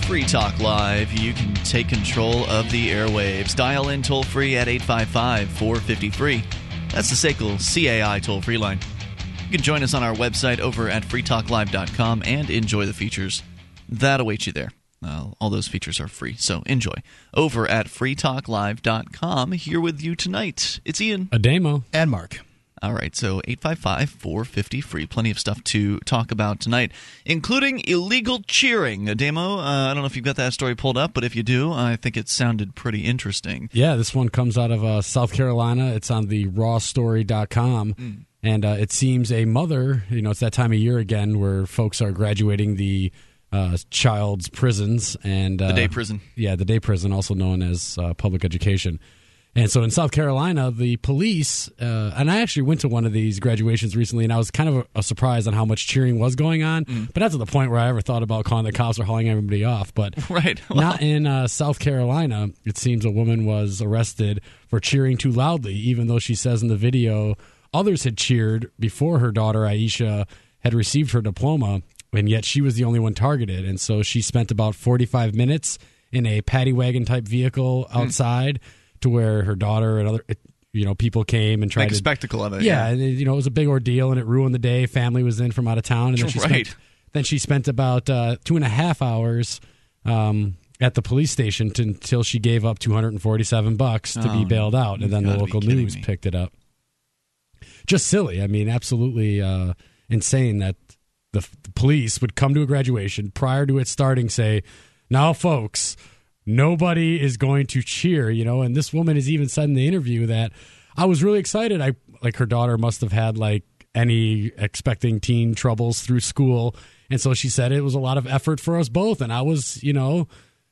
This is Free Talk Live. You can take control of the airwaves. Dial in toll free at 855 450 free. That's the SACL CAI toll free line. You can join us on our website over at freetalklive.com and enjoy the features that await you there. Uh, all those features are free, so enjoy. Over at freetalklive.com, here with you tonight, it's Ian. Ademo. And Mark. All right, so 855 450 free. Plenty of stuff to talk about tonight, including illegal cheering. Ademo, uh, I don't know if you've got that story pulled up, but if you do, I think it sounded pretty interesting. Yeah, this one comes out of uh, South Carolina. It's on the rawstory.com. Mm. And uh, it seems a mother, you know, it's that time of year again where folks are graduating the uh, child's prisons and uh, the day prison. Yeah, the day prison, also known as uh, public education. And so in South Carolina, the police, uh, and I actually went to one of these graduations recently, and I was kind of a, a surprised on how much cheering was going on. Mm. But that's to the point where I ever thought about calling the cops or hauling everybody off. But right. Well. not in uh, South Carolina. It seems a woman was arrested for cheering too loudly, even though she says in the video others had cheered before her daughter Aisha had received her diploma, and yet she was the only one targeted. And so she spent about 45 minutes in a paddy wagon type vehicle hmm. outside. Mm to where her daughter and other you know people came and tried Make a spectacle of it. Yeah, yeah. you know it was a big ordeal and it ruined the day. Family was in from out of town, and then she right. spent then she spent about uh, two and a half hours. Um, at the police station to, until she gave up 247 bucks to oh, be bailed out and then the local news me. picked it up just silly i mean absolutely uh, insane that the, the police would come to a graduation prior to it starting say now folks nobody is going to cheer, you know. And this woman has even said in the interview that I was really excited. I like her daughter must have had like any expecting teen troubles through school. And so she said it was a lot of effort for us both. And I was, you know,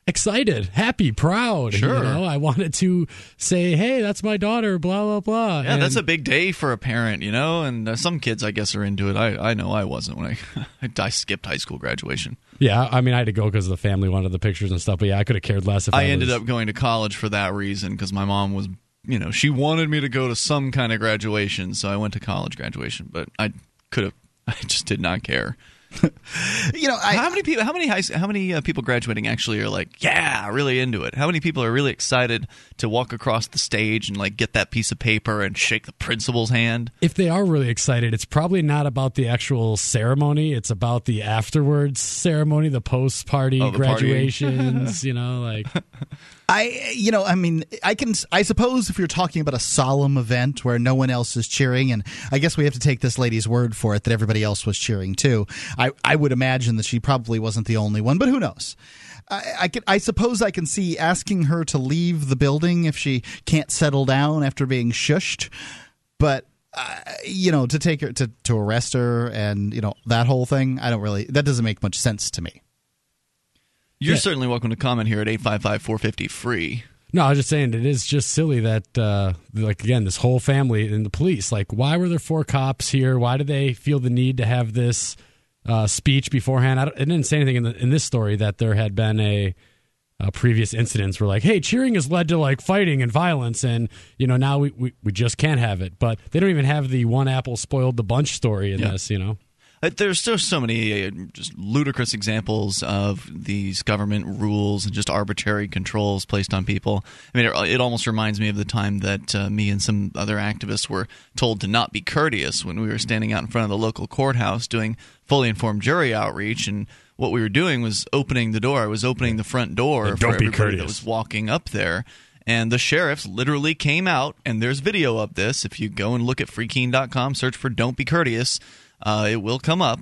excited, happy, proud. Sure. You know, I wanted to say, hey, that's my daughter, blah, blah, blah. Yeah, and that's a big day for a parent, you know, and uh, some kids, I guess, are into it. I, I know I wasn't when I, I skipped high school graduation. Yeah, I mean, I had to go because the family wanted the pictures and stuff, but yeah, I could have cared less if I, I ended up going to college for that reason because my mom was, you know, she wanted me to go to some kind of graduation, so I went to college graduation, but I could have, I just did not care. you know, I, how many people? How many high, how many uh, people graduating actually are like, yeah, really into it? How many people are really excited to walk across the stage and like get that piece of paper and shake the principal's hand? If they are really excited, it's probably not about the actual ceremony. It's about the afterwards ceremony, the post party oh, graduations. you know, like I, you know, I mean, I can, I suppose if you're talking about a solemn event where no one else is cheering, and I guess we have to take this lady's word for it that everybody else was cheering too. I, I would imagine that she probably wasn't the only one, but who knows? I, I, can, I suppose I can see asking her to leave the building if she can't settle down after being shushed, but uh, you know, to take her to to arrest her and you know that whole thing, I don't really. That doesn't make much sense to me. You're yeah. certainly welcome to comment here at 855 450 free. No, I was just saying it is just silly that, uh, like, again, this whole family and the police, like, why were there four cops here? Why did they feel the need to have this uh, speech beforehand? I, I, didn't say anything in, the, in this story that there had been a, a previous incidents where, like, hey, cheering has led to, like, fighting and violence, and, you know, now we, we, we just can't have it. But they don't even have the one apple spoiled the bunch story in yeah. this, you know? Uh, there's still so many uh, just ludicrous examples of these government rules and just arbitrary controls placed on people. I mean, it, it almost reminds me of the time that uh, me and some other activists were told to not be courteous when we were standing out in front of the local courthouse doing fully informed jury outreach and what we were doing was opening the door. I was opening the front door and for everybody courteous. that was walking up there. And the sheriffs literally came out, and there's video of this. If you go and look at freekeene.com, search for Don't Be Courteous uh, it will come up.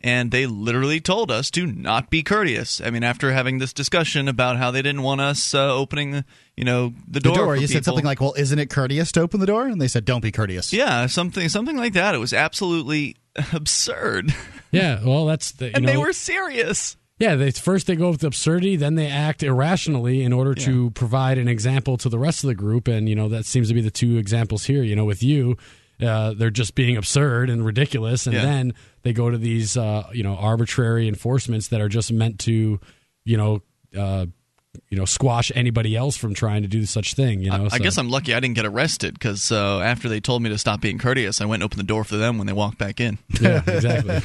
And they literally told us to not be courteous. I mean, after having this discussion about how they didn't want us uh, opening, you know, the door. The door. you people. said something like, "Well, isn't it courteous to open the door?" And they said, "Don't be courteous." Yeah, something, something like that. It was absolutely absurd. Yeah, well, that's the. and know, they were serious. Yeah, they, first they go with absurdity, then they act irrationally in order yeah. to provide an example to the rest of the group, and you know that seems to be the two examples here. You know, with you, uh, they're just being absurd and ridiculous, and yeah. then they go to these uh, you know arbitrary enforcements that are just meant to you know uh, you know squash anybody else from trying to do such thing. You know, I, I guess I'm lucky I didn't get arrested because uh, after they told me to stop being courteous, I went and opened the door for them when they walked back in. Yeah, exactly.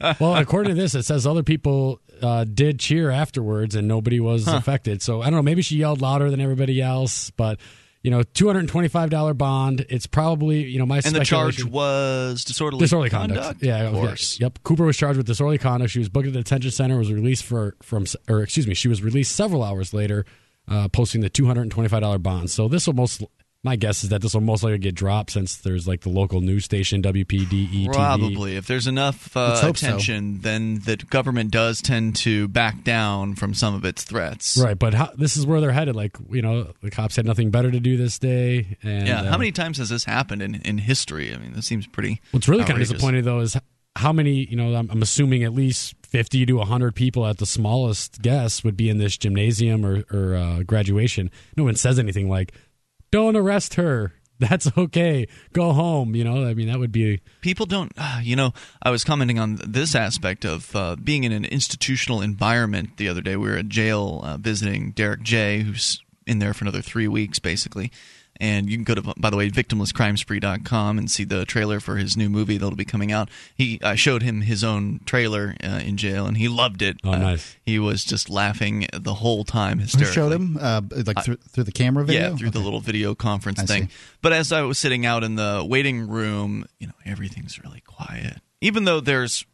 well, according to this, it says other people uh, did cheer afterwards and nobody was huh. affected. So I don't know. Maybe she yelled louder than everybody else, but you know, two hundred and twenty-five dollar bond. It's probably you know my and the charge was disorderly disorderly conduct. conduct. Yeah, of course. Yep. Cooper was charged with disorderly conduct. She was booked at the detention center. Was released for from or excuse me, she was released several hours later, uh, posting the two hundred and twenty-five dollar bond. So this will most my guess is that this will most likely get dropped since there's like the local news station WPDE. Probably, if there's enough uh, attention, so. then the government does tend to back down from some of its threats. Right, but how, this is where they're headed. Like you know, the cops had nothing better to do this day. And, yeah, uh, how many times has this happened in, in history? I mean, this seems pretty. What's really outrageous. kind of disappointing though is how many. You know, I'm, I'm assuming at least 50 to 100 people at the smallest guess would be in this gymnasium or, or uh, graduation. No one says anything like don't arrest her. That's okay. Go home. You know, I mean, that would be. People don't, uh, you know, I was commenting on this aspect of uh, being in an institutional environment the other day. We were at jail uh, visiting Derrick J., who's in there for another three weeks, basically. And you can go to, by the way, victimlesscrimespree.com and see the trailer for his new movie that'll be coming out. He I showed him his own trailer uh, in jail, and he loved it. Oh, uh, nice. He was just laughing the whole time hysterically. Who showed him? Uh, like through, through, the camera video? Yeah, through okay. the little video conference I thing. See. But as I was sitting out in the waiting room, you know, everything's really quiet. Even though there's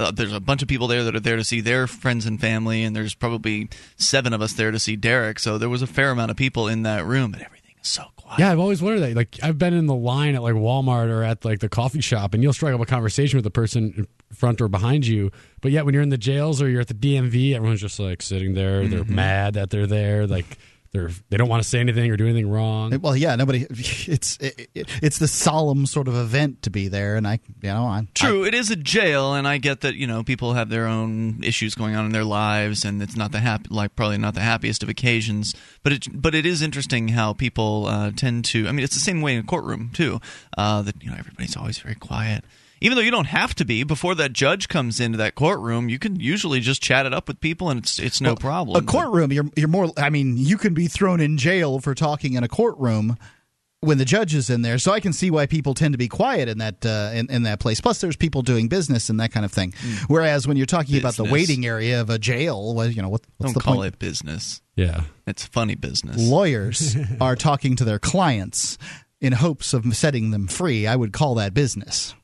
uh, there's a bunch of people there that are there to see their friends and family, and there's probably seven of us there to see Derrick. So there was a fair amount of people in that room, and everything is so Yeah, I've always wondered that. Like, I've been in the line at like Walmart or at like the coffee shop, and you'll strike up a conversation with the person in front or behind you. But yet, when you're in the jails or you're at the DMV, everyone's just like sitting there. Mm-hmm. They're mad that they're there. Like they're they don't want to say anything or do anything wrong. Well, yeah, nobody. It's it, it's the solemn sort of event to be there, and I, you know, I true. I, it is a jail, and I get that you know people have their own issues going on in their lives, and it's not the happy like probably not the happiest of occasions. But it but it is interesting how people uh, tend to. I mean, it's the same way in a courtroom too. Uh, that you know everybody's always very quiet even though you don't have to be before that judge comes into that courtroom you can usually just chat it up with people and it's it's no well, problem. A courtroom you're you're more i mean you can be thrown in jail for talking in a courtroom when the judge is in there. So i can see why people tend to be quiet in that uh, in, in that place. Plus there's people doing business and that kind of thing. Mm. whereas when you're talking business. about the waiting area of a jail well, you know what, what's don't the call point? it business. Yeah. It's funny business. Lawyers are talking to their clients in hopes of setting them free. I would call that business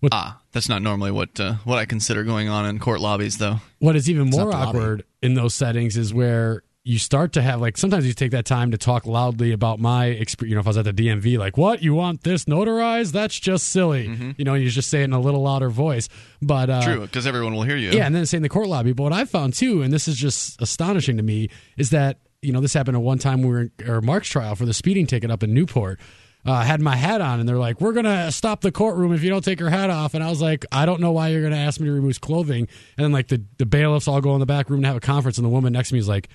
what, ah, that's not normally what uh, what I consider going on in court lobbies, though. What is even more awkward in those settings is where you start to have like sometimes you take that time to talk loudly about my experience. You know, if I was at the DMV, like, what you want this notarized? That's just silly. Mm-hmm. You know, you just say it in a little louder voice. But uh, true, because everyone will hear you. Yeah, and then say in the court lobby. But what I found too, and this is just astonishing to me, is that you know this happened at one time we were in our Mark's trial for the speeding ticket up in Newport uh, had my hat on, and they're like, "We're gonna stop the courtroom if you don't take your hat off." And I was like, "I don't know why you're gonna ask me to remove clothing." And then like the the bailiffs all go in the back room to have a conference, and the woman next to me is like,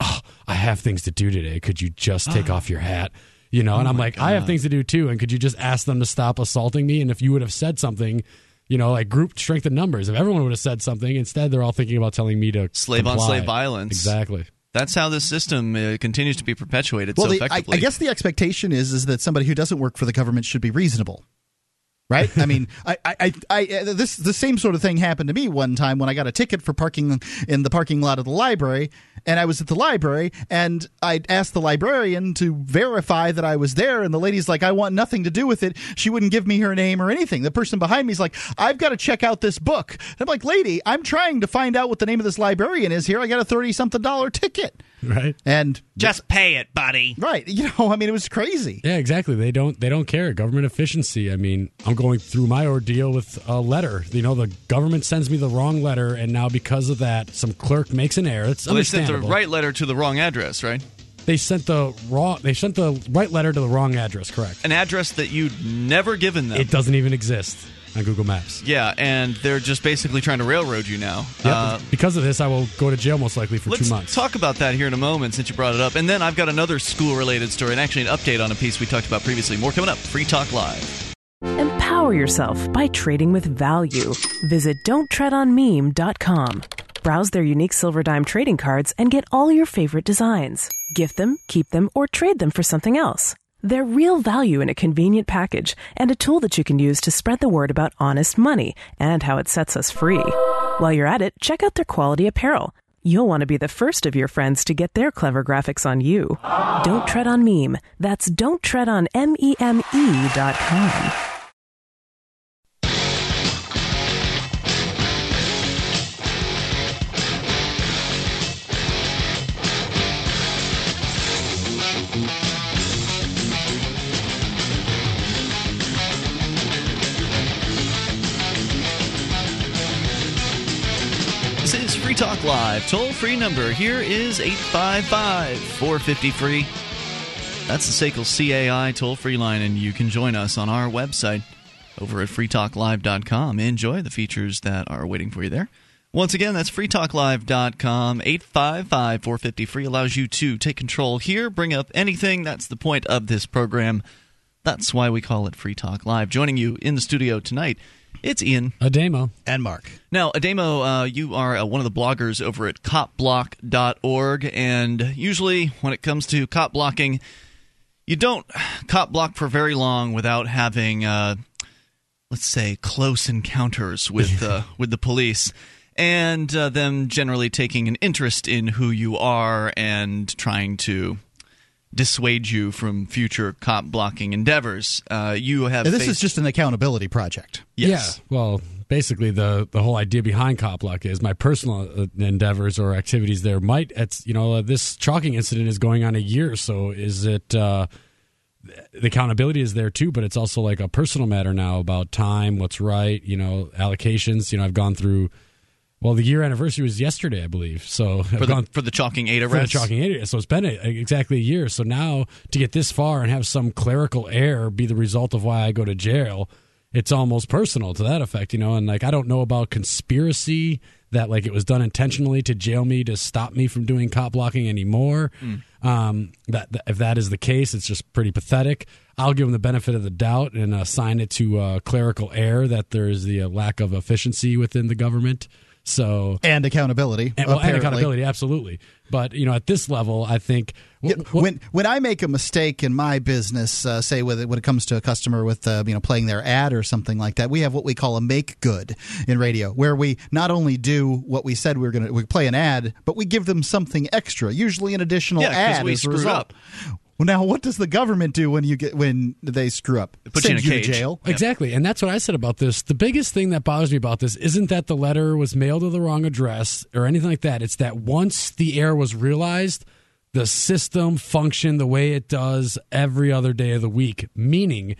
"Oh, I have things to do today. Could you just take off your hat?" You know, and oh I'm like, God. "I have things to do too." And could you just ask them to stop assaulting me? And if you would have said something. You know, like group strength in numbers. If everyone would have said something, instead they're all thinking about telling me to slave comply. on slave violence. Exactly. That's how this system uh, continues to be perpetuated well, so the, effectively. I, I, guess the expectation is is that somebody who doesn't work for the government should be reasonable right? I mean, I, I, I, this the same sort of thing happened to me one time when I got a ticket for parking in the parking lot of the library, and I was at the library, and I asked the librarian to verify that I was there, and the lady's like, "I want nothing to do with it." She wouldn't give me her name or anything. The person behind me's like, "I've got to check out this book." And I'm like, "Lady, I'm trying to find out what the name of this librarian is here. I got a thirty something dollar ticket." Right. And just pay it, buddy. Right. You know, I mean, it was crazy. Yeah, exactly. They don't they don't care. Government efficiency. I mean, I'm going through my ordeal with a letter. You know, the government sends me the wrong letter, and now because of that, some clerk makes an error. It's well, they sent the right letter to the wrong address, right? They sent the wrong. They sent the right letter to the wrong address. Correct. An address that you'd never given them. It doesn't even exist on Google Maps. Yeah, and they're just basically trying to railroad you now. Yep. Uh, because of this, I will go to jail most likely for two months. talk about that here in a moment since you brought it up. And then I've got another school related story and actually an update on a piece we talked about previously. More coming up. Free Talk Live. Empower yourself by trading with value. Visit don'ttreadonmeme.com. Browse their unique Silver Dime trading cards and get all your favorite designs. Gift them, keep them, or trade them for something else. They're real value in a convenient package and a tool that you can use to spread the word about honest money and how it sets us free. While you're at it, check out their quality apparel. You'll want to be the first of your friends to get their clever graphics on you. Don't tread on meme. That's don't tread on M-E-M-E dot com. This is Free Talk Live. Toll free number here is 855 450 free. That's the SACL CAI toll free line, and you can join us on our website over at freetalklive.com. Enjoy the features that are waiting for you there. Once again, that's freetalklive.com. 855 450 free allows you to take control here, bring up anything. That's the point of this program. That's why we call it Free Talk Live. Joining you in the studio tonight, it's Ian. Ademo. And Mark. Now, Ademo, uh, you are uh, one of the bloggers over at copblock.org, and usually when it comes to cop blocking, you don't cop block for very long without having, uh, let's say, close encounters with uh, with the police, and uh, them generally taking an interest in who you are and trying to dissuade you from future cop blocking endeavors. Uh, you have And this faced- is just an accountability project. yes. Yeah. Well, basically, the the whole idea behind Copblock is my personal uh, endeavors or activities there might. It's you know uh, this chalking incident is going on a year, so is it? Uh, the accountability is there too, but it's also like a personal matter now about time, what's right, you know, allocations. You know, I've gone through. Well, the year anniversary was yesterday, I believe. So for the, gone for the chalking eight for the chalking area. So it's been a, exactly a year. So now to get this far and have some clerical error be the result of why I go to jail, it's almost personal to that effect, you know. And like I don't know about conspiracy that like it was done intentionally to jail me to stop me from doing cop blocking anymore. Um, that, that if that is the case, it's just pretty pathetic. I'll give them the benefit of the doubt and assign it to uh, clerical error that there is the uh, lack of efficiency within the government. So And accountability. and, well, and accountability, absolutely. But you know, at this level, I think Yeah, wh- wh- when when I make a mistake in my business, uh, say with when it comes to a customer with uh, you know playing their ad or something like that, we have what we call a make good in radio, where we not only do what we said we were going to we play an ad, but we give them something extra, usually an additional Yeah, 'cause ad we as a screwed result. up. Well, now what does the government do when you get when they screw up? It puts you in Sends a cage. to jail. Exactly. And that's what I said about this. The biggest thing that bothers me about this isn't that the letter was mailed to the wrong address or anything like that. It's that once the error was realized, the system functioned the way it does every other day of the week. Meaning,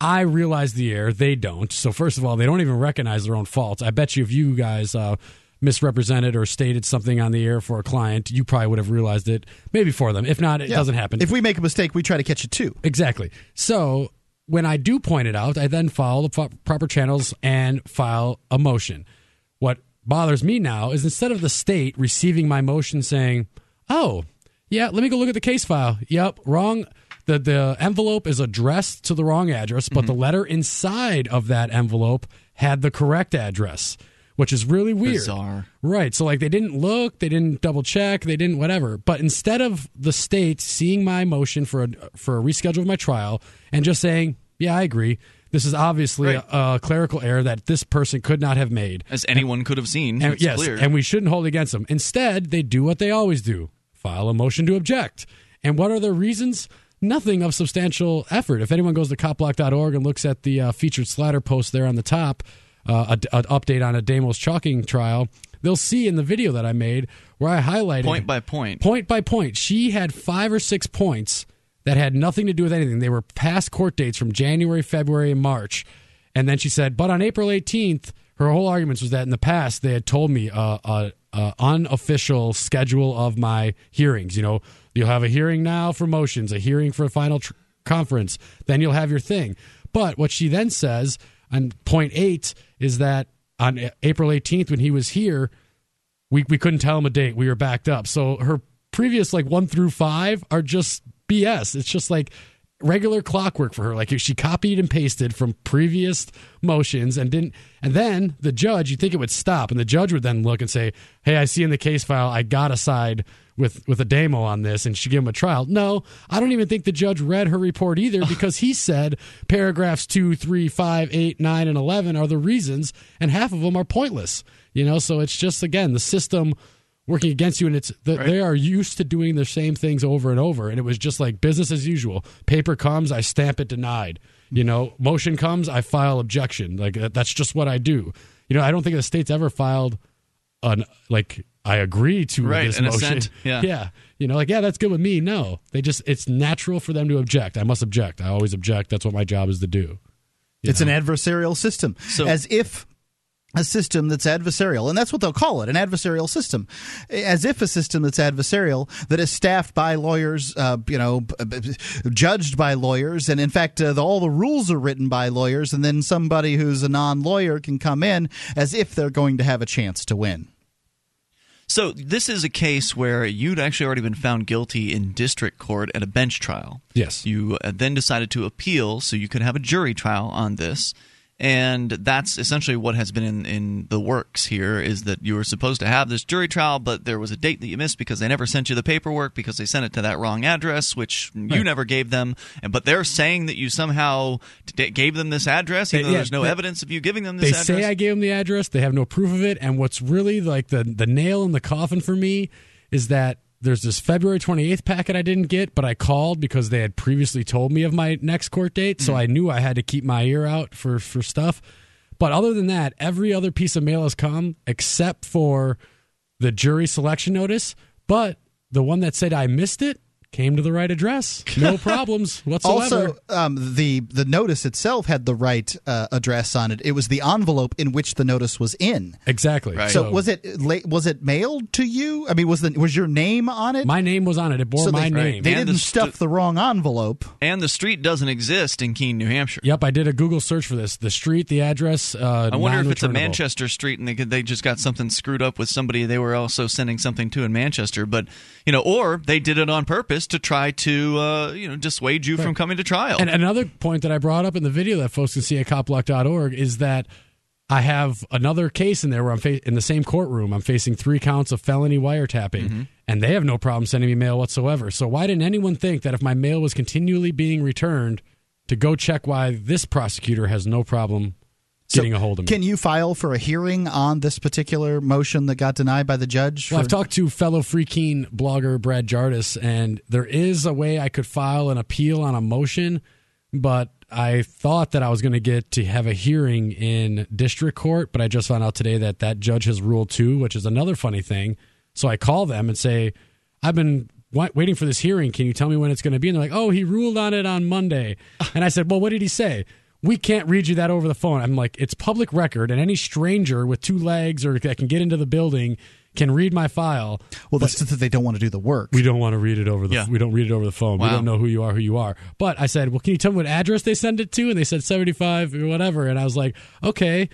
I realize the error, they don't. So, first of all, they don't even recognize their own faults. I bet you if you guys uh, misrepresented or stated something on the air for a client, you probably would have realized it maybe for them. If not, it Yeah. doesn't happen. If we make a mistake, we try to catch it too. Exactly. So when I do point it out, I then follow the proper channels and file a motion. What bothers me now is instead of the state receiving my motion saying, "Oh, yeah, let me go look at the case file. Yep, wrong. The the envelope is addressed to the wrong address, but mm-hmm. the letter inside of that envelope had the correct address." Which is really weird. Bizarre. Right. So like they didn't look, they didn't double check, they didn't whatever. But instead of the state seeing my motion for a for a reschedule of my trial and just saying, "Yeah, I agree. This is obviously Right. a, a clerical error that this person could not have made." As anyone could have seen. And, it's yes, clear. and we shouldn't hold against them. Instead, they do what they always do: file a motion to object. And what are their reasons? Nothing of substantial effort. If anyone goes to copblock.org and looks at the uh, featured slider post there on the top, uh, an update on Ademo's chalking trial, they'll see in the video that I made where I highlighted point by point. point by point. She had five or six points that had nothing to do with anything. They were past court dates from January, February, and March. And then she said, but on April 18th, her whole argument was that in the past they had told me uh, a, a unofficial schedule of my hearings. You know, you'll have a hearing now for motions, a hearing for a final tr- conference, then you'll have your thing. But what she then says on point eight is that on April 18th, when he was here, we we couldn't tell him a date. We were backed up. So her previous like one through five are just BS. It's just like regular clockwork for her. Like she copied and pasted from previous motions and didn't. And then the judge, you'd think it would stop, and the judge would then look and say, "Hey, I see in the case file I got a side with with Ademo on this," and she give him a trial. No, I don't even think the judge read her report either because he said paragraphs two, three, five, eight, nine, and eleven are the reasons, and half of them are pointless. You know, so it's just again the system working against you and it's the, right. they are used to doing the same things over and over and it was just like business as usual paper comes i stamp it denied you know motion comes i file objection like uh, that's just what i do you know i don't think the state's ever filed an like i agree to right, this motion. assent. yeah. Yeah. You know like yeah that's good with me. No they just it's natural for them to object. I must object. I always object. That's what my job is to do. It's know? an adversarial system so, as if a system that's adversarial, and that's what they'll call it an adversarial system, as if a system that's adversarial that is staffed by lawyers, uh, you know, judged by lawyers, and in fact, uh, the, all the rules are written by lawyers, and then somebody who's a non lawyer can come in as if they're going to have a chance to win. So this is a case where you'd actually already been found guilty in district court at a bench trial. Yes. You uh, then decided to appeal so you could have a jury trial on this and that's essentially what has been in, in the works here is that you were supposed to have this jury trial but there was a date that you missed because they never sent you the paperwork because they sent it to that wrong address which right. you never gave them and but they're saying that you somehow gave them this address even they, though yeah, there's no they, evidence of you giving them this they address. say i gave them the address they have no proof of it and what's really like the the nail in the coffin for me is that there's this February 28th packet I didn't get, but I called because they had previously told me of my next court date, so mm. I knew I had to keep my ear out for for stuff. But other than that, every other piece of mail has come except for the jury selection notice. But the one that said I missed it, came to the right address. No problems whatsoever. Also, um, the the notice itself had the right uh, address on it. It was the envelope in which the notice was in. Exactly. Right. So, so, was it was it mailed to you? I mean, was the was your name on it? My name was on it. It bore so my they, name. They and didn't the st- stuff the wrong envelope. And the street doesn't exist in Keene, New Hampshire. Yep, I did a Google search for this. The street, the address. Uh, I wonder if it's a Manchester street and they they just got something screwed up with somebody they were also sending something to in Manchester. But you know, or they did it on purpose to try to uh, you know dissuade you right. from coming to trial. And another point that I brought up in the video that folks can see at copblock.org is that I have another case in there where I'm fa- in the same courtroom. I'm facing three counts of felony wiretapping, mm-hmm. and they have no problem sending me mail whatsoever. So why didn't anyone think that if my mail was continually being returned, to go check why this prosecutor has no problem getting so a hold of me. Can you file for a hearing on this particular motion that got denied by the judge? For- well, I've talked to fellow Free Keene blogger Brad Jardis, and there is a way I could file an appeal on a motion, but I thought that I was going to get to have a hearing in district court, but I just found out today that that judge has ruled too, which is another funny thing. So I call them and say, I've been waiting for this hearing. Can you tell me when it's going to be? And they're like, oh, he ruled on it on Monday. And I said, well, what did he say? We can't read you that over the phone. I'm like, it's public record, and any stranger with two legs or that can get into the building can read my file. Well, that's just that they don't want to do the work. We don't want to read it over the. Yeah. We don't read it over the phone. Wow. We don't know who you are, who you are. But I said, well, can you tell me what address they send it to? And they said 75 or whatever. And I was like, okay,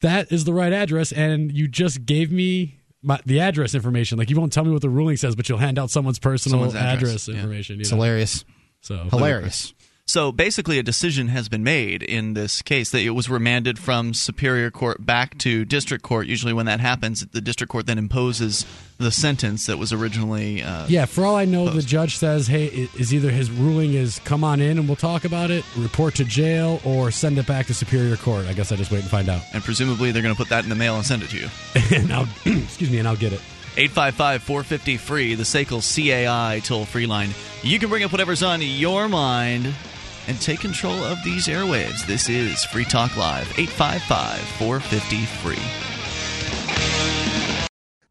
that is the right address. And you just gave me my, the address information. Like you won't tell me what the ruling says, but you'll hand out someone's personal someone's address. address, information. Yeah. It's know? hilarious. So hilarious. So basically, a decision has been made in this case that it was remanded from Superior Court back to District Court. Usually, when that happens, the District Court then imposes the sentence that was originally. Uh, yeah, for all I know, the judge says, "Hey, is either his ruling is come on in and we'll talk about it, report to jail, or send it back to Superior Court." I guess I just wait and find out. And presumably, they're going to put that in the mail and send it to you. and I'll, excuse me, and I'll get it. 855 450 free, the SACL CAI toll free line. You can bring up whatever's on your mind and take control of these airwaves. This is Free Talk Live, 855 450 free.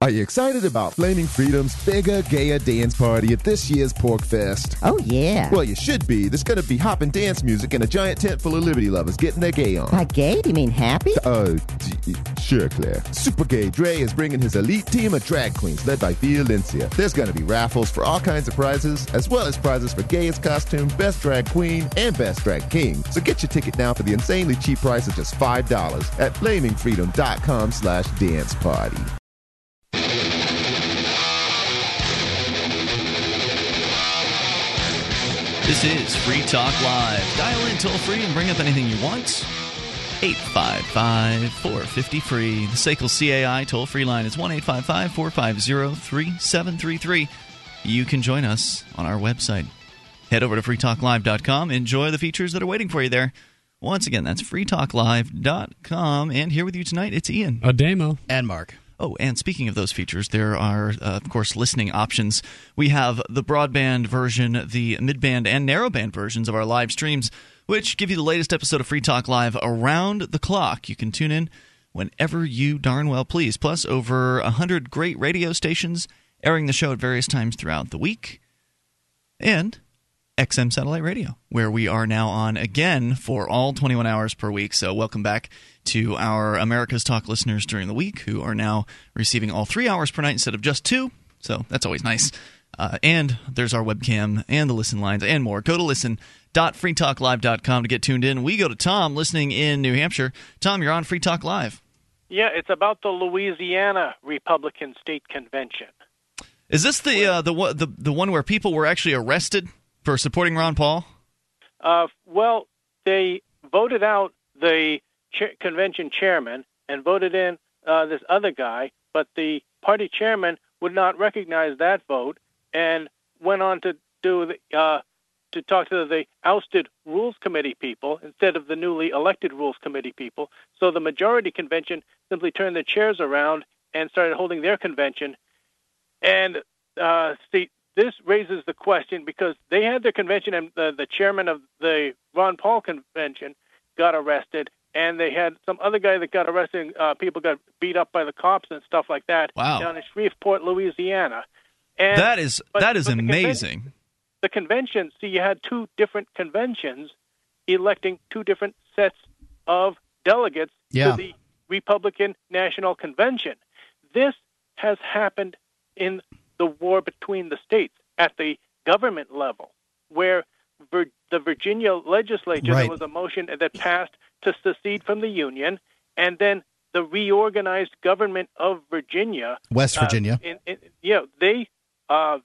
Are you excited about Flaming Freedom's bigger, gayer dance party at this year's PorcFest? Oh, yeah. Well, you should be. There's going to be hopping dance music and a giant tent full of Liberty lovers getting their gay on. By gay, do you mean happy? Uh, d- sure, Claire. Super Gay Dre is bringing his elite team of drag queens led by Via Lincia. There's going to be raffles for all kinds of prizes, as well as prizes for gayest costume, best drag queen, and best drag king. So get your ticket now for the insanely cheap price of just $5 at flamingfreedom.com slash dance party. This is Free Talk Live. Dial in toll free and bring up anything you want. 855 450 free. The SACL CAI toll free line is 1 855 450 3733. You can join us on our website. Head over to freetalklive.com. Enjoy the features that are waiting for you there. Once again, that's freetalklive.com. And here with you tonight, it's Ian. Ademo. And Mark. Oh, and speaking of those features, there are, uh, of course, listening options. We have the broadband version, the midband, and narrowband versions of our live streams, which give you the latest episode of Free Talk Live around the clock. You can tune in whenever you darn well please. Plus, over 100 great radio stations airing the show at various times throughout the week. And XM Satellite Radio, where we are now on again for all 21 hours per week. So, welcome back to our America's Talk listeners during the week who are now receiving all three hours per night instead of just two. So, that's always nice. Uh, and there's our webcam and the listen lines and more. Go to listen.freetalklive.com to get tuned in. We go to Tom listening in New Hampshire. Tom, you're on Free Talk Live. Yeah, it's about the Louisiana Republican State Convention. Is this the uh, the the the one where people were actually arrested for supporting Ron Paul? Uh, well, they voted out the convention chairman and voted in uh, this other guy, but the party chairman would not recognize that vote and went on to do the, uh, to talk to the ousted rules committee people instead of the newly elected rules committee people. So the majority convention simply turned their chairs around and started holding their convention. And uh, see, this raises the question because they had their convention and the, the chairman of the Ron Paul convention got arrested, and they had some other guy that got arrested. Uh, people got beat up by the cops and stuff like that wow. down in Shreveport, Louisiana. And, that is but, that is the amazing. Convention, the convention, see, you had two different conventions electing two different sets of delegates yeah. to the Republican National Convention. This has happened in the war between the states at the government level, where Vir- the Virginia legislature, right. there was a motion that passed to secede from the Union, and then the reorganized government of Virginia, West Virginia, uh, in, in, yeah, they uh,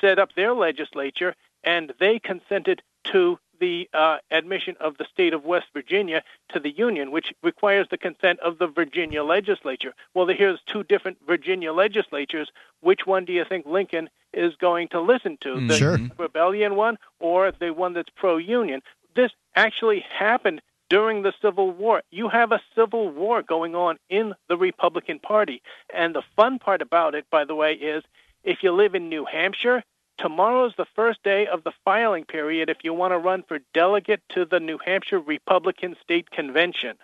set up their legislature, and they consented to the uh, admission of the state of West Virginia to the Union, which requires the consent of the Virginia legislature. Well, here's two different Virginia legislatures. Which one do you think Lincoln is going to listen to? Mm, the sure. rebellion one or the one that's pro union? This actually happened during the Civil War. You have a civil war going on in the Republican Party. And the fun part about it, by the way, is if you live in New Hampshire, tomorrow's the first day of the filing period if you want to run for delegate to the New Hampshire Republican State Convention.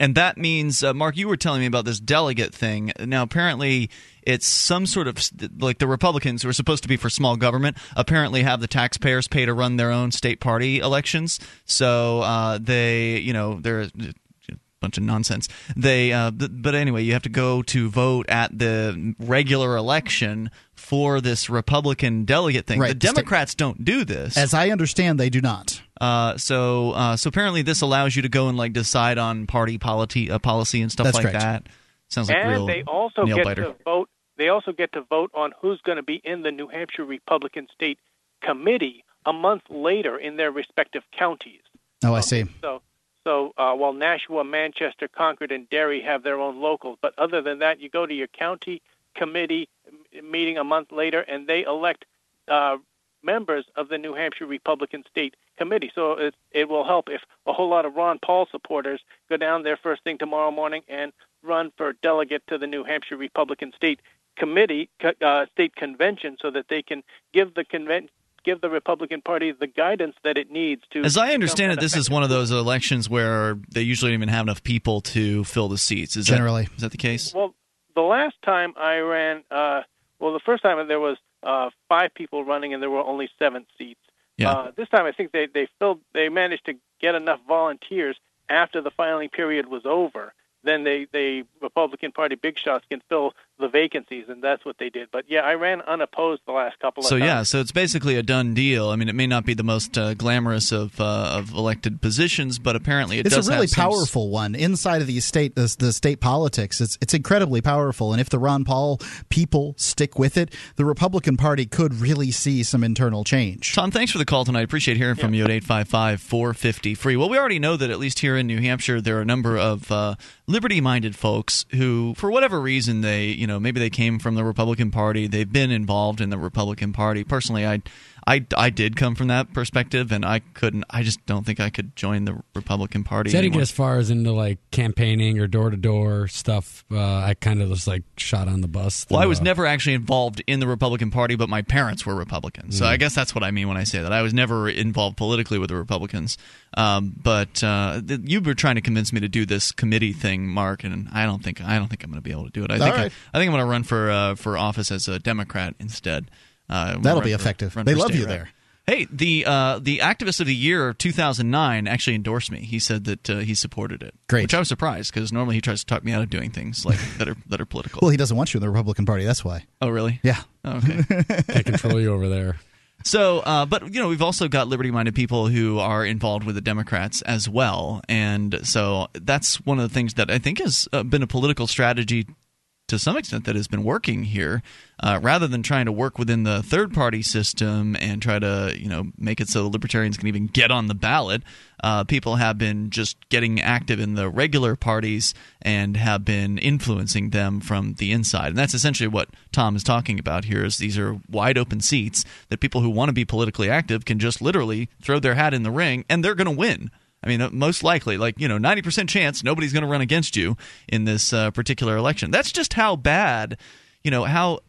And that means, uh, Mark, you were telling me about this delegate thing. Now, apparently, it's some sort of like the Republicans who are supposed to be for small government apparently have the taxpayers pay to run their own state party elections. So uh, they, you know, they're bunch of nonsense. They, uh, but anyway, you have to go to vote at the regular election for this Republican delegate thing. Right. The Democrats don't do this, as I understand, they do not. Uh, so, uh, so apparently, this allows you to go and like decide on party polity, uh, policy and stuff That's like correct. that. Sounds like and real they also nail get biter. to vote. They also get to vote on who's going to be in the New Hampshire Republican State Committee a month later in their respective counties. Oh, I see. So, so uh, while Nashua, Manchester, Concord, and Derry have their own locals, but other than that, you go to your county committee meeting a month later, and they elect uh, members of the New Hampshire Republican State Committee. So it, it will help if a whole lot of Ron Paul supporters go down there first thing tomorrow morning and run for delegate to the New Hampshire Republican State Committee, uh, State Convention, so that they can give the convention give the Republican Party the guidance that it needs to. As I understand it, this is one of those elections where they usually don't even have enough people to fill the seats. Is Generally. that, is that the case? Well, the last time I ran, uh, well, the first time there was uh, five people running and there were only seven seats. Yeah. Uh, this time I think they they filled they managed to get enough volunteers after the filing period was over. Then they they Republican Party big shots can fill the vacancies, and that's what they did. But yeah, I ran unopposed the last couple of so, times. yeah, so it's basically a done deal. I mean, it may not be the most uh, glamorous of uh, of elected positions, but apparently it it's does a really have some- powerful one inside of the state the, the state politics. It's it's incredibly powerful, and if the Ron Paul people stick with it, the Republican Party could really see some internal change. Tom, thanks for the call tonight. Appreciate hearing from you at 855 450 free. Well, we already know that at least here in New Hampshire, there are a number of uh, liberty minded folks who, for whatever reason, they, you know, maybe they came from the Republican Party, they've been involved in the Republican Party. Personally, I. I, I did come from that perspective, and I couldn't. I just don't think I could join the Republican Party. See, I didn't anymore. get as far as into like campaigning or door to door stuff. Uh, I kind of was like shot on the bus. Well, I was uh, never actually involved in the Republican Party, but my parents were Republicans. So I guess that's what I mean when I say that. I was never involved politically with the Republicans. Um, but uh, th- you were trying to convince me to do this committee thing, Mark, and I don't think I don't think I'm going to be able to do it. I think right. I, I think I'm going to run for uh, for office as a Democrat instead. Uh, That'll run be for- effective. run They love state you rep. there. Hey, the uh, the activist of the year of 2009 actually endorsed me. He said that uh, he supported it. Great. which I was surprised because normally he tries to talk me out of doing things like that are that are political. Well, he doesn't want you in the Republican Party. That's why. oh, really? Yeah. Oh, okay. can't control you over there. So, uh, but you know, we've also got liberty-minded people who are involved with the Democrats as well, and so that's one of the things that I think has uh, been a political strategy to some extent that has been working here, uh, rather than trying to work within the third-party system and try to you know make it so the libertarians can even get on the ballot. Uh, people have been just getting active in the regular parties and have been influencing them from the inside, and that's essentially what Tom is talking about here. Is these are wide open seats that people who want to be politically active can just literally throw their hat in the ring, and they're going to win. I mean, uh, most likely, like, you know, 90% chance nobody's going to run against you in this uh, particular election. That's just how bad, you know, how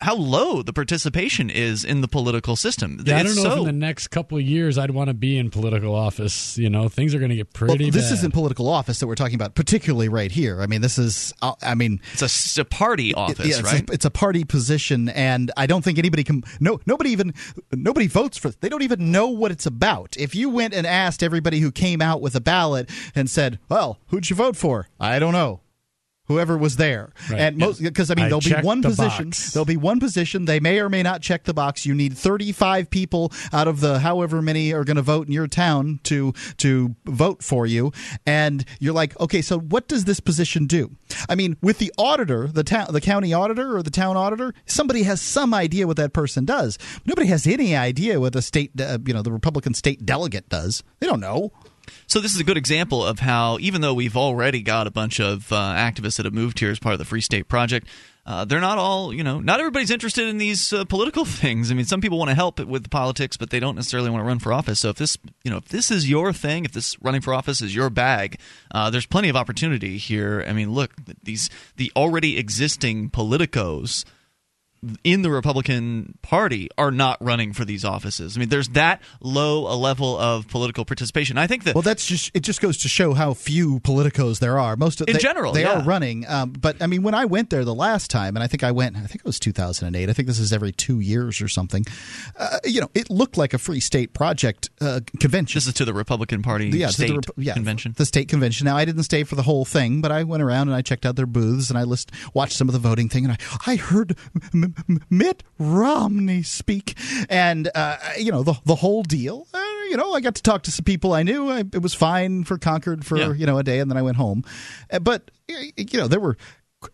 how low the participation is in the political system. Yeah, I don't know so, if in the next couple of years I'd want to be in political office. You know, things are going to get Well, pretty this bad. isn't political office that we're talking about, particularly right here. I mean, this is. uh, I mean, it's a, it's a party office, yeah, it's, right? a, it's a party position, and I don't think anybody can. No, nobody even nobody votes for. They don't even know what it's about. If you went and asked everybody who came out with a ballot and said, "Well, who'd you vote for?" I don't know. Whoever was there, Right. and most because I mean I there'll be one the position. box. There'll be one position. They may or may not check the box. You need thirty-five people out of the however many are going to vote in your town to to vote for you, and you're like, okay, so what does this position do? I mean, with the auditor, the town, the county auditor or the town auditor, somebody has some idea what that person does. Nobody has any idea what the state, uh, you know, the Republican state delegate does. They don't know. So this is a good example of how, even though we've already got a bunch of uh, activists that have moved here as part of the Free State Project, uh, they're not all, you know, not everybody's interested in these uh, political things. I mean, some people want to help with politics, but they don't necessarily want to run for office. So if this, you know, if this is your thing, if this running for office is your bag, uh, there's plenty of opportunity here. I mean, look, these the already existing politicos in the Republican Party are not running for these offices. I mean, there's that low a level of political participation. I think that Well, that's just it. Just goes to show how few politicos there are. Most of In they, general, they yeah. are running. Um, but I mean, when I went there the last time, and I think I went, I think it was 2008. I think this is every two years or something. Uh, you know, it looked like a free state project uh, convention. this is to the Republican Party yeah, state the, Rep- yeah, convention. the state convention. Now, I didn't stay for the whole thing, but I went around and I checked out their booths and I list, watched some of the voting thing, and I, I heard M- Mitt Romney speak, and uh, you know the the whole deal. Uh, you know, I got to talk to some people I knew. I, it was fine for Concord for Yeah. you know a day, and then I went home. Uh, but you know, there were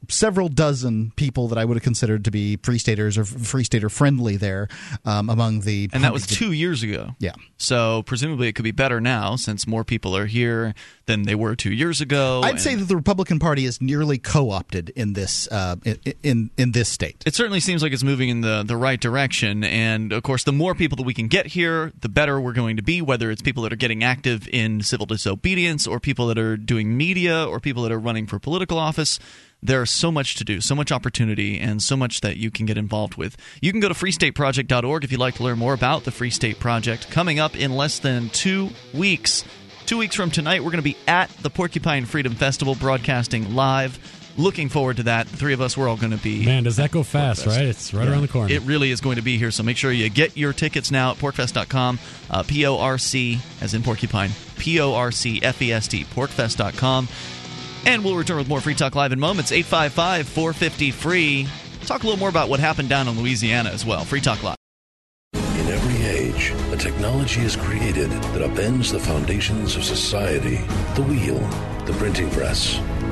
several dozen people that I would have considered to be free staters or free stater friendly there um, among the and that was two years ago. Yeah. So presumably it could be better now since more people are here than they were two years ago. I'd and say that the Republican Party is nearly co-opted in this uh, in, in in this state. it certainly seems like it's moving in the, the right direction. And of course, the more people that we can get here, the better we're going to be, whether it's people that are getting active in civil disobedience or people that are doing media or people that are running for political office. There's so much to do, so much opportunity, and so much that you can get involved with. You can go to freestateproject.org if you'd like to learn more about the Free State Project. Coming up in less than two weeks. Two weeks from tonight, we're going to be at the Porcupine Freedom Festival broadcasting live. Looking forward to that. The three of us, we're all going to be. Man, does that go fast, right? It's right around the corner. It really is going to be here, so make sure you get your tickets now at porcfest.com. Uh, P O R C, as in porcupine, P O R C F E S T, porcfest.com. And we'll return with more Free Talk Live in moments. 855 450 free. Talk a little more about what happened down in Louisiana as well. Free Talk Live. In every age, a technology is created that upends the foundations of society the wheel, the printing press,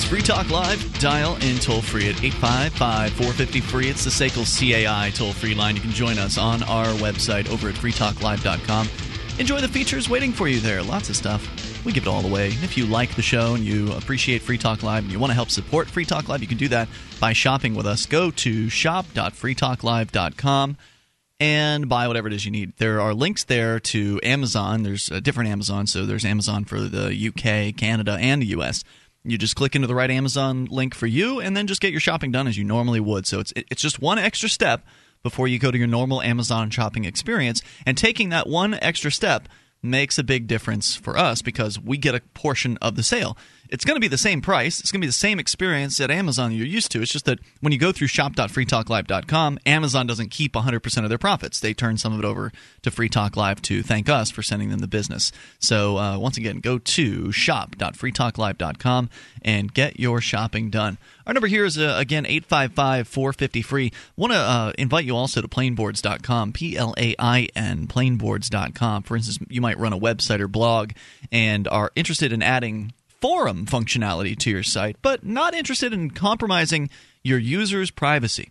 Is Free Talk Live. Dial in toll free at 855 450 free. It's the SACL CAI toll free line. You can join us on our website over at freetalklive.com. Enjoy the features waiting for you there. Lots of stuff. We give it all away. If you like the show and you appreciate Free Talk Live and you want to help support Free Talk Live, you can do that by shopping with us. Go to shop.freetalklive.com and buy whatever it is you need. There are links there to Amazon. There's a different Amazon, so there's Amazon for the UK, Canada, and the US. You just click into the right Amazon link for you, and then just get your shopping done as you normally would. So it's it's just one extra step before you go to your normal Amazon shopping experience, and taking that one extra step makes a big difference for us because we get a portion of the sale. It's going to be the same price. It's going to be the same experience at Amazon you're used to. It's just that when you go through shop.freetalklive.com, Amazon doesn't keep 100% of their profits. They turn some of it over to Free Talk Live to thank us for sending them the business. So uh, once again, go to shop.freetalklive.com and get your shopping done. Our number here is uh, again 855 450 free. Want to uh, invite you also to plainboards.com, P L A I N, plainboards.com. For instance, you might run a website or blog and are interested in adding forum functionality to your site, but not interested in compromising your users' privacy.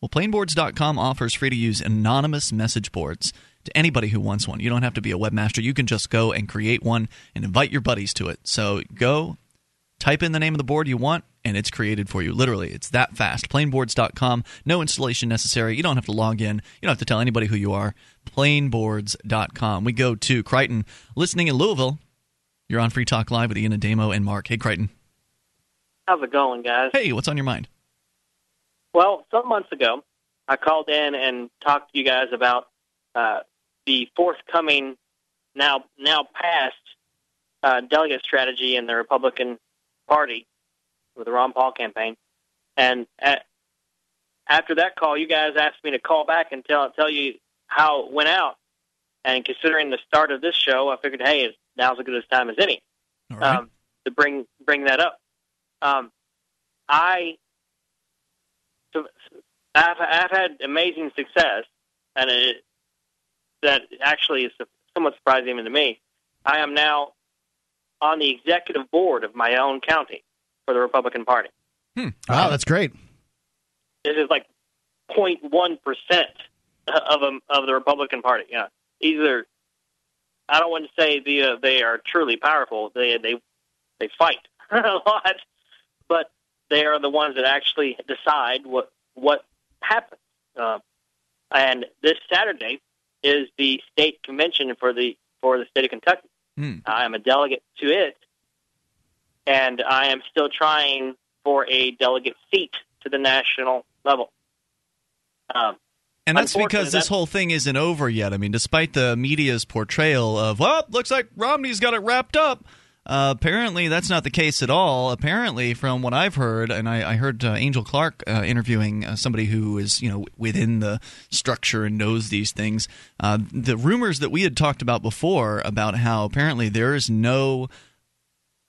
Well, plainboards.com offers free to use anonymous message boards to anybody who wants one. You don't have to be a webmaster. You can just go and create one and invite your buddies to it. So go, type in the name of the board you want, and it's created for you. Literally, it's that fast. Plainboards.com. No installation necessary. You don't have to log in. You don't have to tell anybody who you are. Plainboards.com. We go to Crichton, listening in Louisville. You're on Free Talk Live with Ian Ademo and Mark. Hey, Crichton. How's it going, guys? Hey, what's on your mind? Well, some months ago, I called in and talked to you guys about uh, the forthcoming, now now passed, uh, delegate strategy in the Republican Party with the Ron Paul campaign. And at, after that call, you guys asked me to call back and tell tell you how it went out. And considering the start of this show, I figured, hey, now's as good a time as any right. um, to bring bring that up. Um, I so I've, I've had amazing success, and it, that actually is somewhat surprising even to me. I am now on the executive board of my own county for the Republican Party. Hmm. Wow, that's great. This is like 0.1 percent of a, of the Republican Party. Yeah, either I don't want to say the uh, they are truly powerful. They they they fight a lot, but they are the ones that actually decide what what happens. Uh, and this Saturday is the state convention for the for the state of Kentucky. Hmm. I am a delegate to it, and I am still trying for a delegate seat to the national level. Um, And that's because this whole thing isn't over yet. I mean, despite the media's portrayal of, well, looks like Romney's got it wrapped up. Uh, apparently, that's not the case at all. Apparently, from what I've heard, and I, I heard uh, Angel Clark uh, interviewing uh, somebody who is, you know, within the structure and knows these things. Uh, the rumors that we had talked about before about how apparently there is no,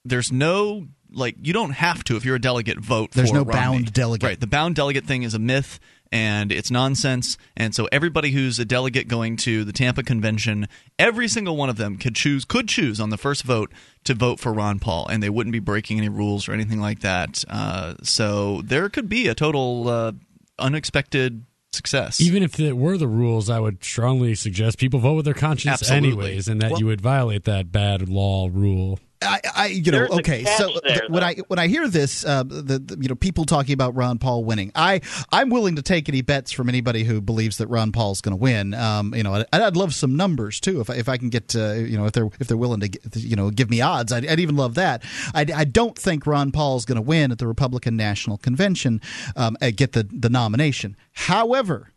there's no like you don't have to if you're a delegate vote. There's for no Romney. bound delegate. Right. The bound delegate thing is a myth and it's nonsense. And so everybody who's a delegate going to the Tampa convention, every single one of them could choose could choose on the first vote to vote for Ron Paul, and they wouldn't be breaking any rules or anything like that. Uh, so there could be a total uh, unexpected success. Even if it were the rules, I would strongly suggest people vote with their conscience Absolutely. anyways, and that Well- you would violate that bad law rule. I, I you know, okay. So there, when I when I hear this, uh, the, the, you know people talking about Ron Paul winning, I I'm willing to take any bets from anybody who believes that Ron Paul's going to win. Um, you know, I'd, I'd, love some numbers too if I, if I can get uh, you know if they're if they're willing to you know give me odds, I'd, I'd even love that. I, I don't think Ron Paul's going to win at the Republican National Convention, um, get the the nomination. However.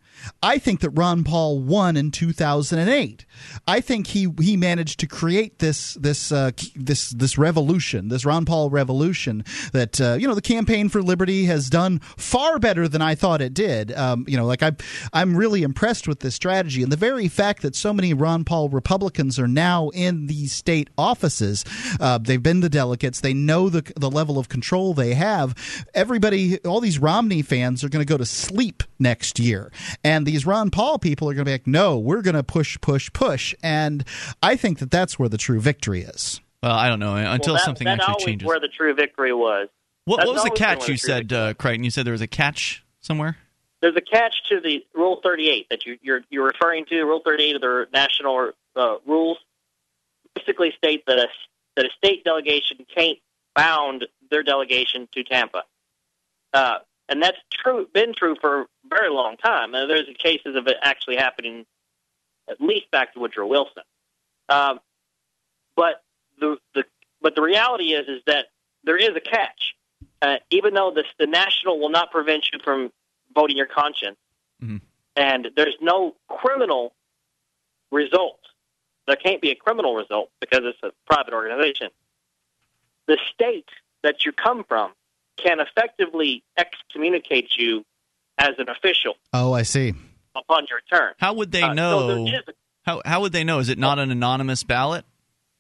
I think that Ron Paul won in 2008. I think he he managed to create this this uh, this this revolution, this Ron Paul revolution that uh, you know the campaign for liberty has done far better than I thought it did. Um, you know, like I I'm really impressed with this strategy and the very fact that so many Ron Paul Republicans are now in these state offices. Uh, they've been the delegates. They know the the level of control they have. Everybody, all these Romney fans are going to go to sleep next year. And these Ron Paul people are going to be like, no, we're going to push, push, push. And I think that that's where the true victory is. Well, I don't know until well, that, something that actually changes. Where the true victory was. What, what was the catch you said, uh, Crichton? You said there was a catch somewhere. There's a catch to the Rule 38 that you, you're you're referring to. Rule 38 of the national uh, rules basically state that a that a state delegation can't bound their delegation to Tampa. Uh, and that's true, been true for a very long time. And there's cases of it actually happening at least back to Woodrow Wilson. Um, but the the but the reality is is that there is a catch. Uh, even though this, the national will not prevent you from voting your conscience, mm-hmm. and there's no criminal result. There can't be a criminal result because it's a private organization. The state that you come from can effectively excommunicate you as an official. Oh, I see. Upon your return. How would they uh, know? So how how would they know? Is it not an anonymous ballot?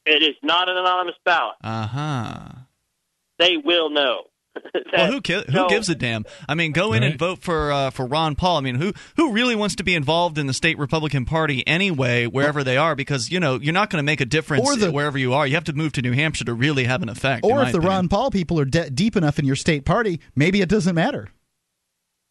It is not an anonymous ballot. Uh huh. They will know. well, who ki- who gives a damn? I mean, go in right. and vote for uh, for Ron Paul. I mean, who who really wants to be involved in the state Republican Party anyway, wherever well, they are? Because you know you're not going to make a difference or the, wherever you are. You have to move to New Hampshire to really have an effect. Or if the opinion. Ron Paul people are de- deep enough in your state party, maybe it doesn't matter.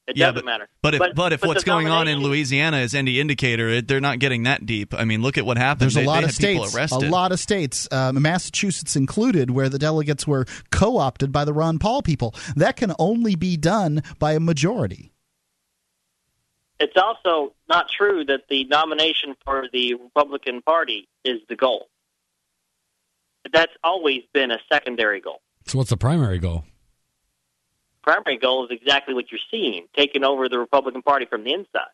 It yeah, doesn't but, matter. But if but, but if but what's going on in Louisiana is any indicator, it, they're not getting that deep. I mean, look at what happened. There's they, a lot of states, a lot of states, um, Massachusetts included, where the delegates were co-opted by the Ron Paul people. That can only be done by a majority. It's also not true that the nomination for the Republican Party is the goal. That's always been a secondary goal. So, what's the primary goal? Primary goal is exactly what you're seeing, taking over the Republican Party from the inside.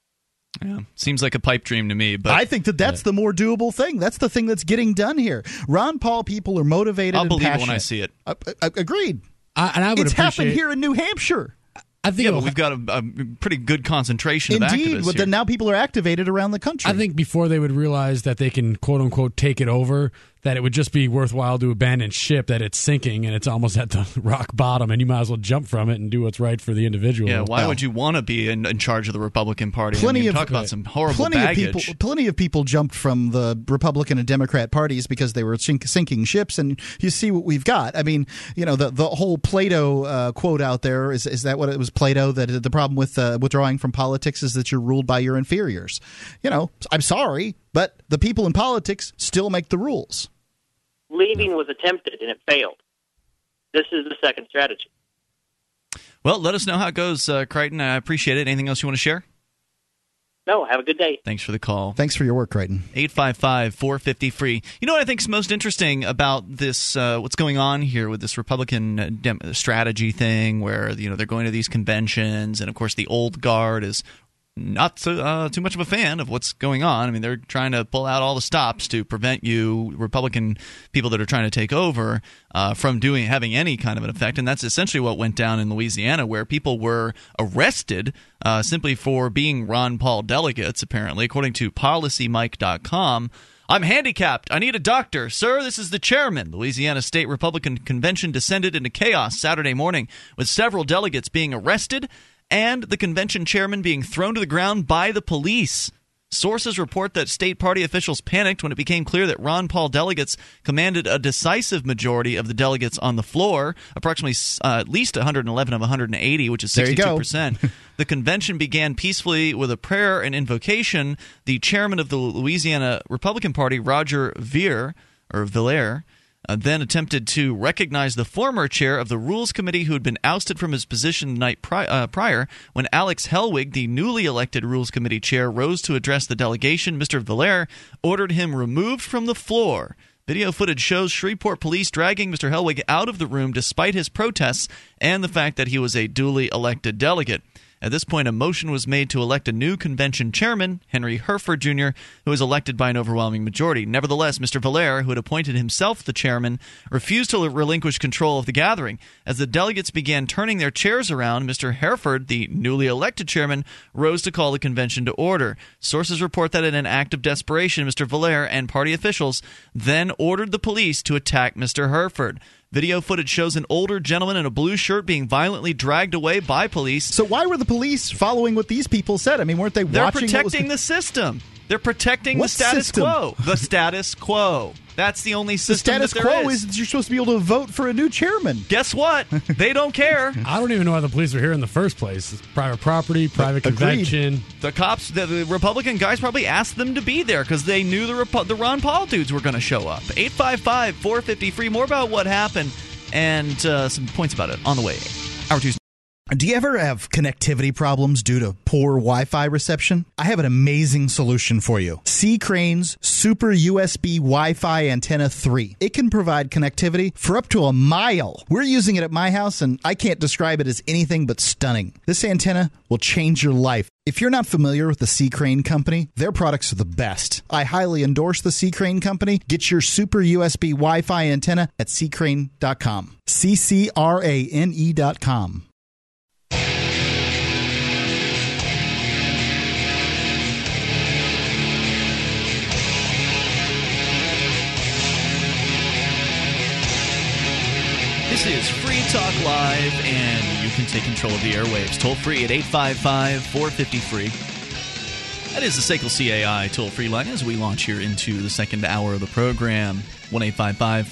Yeah, seems like a pipe dream to me. But I think that that's yeah. the more doable thing. That's the thing that's getting done here. Ron Paul people are motivated. I'll believe passionate. it when I see it. Uh, uh, agreed. I, and I would it's happened here in New Hampshire. I think yeah, but we've got a, a, pretty good concentration Indeed, of activists. but then now people are activated around the country. I think before they would realize that they can quote unquote take it over, that it would just be worthwhile to abandon ship, that it's sinking and it's almost at the rock bottom, and you might as well jump from it and do what's right for the individual. Yeah, why well, would you want to be in, in, charge of the Republican Party? Plenty I mean, of talk about some horrible plenty baggage. Of people, plenty of people jumped from the Republican and Democrat parties because they were sink, sinking ships, and you see what we've got. I mean, you know, the the whole Plato uh, quote out there is is that what it was Plato that the problem with uh, withdrawing from politics is that you're ruled by your inferiors. You know, I'm sorry, but the people in politics still make the rules leaving was attempted and it failed. This is the second strategy. Well, let us know how it goes, uh, Crichton. I appreciate it. Anything else you want to share? No, have a good day. Thanks for the call. Thanks for your work, Crichton. 855 450 free. You know what I think is most interesting about this, uh, what's going on here with this Republican uh, strategy thing, where, you know, they're going to these conventions, and of course the old guard is not so, uh, too much of a fan of what's going on. I mean, they're trying to pull out all the stops to prevent you, Republican people that are trying to take over, uh, from doing having any kind of an effect. And that's essentially what went down in Louisiana, where people were arrested uh, simply for being Ron Paul delegates. Apparently, according to PolicyMic.com. I'm handicapped. I need a doctor. Sir, this is the chairman. Louisiana State Republican Convention descended into chaos Saturday morning with several delegates being arrested and the convention chairman being thrown to the ground by the police. Sources report that state party officials panicked when it became clear that Ron Paul delegates commanded a decisive majority of the delegates on the floor, approximately uh, at least 111 of 180, which is 62%. the convention began peacefully with a prayer and invocation. The chairman of the Louisiana Republican Party, Roger Ver, or Villere, uh, then attempted to recognize the former chair of the Rules Committee who had been ousted from his position the night pri- uh, prior. When Alex Helwig, the newly elected Rules Committee chair, rose to address the delegation, Mr. Villere ordered him removed from the floor. Video footage shows Shreveport police dragging Mr. Helwig out of the room despite his protests and the fact that he was a duly elected delegate. At this point, a motion was made to elect a new convention chairman, Henry Herford Jr., who was elected by an overwhelming majority. Nevertheless, Mr. Villere, who had appointed himself the chairman, refused to relinquish control of the gathering. As the delegates began turning their chairs around, Mr. Herford, the newly elected chairman, rose to call the convention to order. Sources report that in an act of desperation, Mr. Villere and party officials then ordered the police to attack Mr. Herford. Video footage shows an older gentleman in a blue shirt being violently dragged away by police. So why were the police following what these people said? I mean, weren't they They're watching? protecting the system. They're protecting What the status system? quo. The status quo. That's the only system. the system status that there quo is. is you're supposed to be able to vote for a new chairman. Guess what? They don't care. I don't even know why the police are here in the first place. It's private property, private Agreed. convention. The cops, the, the Republican guys probably asked them to be there because they knew the Repu- the Ron Paul dudes were going to show up. 855 450 free. More about what happened and uh, some points about it on the way. Hour two. Do you ever have connectivity problems due to poor Wi Fi reception? I have an amazing solution for you C. Crane's Super USB Wi Fi Antenna 3. It can provide connectivity for up to a mile. We're using it at my house, and I can't describe it as anything but stunning. This antenna will change your life. If you're not familiar with the C. Crane Company, their products are the best. I highly endorse the C. Crane Company. Get your super USB Wi Fi antenna at ccrane.com. C C R A N E.com. This is Free Talk Live, and you can take control of the airwaves. Toll free at 855 450 free. That is the SACL CAI toll free line as we launch here into the second hour of the program. 1 450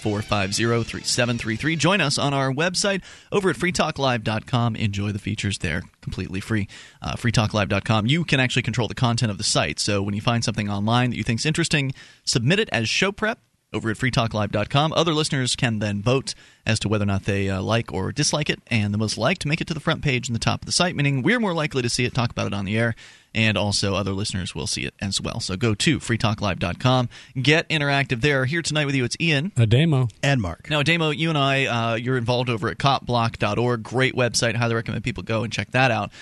3733. Join us on our website over at freetalklive.com. Enjoy the features there completely free. Uh, freetalklive.com. You can actually control the content of the site. So when you find something online that you think is interesting, submit it as show prep over at freetalklive.com. Other listeners can then vote as to whether or not they uh, like or dislike it, and the most liked make it to the front page and the top of the site, meaning we're more likely to see it, talk about it on the air, and also other listeners will see it as well. So go to freetalklive.com, get interactive there. Here tonight with you, it's Ian. Ademo. And Mark. Now, Damo, you and I, uh, you're involved over at copblock.org. Great website. Highly recommend people go and check that out.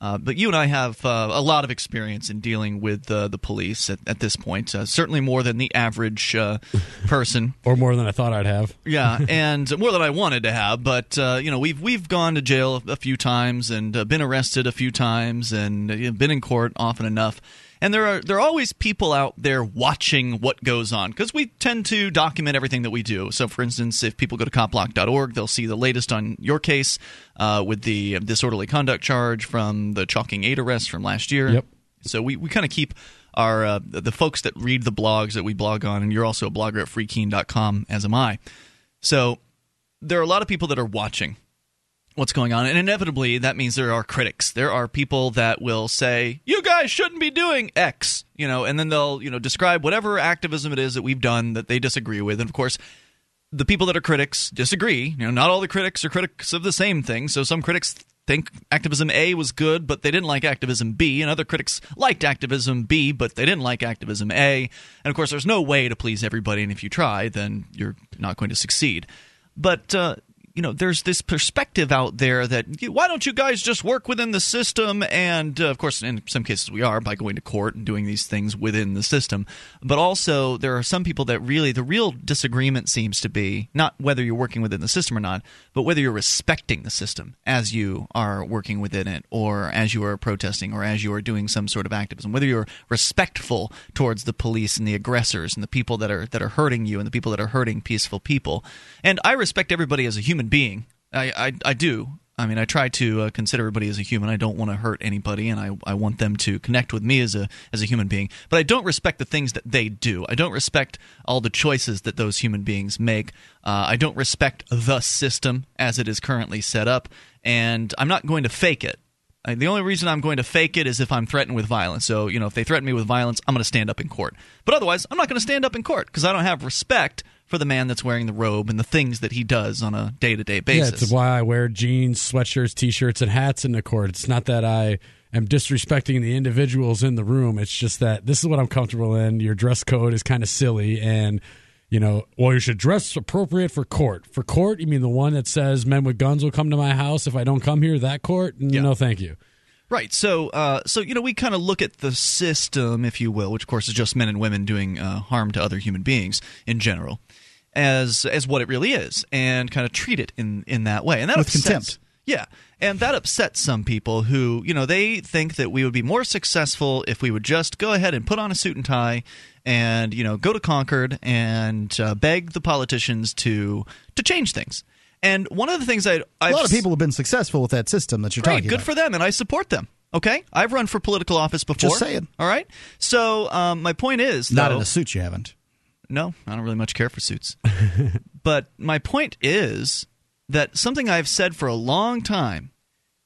Uh, but you and I have uh, a lot of experience in dealing with uh, the police at, at this point, uh, certainly more than the average uh, person. Or more than I thought I'd have. Yeah, and more than I wanted to have. But uh, you know, we've we've gone to jail a few times and uh, been arrested a few times and uh, been in court often enough. And there are there are always people out there watching what goes on because we tend to document everything that we do. So, for instance, if people go to copblock.org, they'll see the latest on your case uh, with the disorderly conduct charge from the Chalking Eight arrest from last year. Yep. So we, we kind of keep our uh, the folks that read the blogs that we blog on, and you're also a blogger at freekeene.com, as am I. So there are a lot of people that are watching what's going on, and inevitably that means there are critics. There are people that will say, "You guys shouldn't be doing X," you know, and then they'll you know describe whatever activism it is that we've done that they disagree with, and of course. The people that are critics disagree. You know, not all the critics are critics of the same thing. So some critics think activism A was good, but they didn't like activism B, and other critics liked activism B, but they didn't like activism A. And of course, there's no way to please everybody, and if you try, then you're not going to succeed. But uh, you know, there's this perspective out there that why don't you guys just work within the system? And uh, of course, in some cases, we are by going to court and doing these things within the system. But also, there are some people that really the real disagreement seems to be not whether you're working within the system or not, but whether you're respecting the system as you are working within it, or as you are protesting, or as you are doing some sort of activism. Whether you're respectful towards the police and the aggressors and the people that are that are hurting you and the people that are hurting peaceful people. And I respect everybody as a human being. I, I, I do. I mean, I try to uh, consider everybody as a human. I don't want to hurt anybody, and I, I want them to connect with me as a as a human being. But I don't respect the things that they do. I don't respect all the choices that those human beings make. Uh, I don't respect the system as it is currently set up, and I'm not going to fake it. Uh, The only reason I'm going to fake it is if I'm threatened with violence. So, you know, if they threaten me with violence, I'm going to stand up in court. But otherwise, I'm not going to stand up in court because I don't have respect for the man that's wearing the robe and the things that he does on a day to day basis. Yeah, it's why I wear jeans, sweatshirts, t-shirts, and hats in the court. It's not that I am disrespecting the individuals in the room. It's just that this is what I'm comfortable in. Your dress code is kind of silly and you know, well, you should dress appropriate for court. For court, you mean the one that says men with guns will come to my house if I don't come here? That court? Yeah. No, thank you. Right. So, uh, so you know, we kind of look at the system, if you will, which of course is just men and women doing uh, harm to other human beings in general, as as what it really is, and kind of treat it in in that way, and that with upsets, contempt. Yeah, and that upsets some people who you know they think that we would be more successful if we would just go ahead and put on a suit and tie and you know go to Concord and uh, beg the politicians to to change things. And one of the things I a lot of people have been successful with that system that you're great, talking good about. for them, and I support them. Okay, I've run for political office before. Just saying. All right. So um, my point is, not though, in a suit. You haven't. No, I don't really much care for suits. but my point is that something I've said for a long time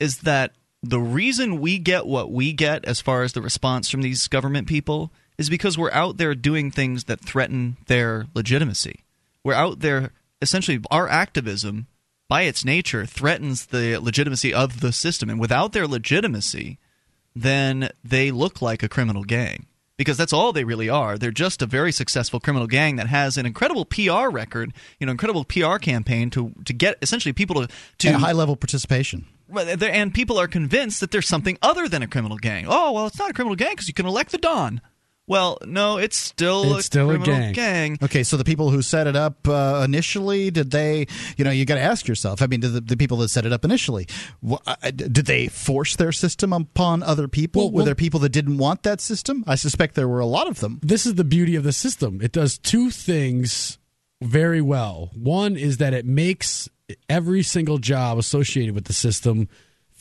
is that the reason we get what we get as far as the response from these government people is because we're out there doing things that threaten their legitimacy. We're out there essentially our activism by its nature threatens the legitimacy of the system and without their legitimacy then they look like a criminal gang because that's all they really are. They're just a very successful criminal gang that has an incredible PR record, you know, incredible PR campaign to to get essentially people to to and high level participation. And people are convinced that there's something other than a criminal gang. Oh, well, it's not a criminal gang because you can elect the Don. Well, no, it's still it's a still criminal a gang. gang. Okay, so the people who set it up uh, initially, did they? You know, you got to ask yourself. I mean, did the, the, people that set it up initially, wh- uh, did they force their system upon other people? Well, Were well- there people that didn't want that system? I suspect there were a lot of them. This is the beauty of the system. It does two things very well. One is that it makes every single job associated with the system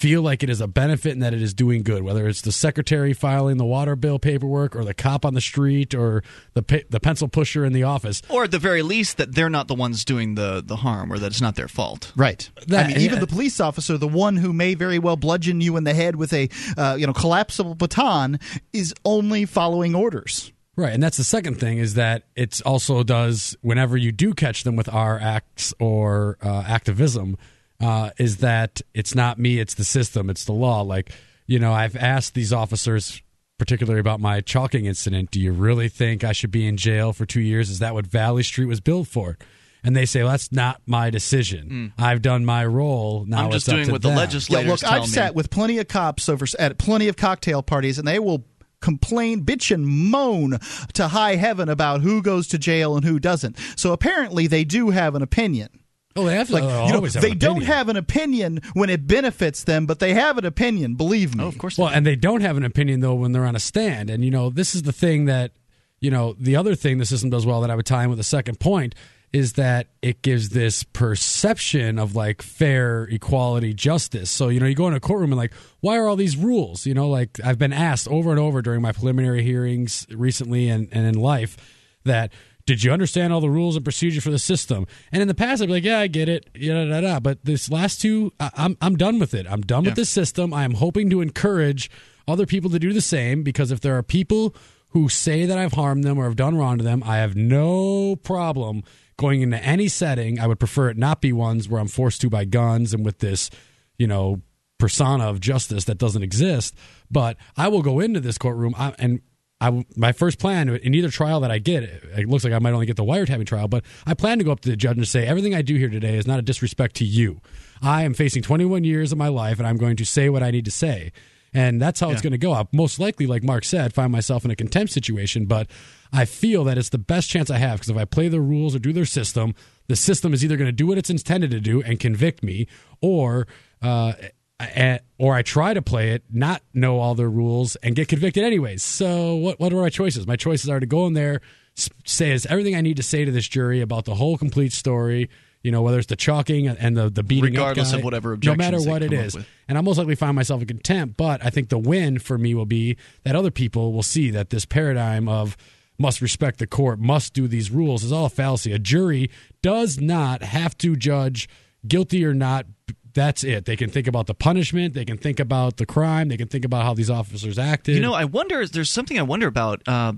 feel like it is a benefit and that it is doing good, whether it's the secretary filing the water bill paperwork or the cop on the street or the pe- the pencil pusher in the office. Or at the very least, that they're not the ones doing the, the harm or that it's not their fault. Right. That- I mean, even yeah. the police officer, the one who may very well bludgeon you in the head with a uh, you know collapsible baton, is only following orders. Right, and that's the second thing is that it also does whenever you do catch them with our acts or uh, activism, uh, is that it's not me, it's the system, it's the law. Like you know, I've asked these officers, particularly about my chalking incident, do you really think I should be in jail for two years? Is that what Valley Street was built for? And they say, well, that's not my decision. I've done my role. Now I'm it's just up doing to what the them." Yeah, legislators look, tell I've me. sat with plenty of cops over at plenty of cocktail parties, and they will complain, bitch, and moan to high heaven about who goes to jail and who doesn't. So apparently, they do have an opinion. Oh, they have to Like they'll you know, always have they an don't have an opinion when it benefits them, but they have an opinion. Believe me. Oh, of course. Well, and they don't have an opinion though when they're on a stand. And you know, this is the thing that you know, the other thing the system does well that I would tie in with the second point is that it gives this perception of like fair equality justice. So, you know, you go in a courtroom and like, why are all these rules? You know, like I've been asked over and over during my preliminary hearings recently and, and in life that did you understand all the rules and procedure for the system? And in the past, I'd be like, yeah, I get it, da, da, da. But this last two, I, I'm I'm done with it. I'm done Yeah. with this system. I am hoping to encourage other people to do the same because if there are people who say that I've harmed them or have done wrong to them, I have no problem going into any setting. I would prefer it not be ones where I'm forced to by guns and with this, you know, persona of justice that doesn't exist. But I will go into this courtroom I, and I, my first plan in either trial that I get, it looks like I might only get the wiretapping trial, but I plan to go up to the judge and say everything I do here today is not a disrespect to you. I am facing 21 years of my life, and I'm going to say what I need to say, and that's how it's going to go. I'll most likely, like Mark said, find myself in a contempt situation, but I feel that it's the best chance I have because if I play the rules or do their system, the system is either going to do what it's intended to do and convict me, or uh, eh, or I try to play it, not know all the rules, and get convicted anyways. So what what are my choices? My choices are to go in there, say is everything I need to say to this jury about the whole complete story. You know, whether it's the chalking and the the beating, Regardless guy, of whatever no matter what it is, and I'll most likely find myself in contempt. But I think the win for me will be that other people will see that this paradigm of must respect the court, must do these rules is all a fallacy. A jury does not have to judge guilty or not. That's it. They can think about the punishment. They can think about the crime. They can think about how these officers acted. You know, I wonder. There's something I wonder about. Uh,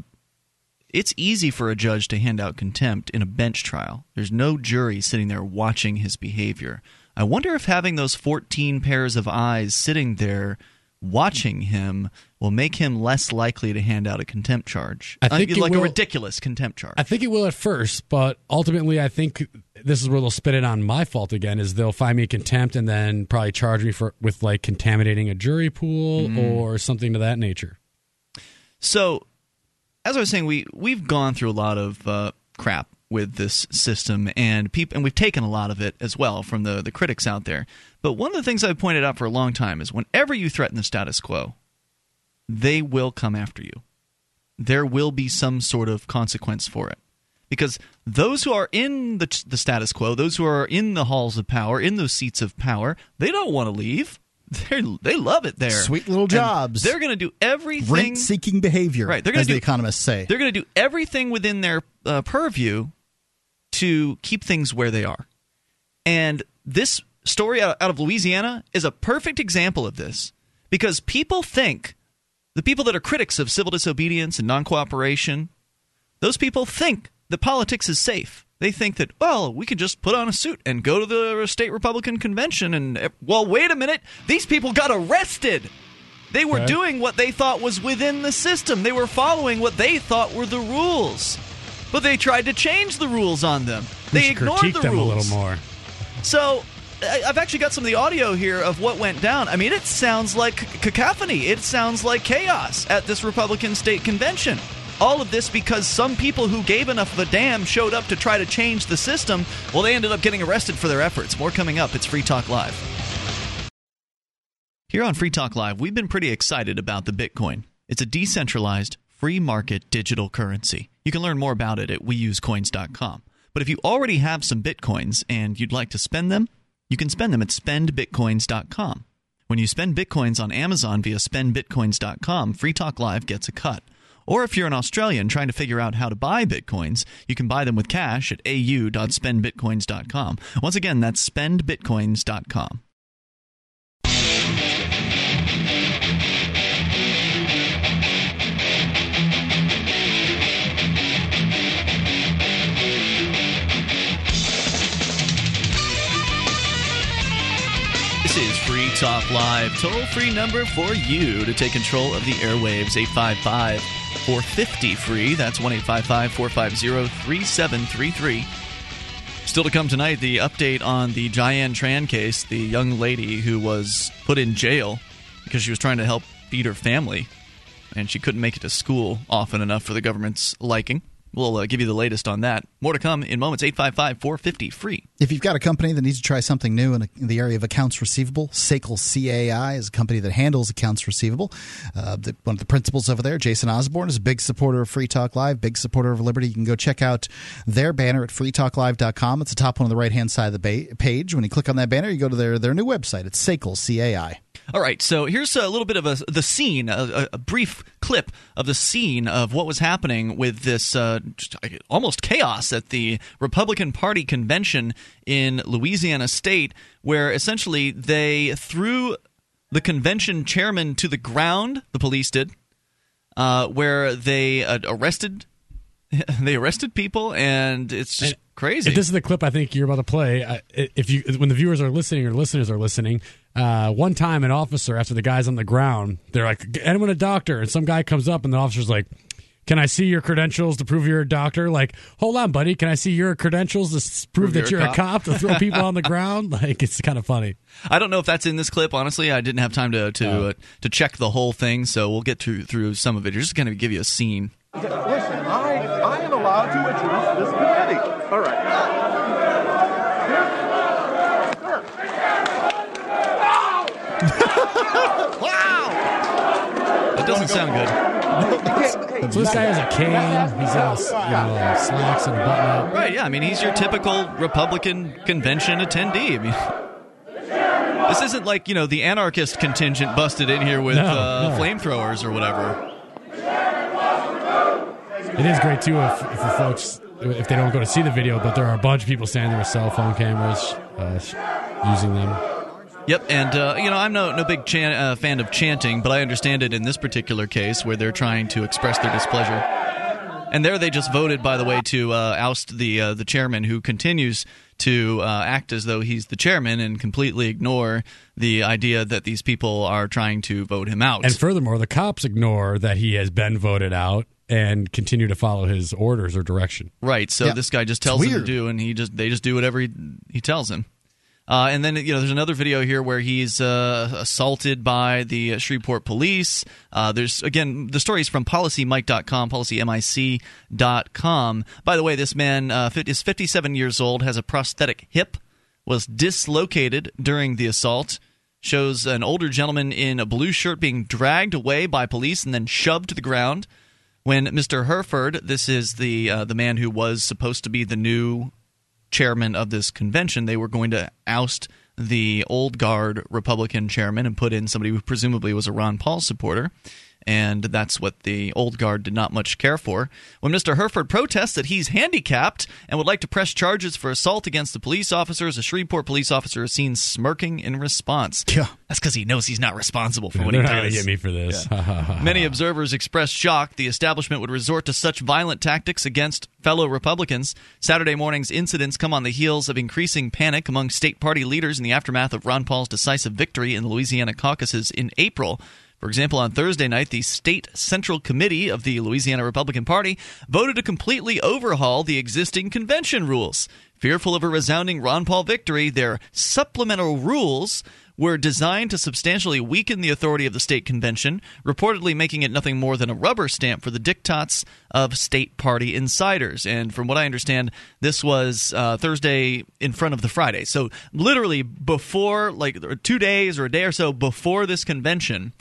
it's easy for a judge to hand out contempt in a bench trial. There's no jury sitting there watching his behavior. I wonder if having those 14 pairs of eyes sitting there watching him will make him less likely to hand out a contempt charge. I think uh, like will, a ridiculous contempt charge. I think it will at first, but ultimately, I think this is where they'll spit it on my fault again. Is they'll find me contempt and then probably charge me for with like contaminating a jury pool mm. or something to that nature. So, as I was saying, we we've gone through a lot of uh, crap with this system, and people, and we've taken a lot of it as well from the the critics out there. But one of the things I've pointed out for a long time is whenever you threaten the status quo, they will come after you. There will be some sort of consequence for it. Because those who are in the, the status quo, those who are in the halls of power, in those seats of power, they don't want to leave. They they love it there. Sweet little jobs. And they're going to do everything. Rent-seeking behavior. Right. They're going to do, the economists say. They're going to do everything within their uh, purview to keep things where they are. And this story out, of Louisiana is a perfect example of this because people think the people that are critics of civil disobedience and non cooperation, those people think that politics is safe. They think that, well, we can just put on a suit and go to the state Republican convention and, eh, well, wait a minute. These people got arrested. They were okay. doing what they thought was within the system. They were following what they thought were the rules. But they tried to change the rules on them. We they ignored the them rules. a little more. So I've actually got some of the audio here of what went down. I mean, it sounds like cacophony. It sounds like chaos at this Republican state convention. All of this because some people who gave enough of a damn showed up to try to change the system. Well, they ended up getting arrested for their efforts. More coming up. It's Free Talk Live. Here on Free Talk Live, we've been pretty excited about the Bitcoin. It's a decentralized, free market digital currency. You can learn more about it at weusecoins.com. But if you already have some Bitcoins and you'd like to spend them, you can spend them at spendbitcoins.com. When you spend bitcoins on Amazon via spendbitcoins.com, Free Talk Live gets a cut. Or if you're an Australian trying to figure out how to buy bitcoins, you can buy them with cash at au.spendbitcoins.com. Once again, that's spendbitcoins.com. This is Free Talk Live, toll free number for you to take control of the airwaves 855 450 free. That's 1 450 3733. Still to come tonight, the update on the Diane Tran case, the young lady who was put in jail because she was trying to help feed her family and she couldn't make it to school often enough for the government's liking. We'll uh, give you the latest on that. More to come in moments. 855 450 free. If you've got a company that needs to try something new in, the area of accounts receivable, SACL CAI is a company that handles accounts receivable. Uh, the, one of the principals over there, Jason Osborne, is a big supporter of Free Talk Live, big supporter of Liberty. You can go check out their banner at freetalklive.com. It's the top one on the right hand side of the ba- page. When you click on that banner, you go to their, their new website. It's SACL CAI. All right, so here's a little bit of a, the scene, a, a brief clip of the scene of what was happening with this uh, almost chaos at the Republican Party convention in Louisiana State, where essentially they threw the convention chairman to the ground. The police did, uh, where they uh, arrested they arrested people, and it's just crazy. If this is the clip I think you're about to play. if you, when the viewers are listening or listeners are listening, uh, one time an officer after the guy's on the ground, they're like, "Anyone a doctor?" And some guy comes up, and the officer's like. Can I see your credentials to prove you're a doctor? Like, hold on, buddy. Can I see your credentials to prove, prove that you're, you're a, cop? a, cop? to throw people on the ground? Like, it's kind of funny. I don't know if that's in this clip. Honestly, I didn't have time to to oh. uh, to check the whole thing, so we'll get through through some of it. Just going to give you a scene. Listen, I I am allowed to address this committee. All right. Wow! That doesn't sound good. so this guy has a cane. He's got you know, slacks and a button up. Right? Yeah. I mean, he's your typical Republican convention attendee. I mean, this isn't like you know the anarchist contingent busted in here with no, uh, no. flamethrowers or whatever. It is great too if, if the folks if they don't go to see the video, but there are a bunch of people standing there with cell phone cameras uh, using them. Yep, and uh, you know I'm no no big chan- uh, fan of chanting, but I understand it in this particular case where they're trying to express their displeasure. And there they just voted, by the way, to uh, oust the uh, the chairman, who continues to uh, act as though he's the chairman and completely ignore the idea that these people are trying to vote him out. And furthermore, the cops ignore that he has been voted out and continue to follow his orders or direction. Right. So Yeah. this guy just tells him to do, and he just they just do whatever he, he tells him. Uh, and then you know, there's another video here where he's uh, assaulted by the uh, Shreveport police. Uh, there's again the story is from PolicyMike.com, PolicyMic.com. By the way, this man uh, is 57 years old, has a prosthetic hip, was dislocated during the assault. Shows an older gentleman in a blue shirt being dragged away by police and then shoved to the ground when Mr. Herford, this is the uh, the man who was supposed to be the new chairman of this convention, they were going to oust the old guard Republican chairman and put in somebody who presumably was a Ron Paul supporter. And that's what the old guard did not much care for. When Mr. Herford protests that he's handicapped and would like to press charges for assault against the police officers, a Shreveport police officer is seen smirking in response. Yeah. That's because he knows he's not responsible for what They're he does. get me for this. Many observers expressed shock the establishment would resort to such violent tactics against fellow Republicans. Saturday morning's incidents come on the heels of increasing panic among state party leaders in the aftermath of Ron Paul's decisive victory in the Louisiana caucuses in April. For example, on Thursday night, the State Central Committee of the Louisiana Republican Party voted to completely overhaul the existing convention rules. Fearful of a resounding Ron Paul victory, their supplemental rules were designed to substantially weaken the authority of the state convention, reportedly making it nothing more than a rubber stamp for the diktats of state party insiders. And from what I understand, this was uh, Thursday in front of the Friday. So literally before, like two days or a day or so before this convention,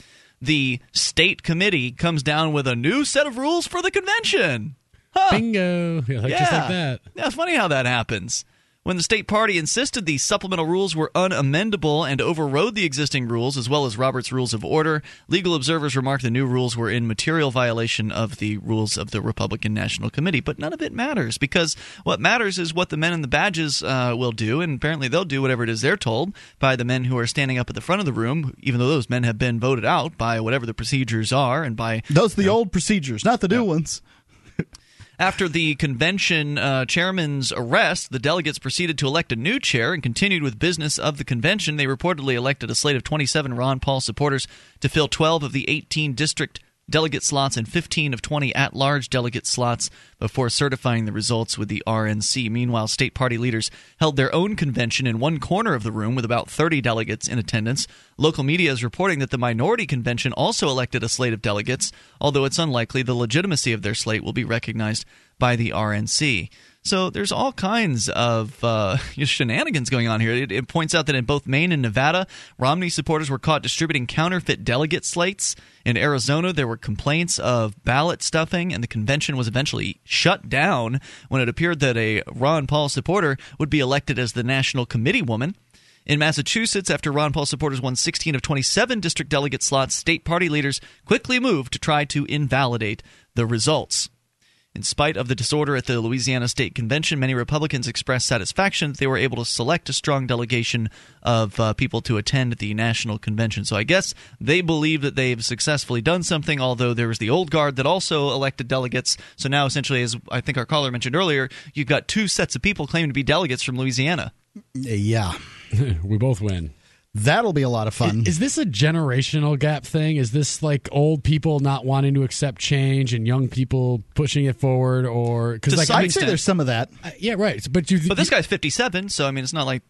the state committee comes down with a new set of rules for the convention. Huh. Bingo. Yeah, like, Just like that. Yeah, it's funny how that happens. When the state party insisted these supplemental rules were unamendable and overrode the existing rules, as well as Robert's Rules of Order, legal observers remarked the new rules were in material violation of the rules of the Republican National Committee. But none of it matters because what matters is what the men in the badges uh, will do, and apparently they'll do whatever it is they're told by the men who are standing up at the front of the room, even though those men have been voted out by whatever the procedures are and by Those are the old procedures, not the new ones. After the convention uh, chairman's arrest, the delegates proceeded to elect a new chair and continued with business of the convention. They reportedly elected a slate of 27 Ron Paul supporters to fill 12 of the 18 district delegate slots and 15 of 20 at large delegate slots before certifying the results with the RNC. Meanwhile, state party leaders held their own convention in one corner of the room with about 30 delegates in attendance. Local media is reporting that the minority convention also elected a slate of delegates, although it's unlikely the legitimacy of their slate will be recognized by the RNC. So there's all kinds of uh, shenanigans going on here. It, it points out that in both Maine and Nevada, Romney supporters were caught distributing counterfeit delegate slates. In Arizona, there were complaints of ballot stuffing, and the convention was eventually shut down when it appeared that a Ron Paul supporter would be elected as the national committee woman. In Massachusetts, after Ron Paul supporters won 16 of 27 district delegate slots, state party leaders quickly moved to try to invalidate the results. In spite of the disorder at the Louisiana State Convention, many Republicans expressed satisfaction that they were able to select a strong delegation of uh, people to attend the national convention. So I guess they believe that they've successfully done something, although there was the old guard that also elected delegates. So now, essentially, as I think our caller mentioned earlier, you've got two sets of people claiming to be delegates from Louisiana. Yeah. we both win. That'll be a lot of fun. Is this a generational gap thing? Is this like old people not wanting to accept change and young people pushing it forward, or because like I I'd mean, say there's some of that. uh, yeah, right. But you, But this guy's 57, so I mean, it's not like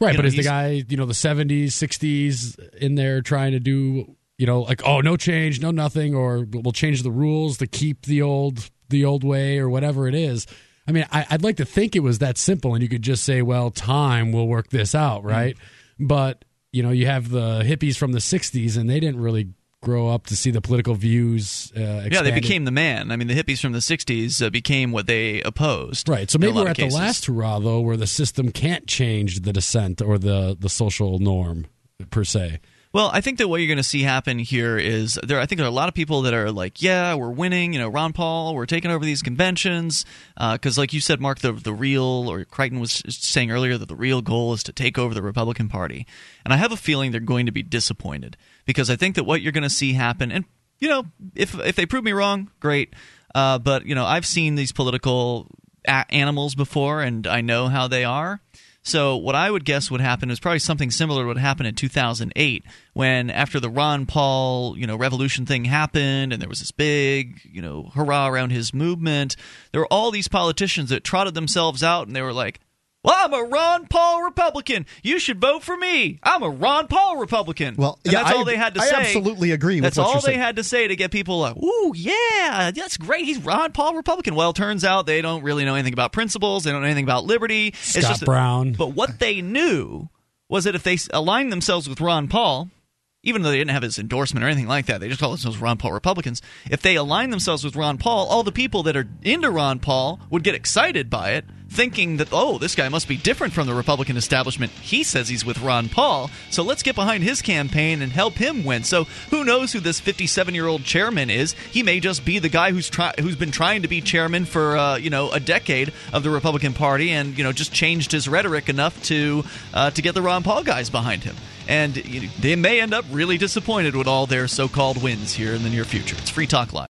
right? you But know, is the guy you know the '70s, '60s in there trying to do you know like oh no change, no nothing, or we'll change the rules to keep the old the old way or whatever it is. I mean, I, I'd like to think it was that simple, and you could just say, well, time will work this out, right? But you know, you have the hippies from the '60s, and they didn't really grow up to see the political views. Uh, Yeah, they became the man. I mean, the hippies from the '60s uh, became what they opposed. Right. So maybe we're at the last hurrah, though, where the system can't change the dissent or the, the social norm per se. Well, I think that what you're going to see happen here is there. I think there are a lot of people that are like, "Yeah, we're winning." You know, Ron Paul, we're taking over these conventions because, like you said, Mark, the the real or Crichton was saying earlier that the real goal is to take over the Republican Party, and I have a feeling they're going to be disappointed because I think that what you're going to see happen, and you know, if if they prove me wrong, great. Uh, but you know, I've seen these political a- animals before, and I know how they are. So what I would guess would happen is probably something similar to what happened in 2008 when after the Ron Paul, you know, revolution thing happened and there was this big, you know, hurrah around his movement, there were all these politicians that trotted themselves out and they were like, well, I'm a Ron Paul Republican. You should vote for me. I'm a Ron Paul Republican. Well, and yeah, that's all I, they had to I say. absolutely agree with That's what all you're they saying. had to say to get people like, "Ooh, yeah, that's great. He's Ron Paul Republican." Well, it turns out they don't really know anything about principles. They don't know anything about liberty. it's Scott just Brown. But what they knew was that if they aligned themselves with Ron Paul, even though they didn't have his endorsement or anything like that, they just called themselves Ron Paul Republicans. If they aligned themselves with Ron Paul, all the people that are into Ron Paul would get excited by it, thinking that, oh, this guy must be different from the Republican establishment. He says he's with Ron Paul, so let's get behind his campaign and help him win. So who knows who this 57 year old chairman is? He may just be the guy who's try- who's been trying to be chairman for uh, you know a decade of the Republican Party, and you know just changed his rhetoric enough to uh, to get the Ron Paul guys behind him and you know, they may end up really disappointed with all their so-called wins here in the near future. It's Free Talk Live.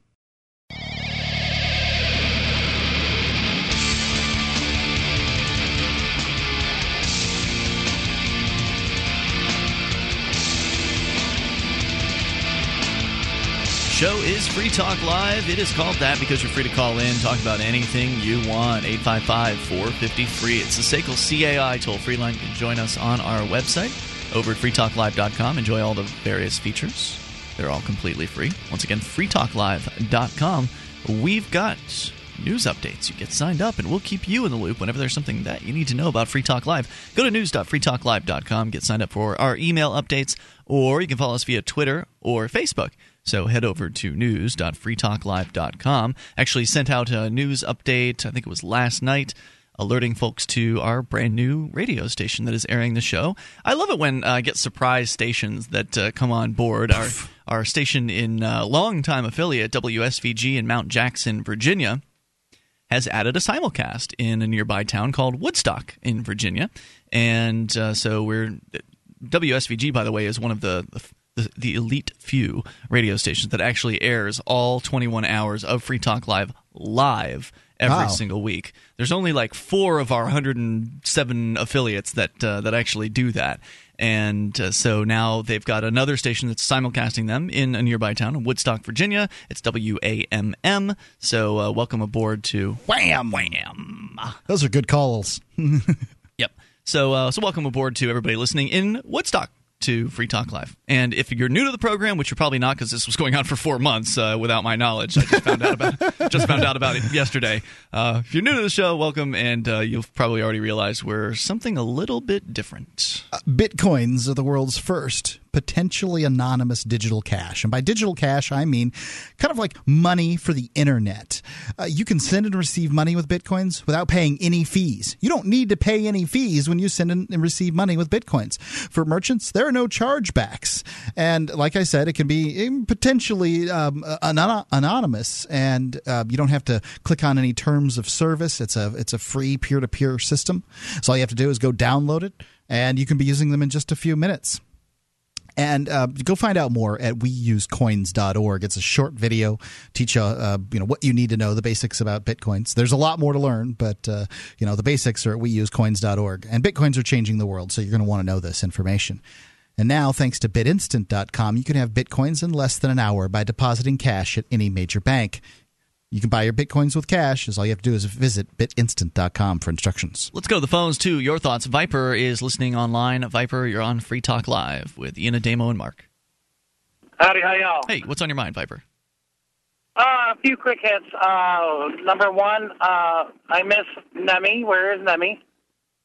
Show is Free Talk Live. It is called that because you're free to call in, talk about anything you want. 855 450 free. It's the SACL CAI toll free line. You can join us on our website over at freetalklive.com. Enjoy all the various features. They're all completely free. Once again, freetalklive.com. We've got news updates. You get signed up, and we'll keep you in the loop whenever there's something that you need to know about Free Talk Live. Go to news.freetalklive.com, get signed up for our email updates, or you can follow us via Twitter or Facebook. So head over to news.freetalklive.com. Actually, sent out a news update, I think it was last night, alerting folks to our brand new radio station that is airing the show. I love it when uh, I get surprise stations that uh, come on board. Our, our station in uh, longtime affiliate, WSVG in Mount Jackson, Virginia has added a simulcast in a nearby town called Woodstock in Virginia. And uh, so we're. WSVG, by the way, is one of the, the, the elite few radio stations that actually airs all 21 hours of Free Talk Live live every Wow. single week. There's only like four of our 107 affiliates that uh, that actually do that. And uh, so now they've got another station that's simulcasting them in a nearby town in Woodstock, Virginia. It's WAMM. So uh, welcome aboard to Wham! Wham. Those are good calls. Yep. So uh, so welcome aboard to everybody listening in Woodstock to Free Talk Live. And if you're new to the program, which you're probably not because this was going on for four months uh, without my knowledge, I just found out about just found out about it yesterday. Uh, if you're new to the show, welcome, and uh, you've probably already realized we're something a little bit different. Bitcoins are the world's first potentially anonymous digital cash. And by digital cash, I mean kind of like money for the internet. Uh, you can send and receive money with Bitcoins without paying any fees. You don't need to pay any fees when you send and receive money with Bitcoins. For merchants, there are no chargebacks. And like I said, it can be um, potentially um, anon- anonymous, and uh, you don't have to click on any terms of service. It's a it's a free peer to peer system. So all you have to do is go download it, and you can be using them in just a few minutes. And uh, go find out more at weusecoins.org. It's a short video, teach you, uh, you know what you need to know, the basics about bitcoins. There's a lot more to learn, but uh, you know the basics are at weusecoins.org. And bitcoins are changing the world, so you're going to want to know this information. And now, thanks to bitinstant.com, you can have bitcoins in less than an hour by depositing cash at any major bank. You can buy your bitcoins with cash. As all you have to do is visit bitinstant.com for instructions. Let's go to the phones too. Your thoughts. Viper is listening online. Viper, you're on Free Talk Live with Ian Ademo and Mark. Howdy, how y'all? Hey, what's on your mind, Viper? Uh, a few quick hits. Uh, number one, uh, I miss Nemi. Where is Nemi?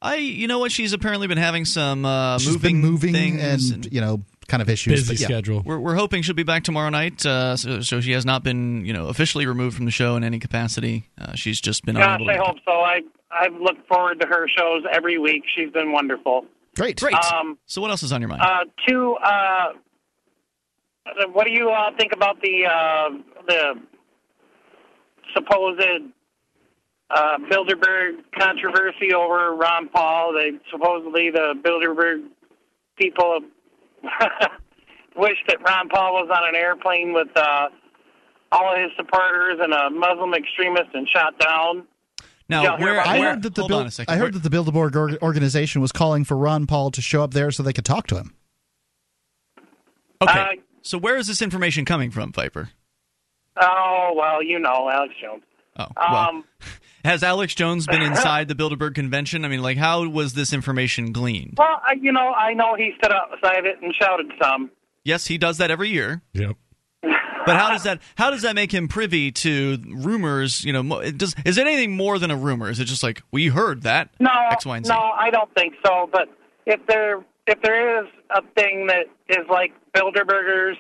I, you know what? She's apparently been having some uh, She's moving been moving things and, you know kind of issues. Busy yeah. schedule. We're, we're hoping she'll be back tomorrow night. Uh, so, so she has not been, you know, officially removed from the show in any capacity. Uh, she's just been Gosh, unable. I to hope so. I I look forward to her shows every week. She's been wonderful. Great. Great. Um, so what else is on your mind? Uh, two. Uh, what do you uh, think about the uh, the supposed uh, Bilderberg controversy over Ron Paul? They supposedly the Bilderberg people wish that Ron Paul was on an airplane with uh, all of his supporters and a Muslim extremist and shot down. now, yeah, where, I where- heard that the hold Bil- on a. I Where- heard that the Bilderberg org- organization was calling for Ron Paul to show up there so they could talk to him. okay. Uh, so where is this information coming from, Viper? Oh well, you know Alex Jones. Oh, well. Um, Has Alex Jones been inside the Bilderberg convention? I mean, like, how was this information gleaned? well, I, you know, I know he stood outside it and shouted some. Yes, he does that every year. Yep. But how does that how does that make him privy to rumors? You know, does is it anything more than a rumor? Is it just like we heard that No, X, Y, and Z? no, I don't think so. But if there if there is a thing that is like Bilderbergers,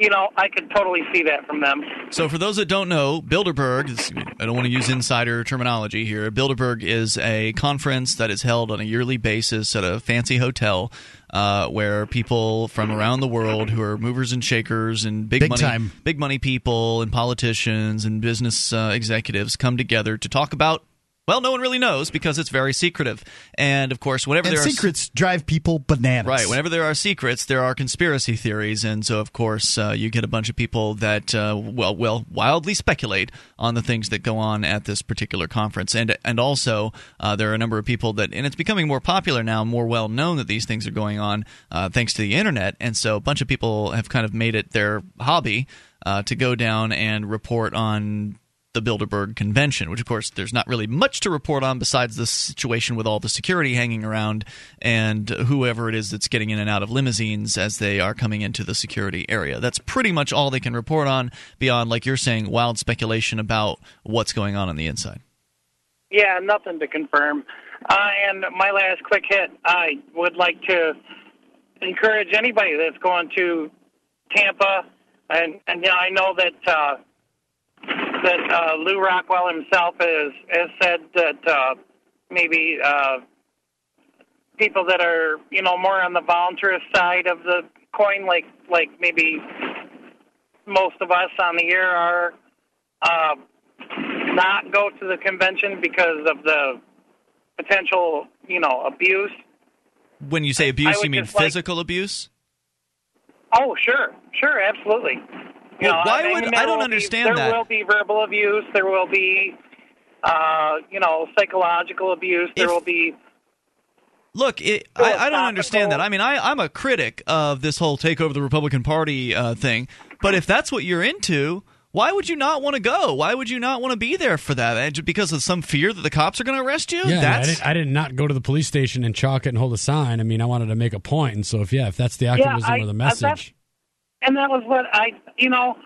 you know, I could totally see that from them. So, for those that don't know, Bilderberg, is, I don't want to use insider terminology here. Bilderberg is a conference that is held on a yearly basis at a fancy hotel uh, where people from around the world who are movers and shakers and big, Big money, time. big money people and politicians and business uh, executives come together to talk about. Well, no one really knows because it's very secretive. And of course, whenever And there are secrets drive people bananas. Right. Whenever there are secrets, there are conspiracy theories, and so of course uh, you get a bunch of people that uh, well, well, wildly speculate on the things that go on at this particular conference, and and also uh, there are a number of people that, and it's becoming more popular now, more well known that these things are going on uh, thanks to the internet, and so a bunch of people have kind of made it their hobby uh, to go down and report on the Bilderberg Convention, which, of course, there's not really much to report on besides the situation with all the security hanging around and whoever it is that's getting in and out of limousines as they are coming into the security area. That's pretty much all they can report on beyond, like you're saying, wild speculation about what's going on on the inside. Yeah, nothing to confirm. Uh, and my last quick hit, I would like to encourage anybody that's going to Tampa, and and yeah, I know that uh, that uh, Lew Rockwell himself has has said that uh, maybe uh, people that are you know more on the voluntarist side of the coin, like like maybe most of us on the air are. Uh, not go to the convention because of the potential, you know, abuse. When you say abuse, you mean just like- physical abuse? Oh, sure, sure, absolutely. You Well, know, why I mean, would- there I don't understand be, there that. will be verbal abuse. There will be, uh, you know, psychological abuse. There If- will be. Look, it, I, I don't understand that. I mean, I, I'm a critic of this whole take over the Republican Party uh, thing, but if that's what you're into, why would you not want to go? Why would you not want to be there for that? Because of some fear that the cops are going to arrest you? Yeah, I, I, did, I did not go to the police station and chalk it and hold a sign. I mean, I wanted to make a point, and so if yeah, if that's the activism I- or the uh, that's- message, And that was what I, you know,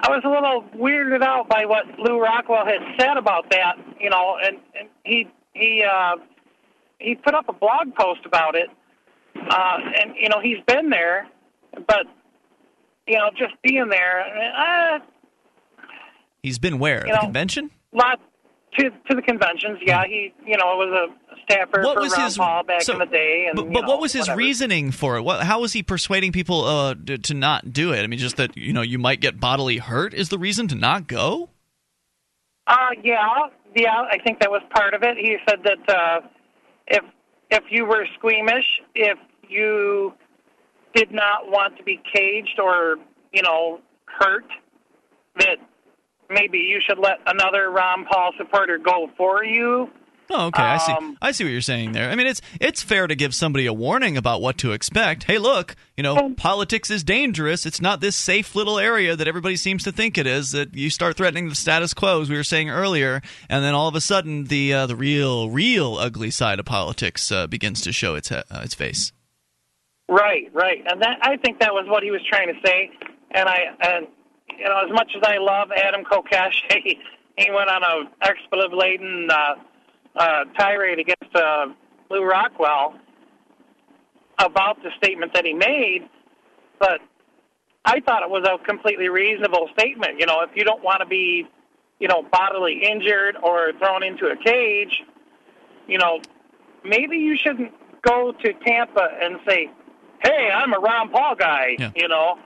I was a little weirded out by what Lew Rockwell had said about that, you know, and, and he he uh, he put up a blog post about it, uh, and you know he's been there, but you know just being there, uh, he's been where? You the know, convention? lot to to the conventions. Yeah, he you know it was a staffer What was Ron his- Paul back so- in the day, and But, you but know, what was his whatever. reasoning for it? What, how was he persuading people uh, to, to not do it? I mean, just that you know you might get bodily hurt is the reason to not go. Uh, yeah, yeah. I think that was part of it. He said that uh, if if you were squeamish, if you did not want to be caged or you know hurt, that maybe you should let another Ron Paul supporter go for you. Oh, okay. I see. Um, I see what you're saying there. I mean, it's it's fair to give somebody a warning about what to expect. Hey, look, you know, politics is dangerous. It's not this safe little area that everybody seems to think it is. That you start threatening the status quo, as we were saying earlier, and then all of a sudden, the uh, the real, real ugly side of politics uh, begins to show its uh, its face. Right, right, and that I think that was what he was trying to say. And I, and you know, as much as I love Adam Kokesh, he he went on a expletive laden uh, uh, tirade against uh, Lew Rockwell. about the statement that he made, but I thought it was a completely reasonable statement. You know, if you don't want to be, you know, bodily injured or thrown into a cage, you know, maybe you shouldn't go to Tampa and say, "Hey, I'm a Ron Paul guy," Yeah. you know.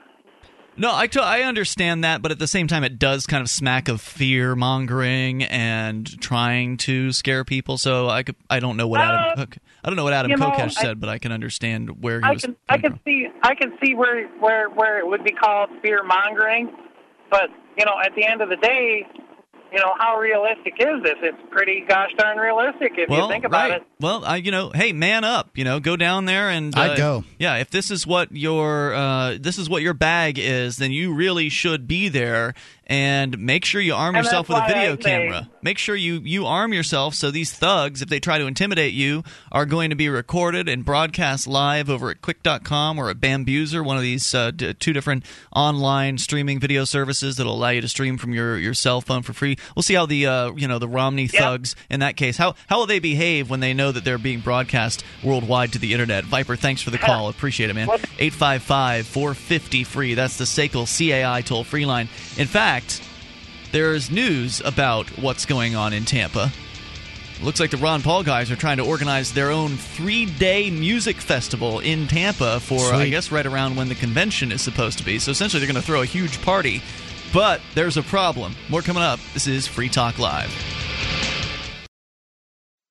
No, I, t- I understand that, but at the same time, it does kind of smack of fear mongering and trying to scare people. So I could, I don't know what Adam Uh, Cook, I don't know what Adam you know, Kokesh I- said, but I can understand where he I was. can I can see I can see where where where it would be called fear mongering, but you know, at the end of the day, you know, how realistic is this? It's pretty gosh darn realistic if well, you think about right. it. Well, I, you know, hey, man up. You know, go down there and I'd uh, go. Yeah, if this is what your uh, this is what your bag is, then you really should be there and make sure you arm yourself with a video camera. Make sure you you arm yourself so these thugs, if they try to intimidate you, are going to be recorded and broadcast live over at Qik.com or at Bambuser, one of these uh, d- two different online streaming video services that'll allow you to stream from your, your cell phone for free. We'll see how the uh, you know the Romney thugs in that case how how will they behave when they know that they're being broadcast worldwide to the internet. Viper, thanks for the call. Appreciate it, man. 855 450 free. That's the SACL CAI toll free line. In fact, there's news about what's going on in Tampa. Looks like the Ron Paul guys are trying to organize their own three day music festival in Tampa for, I guess, right around when the convention is supposed to be. So essentially, they're going to throw a huge party. But there's a problem. More coming up. This is Free Talk Live.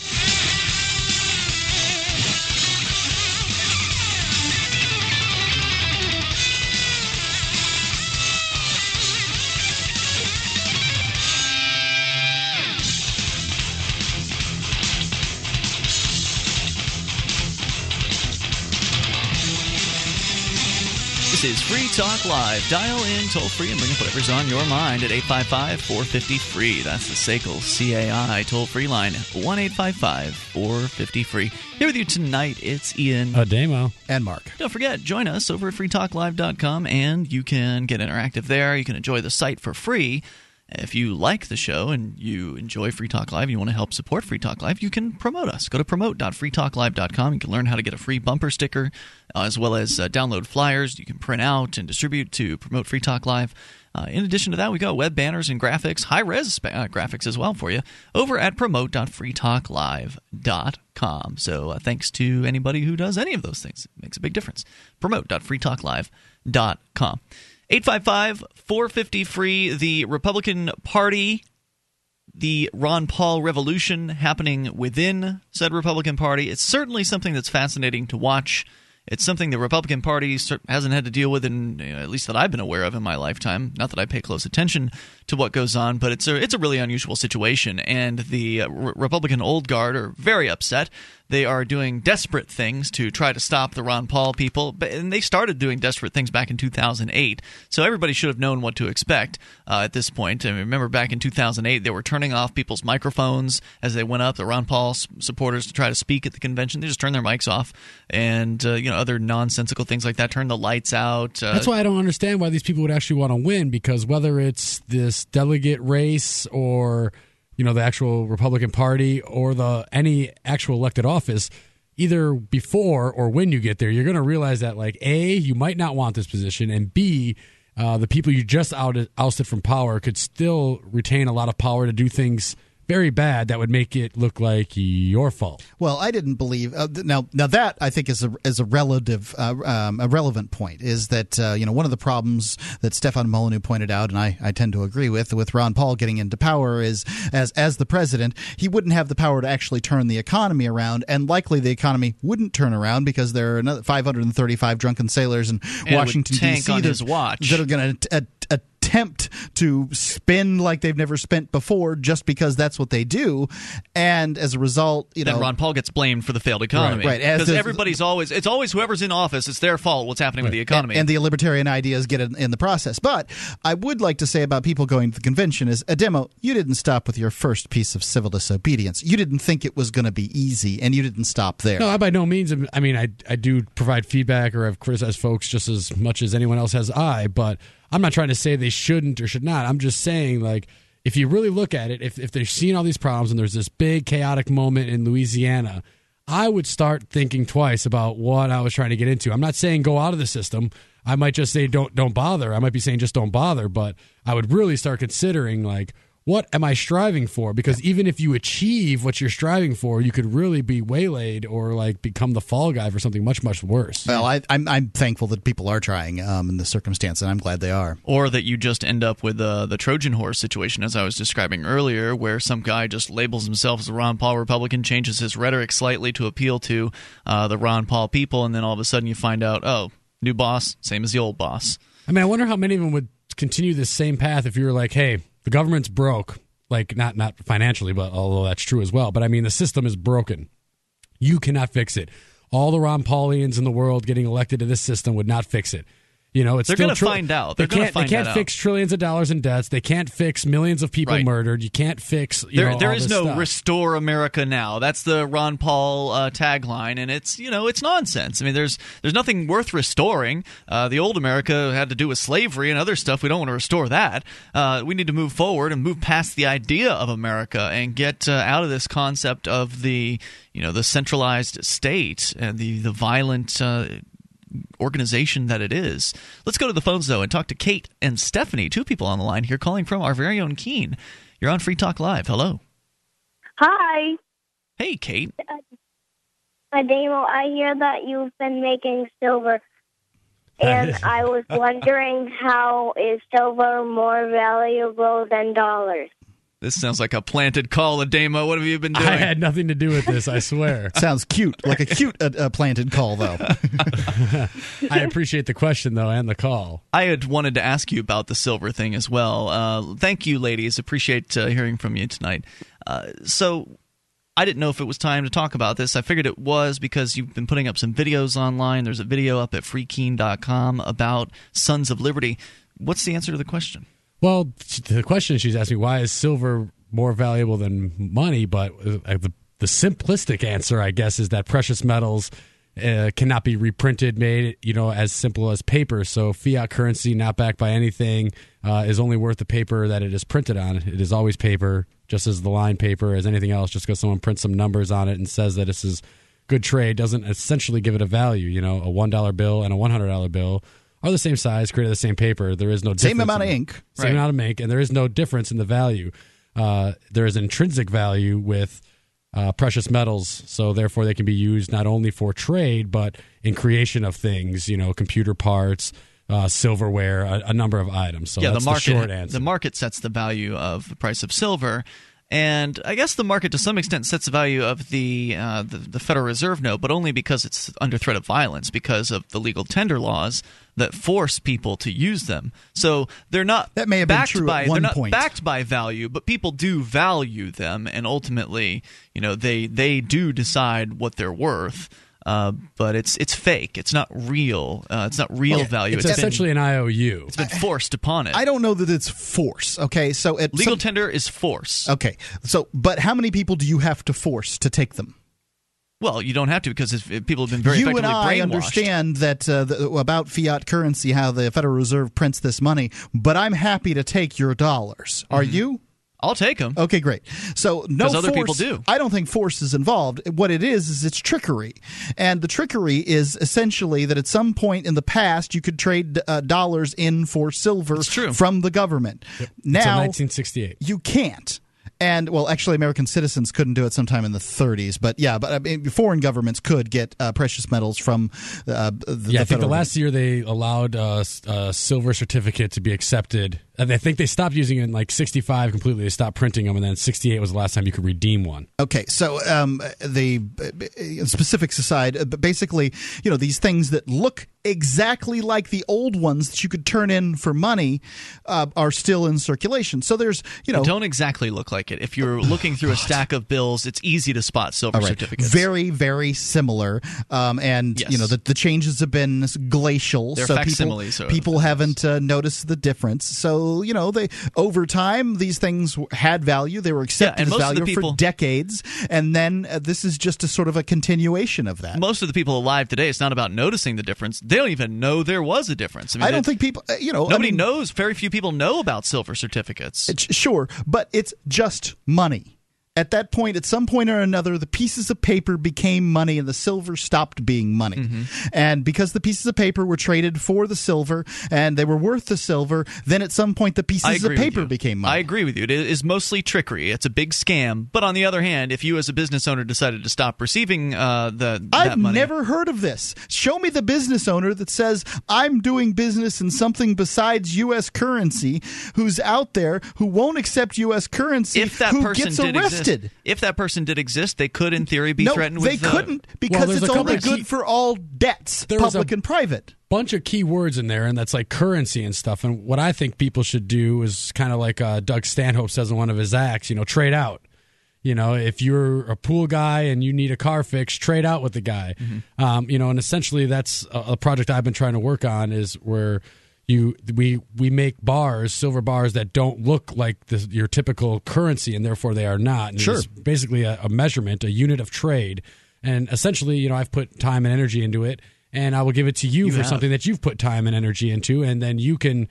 Yeah. This is Free Talk Live. Dial in toll free and bring up whatever's on your mind at 855 450 free. That's the SACL CAI toll free line 1 855 450 free. Here with you tonight, it's Ian. Uh, Ademo. And Mark. Don't forget, join us over at freetalklive.com and you can get interactive there. You can enjoy the site for free. If you like the show and you enjoy Free Talk Live you want to help support Free Talk Live, you can promote us. Go to promote.freetalklive.com. You can learn how to get a free bumper sticker uh, as well as uh, download flyers you can print out and distribute to promote Free Talk Live. Uh, in addition to that, we got web banners and graphics, high res uh, graphics as well for you over at promote.freetalklive.com. So uh, thanks to anybody who does any of those things. It makes a big difference. Promote.freetalklive.com. 855 450 free. The Republican Party, the Ron Paul revolution happening within said Republican Party. It's certainly something that's fascinating to watch. It's something the Republican Party hasn't had to deal with, in at least that I've been aware of in my lifetime. Not that I pay close attention to what goes on, but it's a it's a really unusual situation, and the uh, Republican old guard are very upset. They are doing desperate things to try to stop the Ron Paul people, but and they started doing desperate things back in 2008. So everybody should have known what to expect uh, at this point. I remember back in 2008, they were turning off people's microphones as they went up. The Ron Paul s- supporters to try to speak at the convention, they just turned their mics off, and uh, you know other nonsensical things like that. Turn the lights out. Uh, That's why I don't understand why these people would actually want to win because whether it's this delegate race or you know the actual Republican Party or the any actual elected office, either before or when you get there, you're going to realize that like a you might not want this position, and b uh, the people you just outed, ousted from power could still retain a lot of power to do things very bad that would make it look like your fault. Well, I didn't believe uh, th- now. Now that I think is a is a relative, uh, um, a relevant point is that uh, you know one of the problems that Stefan Molyneux pointed out, and I, I tend to agree with, with Ron Paul getting into power is as as the president, he wouldn't have the power to actually turn the economy around, and likely the economy wouldn't turn around because there are another 535 drunken sailors in it would Washington D.C. that- that are going to. Uh, attempt to spend like they've never spent before just because that's what they do. And as a result, you then know. Ron Paul gets blamed for the failed economy. Right. Because everybody's always, it's always whoever's in office, it's their fault what's happening right. with the economy. And, and, the libertarian ideas get in, in, the process. But I would like to say about people going to the convention is, Ademo, you didn't stop with your first piece of civil disobedience. You didn't think it was going to be easy, and you didn't stop there. No, I by no means. I mean, I, I do provide feedback or I've criticized folks just as much as anyone else has I, but I'm not trying to say they shouldn't or should not. I'm just saying, like, if you really look at it, if, if they're seeing all these problems and there's this big chaotic moment in Louisiana, I would start thinking twice about what I was trying to get into. I'm not saying go out of the system. I might just say don't don't bother. I might be saying just don't bother, but I would really start considering like what am I striving for? Because even if you achieve what you're striving for, you could really be waylaid or like become the fall guy for something much much worse. Well, I, am I'm, I'm thankful that people are trying um, in the circumstance, and I'm glad they are. Or that you just end up with uh, the Trojan horse situation, as I was describing earlier, where some guy just labels himself as a Ron Paul Republican, changes his rhetoric slightly to appeal to uh, the Ron Paul people, and then all of a sudden you find out, oh, new boss, same as the old boss. I mean, I wonder how many of them would continue this same path if you were like, hey the government's broke like not not financially but although that's true as well but i mean the system is broken. You cannot fix it. All the ron paulians in the world getting elected to this system would not fix it you know, it's they're going to find out. They're they can't. They can't fix trillions of dollars in debts. They can't fix millions of people right. murdered. You can't fix. You there, know, there is no stuff. restore America now. That's the Ron Paul uh, tagline, and it's you know it's nonsense. I mean, there's there's nothing worth restoring. Uh, the old America had to do with slavery and other stuff. We don't want to restore that. Uh, we need to move forward and move past the idea of America and get uh, out of this concept of the you know the centralized state and the the violent uh, organization that it is. Let's go to the phones, though, and talk to Kate and Stephanie, two people on the line here calling from our very own Keene. You're on Free Talk Live. Hello. Hi. Hey, Kate. Uh, I hear that you've been making silver, and I was wondering how is silver more valuable than dollars? This sounds like a planted call, Ademo. What have you been doing? I had nothing to do with this, I swear. Sounds cute, like a cute uh, uh, planted call, though. I appreciate the question, though, and the call. I had wanted to ask you about the silver thing as well. Uh, thank you, ladies. Appreciate uh, hearing from you tonight. Uh, so, I didn't know if it was time to talk about this. I figured it was because you've been putting up some videos online. There's a video up at freekeene.com about Suns of Liberty. What's the answer to the question? Well, the question she's asking why is silver more valuable than money? But uh, the, the simplistic answer, I guess, is that precious metals uh, cannot be reprinted, made you know as simple as paper. So fiat currency, not backed by anything, uh, is only worth the paper that it is printed on. It is always paper, just as the line paper as anything else. Just because someone prints some numbers on it and says that this is good trade doesn't essentially give it a value. You know, a one dollar bill and a one hundred dollar bill are the same size, created the same paper. There is no same amount of ink, same right. amount of ink, and there is no difference in the value. Uh, there is intrinsic value with uh, precious metals, so therefore they can be used not only for trade but in creation of things. You know, computer parts. Uh, silverware, a, a, number of items. So yeah, the market, the short answer. The market sets the value of the price of silver, and I guess the market, to some extent, sets the value of the, uh, the, the Federal Reserve note, but only because it's under threat of violence because of the legal tender laws that force people to use them. So they're not that may have backed been true by at one they're not point. backed by value, but people do value them, and ultimately, you know, they they do decide what they're worth. Uh, but it's it's fake. It's not real. Uh, it's not real well, value. It's, it's essentially been, an IOU. It's been forced upon it. I don't know that it's force. Okay, so legal some, tender is force. Okay, so but how many people do you have to force to take them? Well, you don't have to because people have been very you effectively and I brainwashed. understand that uh, the, about fiat currency, how the Federal Reserve prints this money, but I'm happy to take your dollars. Are mm-hmm. you? I'll take them. Okay, great. So no other force, people do. I don't think force is involved. What it is is it's trickery, and the trickery is essentially that at some point in the past you could trade uh, dollars in for silver from the government. Yep. Now, 1968, you can't. And well, actually, American citizens couldn't do it sometime in the 30s. But yeah, but I mean, foreign governments could get uh, precious metals from uh, the, yeah. The I think the last year they allowed uh, a silver certificate to be accepted I think they stopped using it in like 65 completely. They stopped printing them, and then 68 was the last time you could redeem one. Okay, so um, the uh, specifics aside, uh, but basically, you know, these things that look exactly like the old ones that you could turn in for money uh, are still in circulation. So there's, you know, They don't exactly look like it. If you're looking through a stack of bills, it's easy to spot silver All right. certificates. Very, very similar. Um, and Yes. you know the, the changes have been glacial. They're so people, so- people haven't uh, noticed the difference. So you know they over time these things had value. They were accepted and as most of the value people- for decades, and then uh, this is just a sort of a continuation of that. Most of the people alive today, it's not about noticing the difference. They don't even know there was a difference. I, mean, I don't think people, uh, you know, I nobody mean, knows. Very few people know about silver certificates. Sure, but it's just money. At that point, at some point or another, the pieces of paper became money and the silver stopped being money. Mm-hmm. And because the pieces of paper were traded for the silver and they were worth the silver, then at some point the pieces of paper became money. I agree with you. It is mostly trickery. It's a big scam. But on the other hand, if you as a business owner decided to stop receiving uh, the that I've money, never heard of this. Show me the business owner that says I'm doing business in something besides U.S. currency, who's out there who won't accept U.S. currency, if that who person gets did arrested. exist, if that person did exist, they could, in theory, be no, threatened they with. uh, couldn't because there's it's only good key- for all debts, public a- and private. bunch of key words in there, and that's like currency and stuff. And what I think people should do is kind of like uh, Doug Stanhope says in one of his acts, you know, trade out. You know, if you're a pool guy and you need a car fix, trade out with the guy. Um, you know, and essentially that's a, a project I've been trying to work on is where you we we make bars, silver bars that don't look like the, your typical currency, and therefore they are not. And Sure. It's basically a, a measurement, a unit of trade, and essentially, you know, I've put time and energy into it, and I will give it to you, You for have. something that you've put time and energy into, and then you can,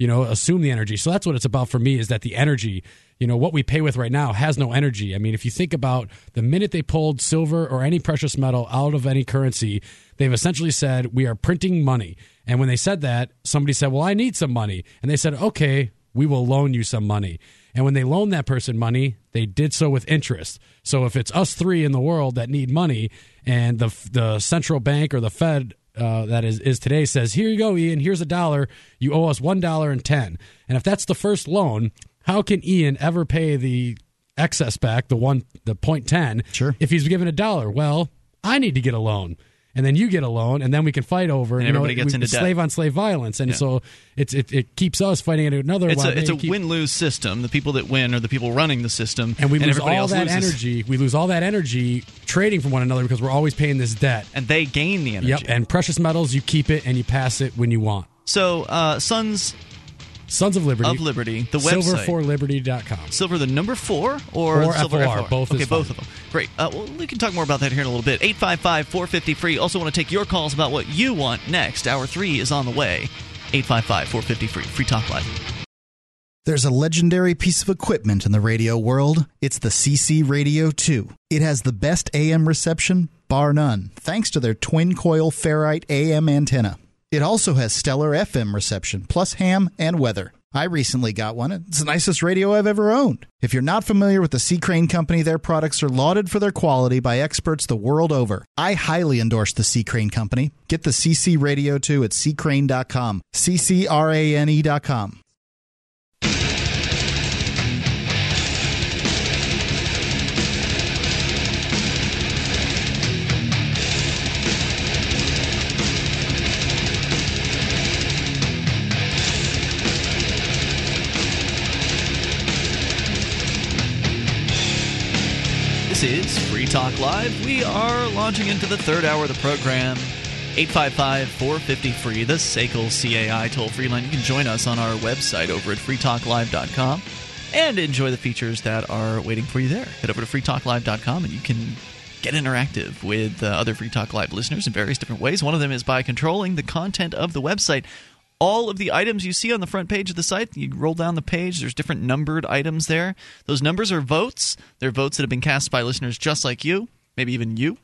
you know, assume the energy. So that's what it's about for me is that the energy, you know, what we pay with right now has no energy. I mean, if you think about the minute they pulled silver or any precious metal out of any currency, they've essentially said we are printing money. And when they said that, somebody said, "Well, I need some money," and they said, "Okay." We will loan you some money. And when they loan that person money, they did so with interest. So if it's us three in the world that need money, and the the central bank or the Fed uh, that is is today says, "Here you go, Ian. Here's a dollar. You owe us one dollar and ten. And if that's the first loan, how can Ian ever pay the excess back, the one, the point ten? Sure. If he's given a dollar, well, I need to get a loan. And then you get a loan, and then we can fight over. And you know, everybody gets we- into debt. slave on slave violence, and Yeah. so it's it, it keeps us fighting at another. It's a, it's a keep- win lose system. The people that win are the people running the system, and we lose all that loses. energy. We lose all that energy trading from one another because we're always paying this debt. and they gain the energy. Yep. And precious metals, you keep it and you pass it when you want. So, uh, Suns Suns of Liberty. of Liberty, the website. Silver4liberty.com. Silver the number four or, Or silver FOR, both okay is both fine. of them great uh, well, we can talk more about that here in a little bit 855-450 free also want to take your calls about what you want next hour three is on the way 855-450 free free talk live There's a legendary piece of equipment in the radio world. It's the CC Radio 2. It has the best AM reception, bar none, thanks to their twin coil ferrite AM antenna. It also has stellar FM reception, plus ham and weather. I recently got one. It's the nicest radio I've ever owned. If you're not familiar with the C. Crane Company, their products are lauded for their quality by experts the world over. I highly endorse the C. Crane Company. Get the CC Radio 2 at ccrane.com. C-C-R-A-N-E.com. This is Free Talk Live. We are launching into the third hour of the program. 855 450 free, the SACL CAI toll free line. You can join us on our website over at freetalklive.com and enjoy the features that are waiting for you there. Head over to freetalklive.com and you can get interactive with uh, other Free Talk Live listeners in various different ways. One of them is by controlling the content of the website. All of the items you see on the front page of the site, you roll down the page, there's different numbered items there. Those numbers are votes. They're votes that have been cast by listeners just like you, maybe even you.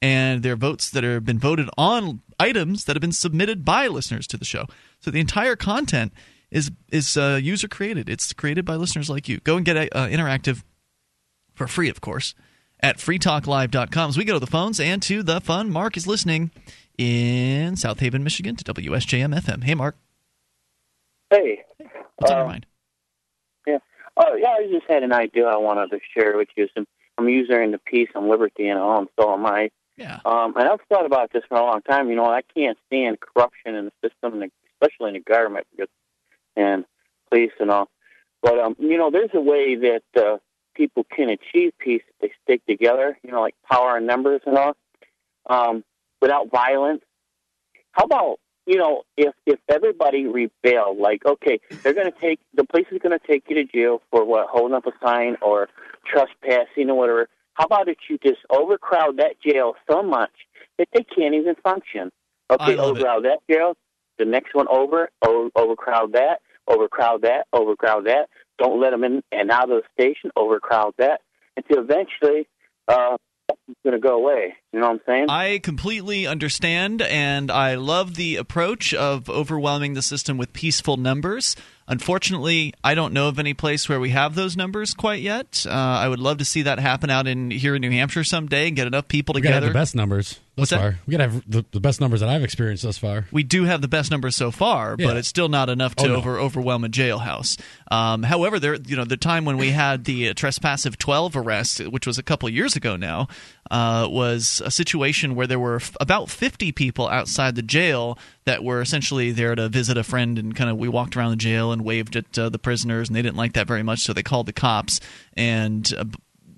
And they're votes that have been voted on items that have been submitted by listeners to the show. So the entire content is is uh, user created. It's created by listeners like you. Go and get uh, interactive for free, of course, at freetalklive.com. As we go to the phones and to the fun, Mark is listening in South Haven, Michigan to WSJM FM. Hey, Mark. Hey, What's on your mind? Yeah. Oh, yeah. I just had an idea I wanted to share with you. Some, I'm user in the peace and liberty, and all, and so am I. Yeah. Um, and I've thought about this for a long time. You know, I can't stand corruption in the system, and especially in the government because, and police and all. But um, you know, there's a way that uh, people can achieve peace if they stick together. You know, like power and numbers and all, um, without violence. How about you know, if if everybody rebelled, like okay, they're going to take the police is going to take you to jail for what holding up a sign or trespassing or whatever. How about if you just overcrowd that jail so much that they can't even function? Okay, overcrowd that jail. The next one over, o- overcrowd that, overcrowd that, overcrowd that. Don't let them in and out of the station. Overcrowd that until eventually uh, it's going to go away. You know what I'm saying? I completely understand, and I love the approach of overwhelming the system with peaceful numbers. Unfortunately, I don't know of any place where we have those numbers quite yet. Uh, I would love to see that happen out in here in New Hampshire someday and get enough people We gotta together. have the best numbers What's thus far. We gotta have the, the best numbers that I've experienced thus far. We do have the best numbers so far, Yeah. but it's still not enough to Oh, no. over overwhelm a jailhouse. Um, however, there, you know, the time when we had the uh, trespassive twelve arrest, which was a couple years ago now, uh, was a situation where there were f- about fifty people outside the jail that were essentially there to visit a friend, and kind of we walked around the jail and waved at uh, the prisoners, and they didn't like that very much, so they called the cops and. Uh,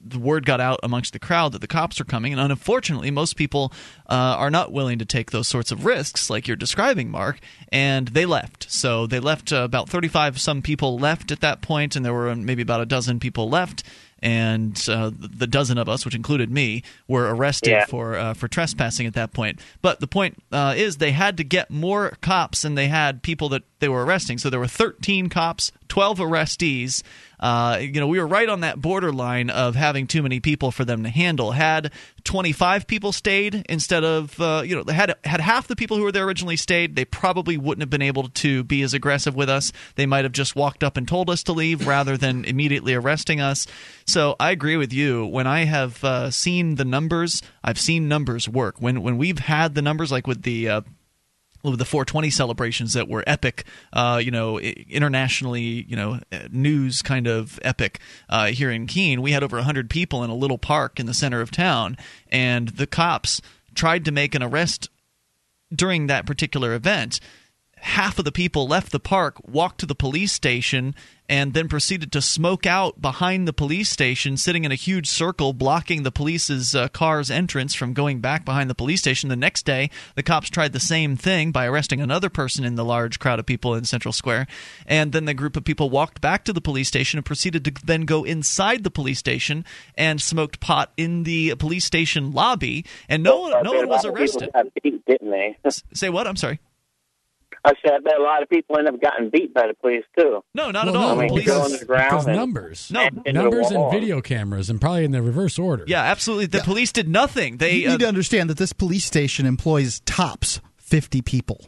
the word got out amongst the crowd that the cops are coming, and unfortunately, most people uh, are not willing to take those sorts of risks, like you're describing, Mark. And they left. So they left. Uh, about 35 some people left at that point, and there were maybe about a dozen people left. And uh, the dozen of us, which included me, were arrested Yeah. for uh, for trespassing at that point. But the point uh, is, they had to get more cops and they had people that they were arresting. So there were 13 cops, 12 arrestees. Uh, you know, we were right on that borderline of having too many people for them to handle. Had 25 people stayed instead of, uh, you know, had had half the people who were there originally stayed, they probably wouldn't have been able to be as aggressive with us. They might have just walked up and told us to leave rather than immediately arresting us. So I agree with you. When I have uh, seen the numbers, I've seen numbers work. When when we've had the numbers, like with the uh, the 420 celebrations that were epic, uh, you know, internationally, you know, uh, news kind of epic uh, here in Keene. We had over 100 people in a little park in the center of town, and the cops tried to make an arrest during that particular event. Half of the people left the park, walked to the police station, and then proceeded to smoke out behind the police station, sitting in a huge circle, blocking the police's uh, car's entrance from going back behind the police station. The next day, the cops tried the same thing by arresting another person in the large crowd of people in Central Square. And then the group of people walked back to the police station and proceeded to then go inside the police station and smoked pot in the police station lobby. And no one, no one was arrested. Beat, didn't they? Say what? I'm sorry. I said I bet a lot of people end up getting beat by the police too. No, not Well, at all. no, I mean, Police- go on the ground because and- numbers, No, into the numbers and video cameras, and probably in the reverse order. Yeah, absolutely. The police did nothing. They you uh, need to understand that this police station employs tops 50 people.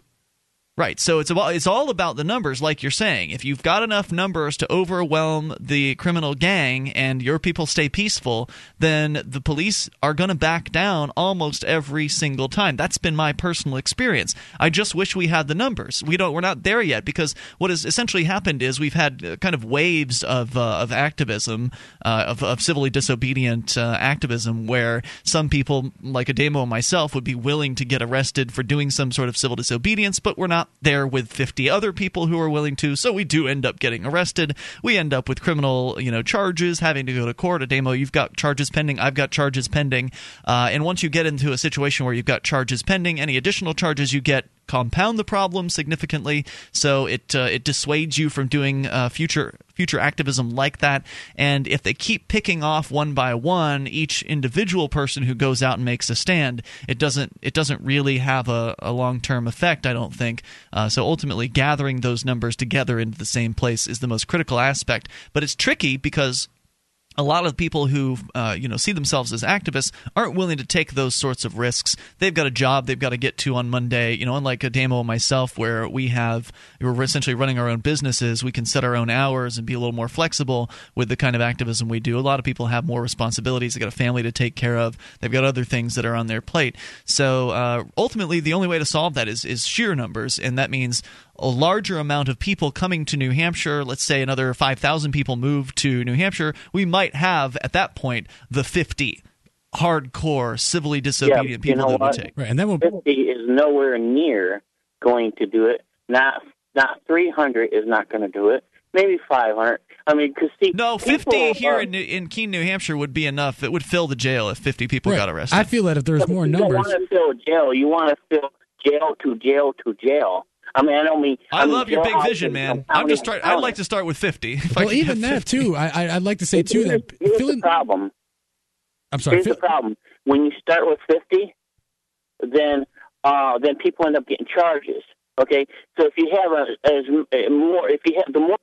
Right. So it's about it's all about the numbers, like you're saying. If you've got enough numbers to overwhelm the criminal gang and your people stay peaceful, then the police are going to back down almost every single time. That's been my personal experience. I just wish we had the numbers. We don't. We're not there yet because what has essentially happened is we've had uh, kind of waves of uh, of activism, uh, of, of civilly disobedient uh, activism, where some people, like Ademo and myself, would be willing to get arrested for doing some sort of civil disobedience, but we're not there with 50 other people who are willing to. So we do end up getting arrested. We end up with criminal, you know, charges, having to go to court. Ademo, you've got charges pending. I've got charges pending. Uh, and once you get into a situation where you've got charges pending, any additional charges you get compound the problem significantly. So it uh, it dissuades you from doing uh, future future activism like that. And if they keep picking off one by one each individual person who goes out and makes a stand, it doesn't it doesn't really have a, a long term effect. I don't think. Uh, so ultimately, gathering those numbers together into the same place is the most critical aspect. But it's tricky because a lot of people who uh, you know see themselves as activists aren't willing to take those sorts of risks. They've got a job they've got to get to on Monday. You know, unlike Ademo and myself, where we have we're essentially running our own businesses, we can set our own hours and be a little more flexible with the kind of activism we do. A lot of people have more responsibilities. They've got a family to take care of. They've got other things that are on their plate. So uh, ultimately, the only way to solve that is is sheer numbers, and that means a larger amount of people coming to New Hampshire, let's say another 5,000 people move to New Hampshire, we might have at that point the 50 hardcore civilly disobedient yeah, people you know that what? would take. Right, and then we'll, 50 is nowhere near going to do it. Not not 300 is not going to do it. Maybe 500. I mean, because see, No, 50 here are- in, New- in Keene, New Hampshire would be enough. It would fill the jail if 50 people right. got arrested. I feel that if there's more you numbers, don't want to fill jail. You want to fill jail to jail to jail. I mean, I don't mean. I mean, love your big vision, man. from I'm county just to start. I'd like to start with 50. If well, could even that 50. too. I, I I'd like to say too that Here's feeling. the problem. I'm sorry. Here's Feel, the problem. When you start with 50, then uh, then people end up getting charges. Okay, so if you have a, as a more, if you have the more,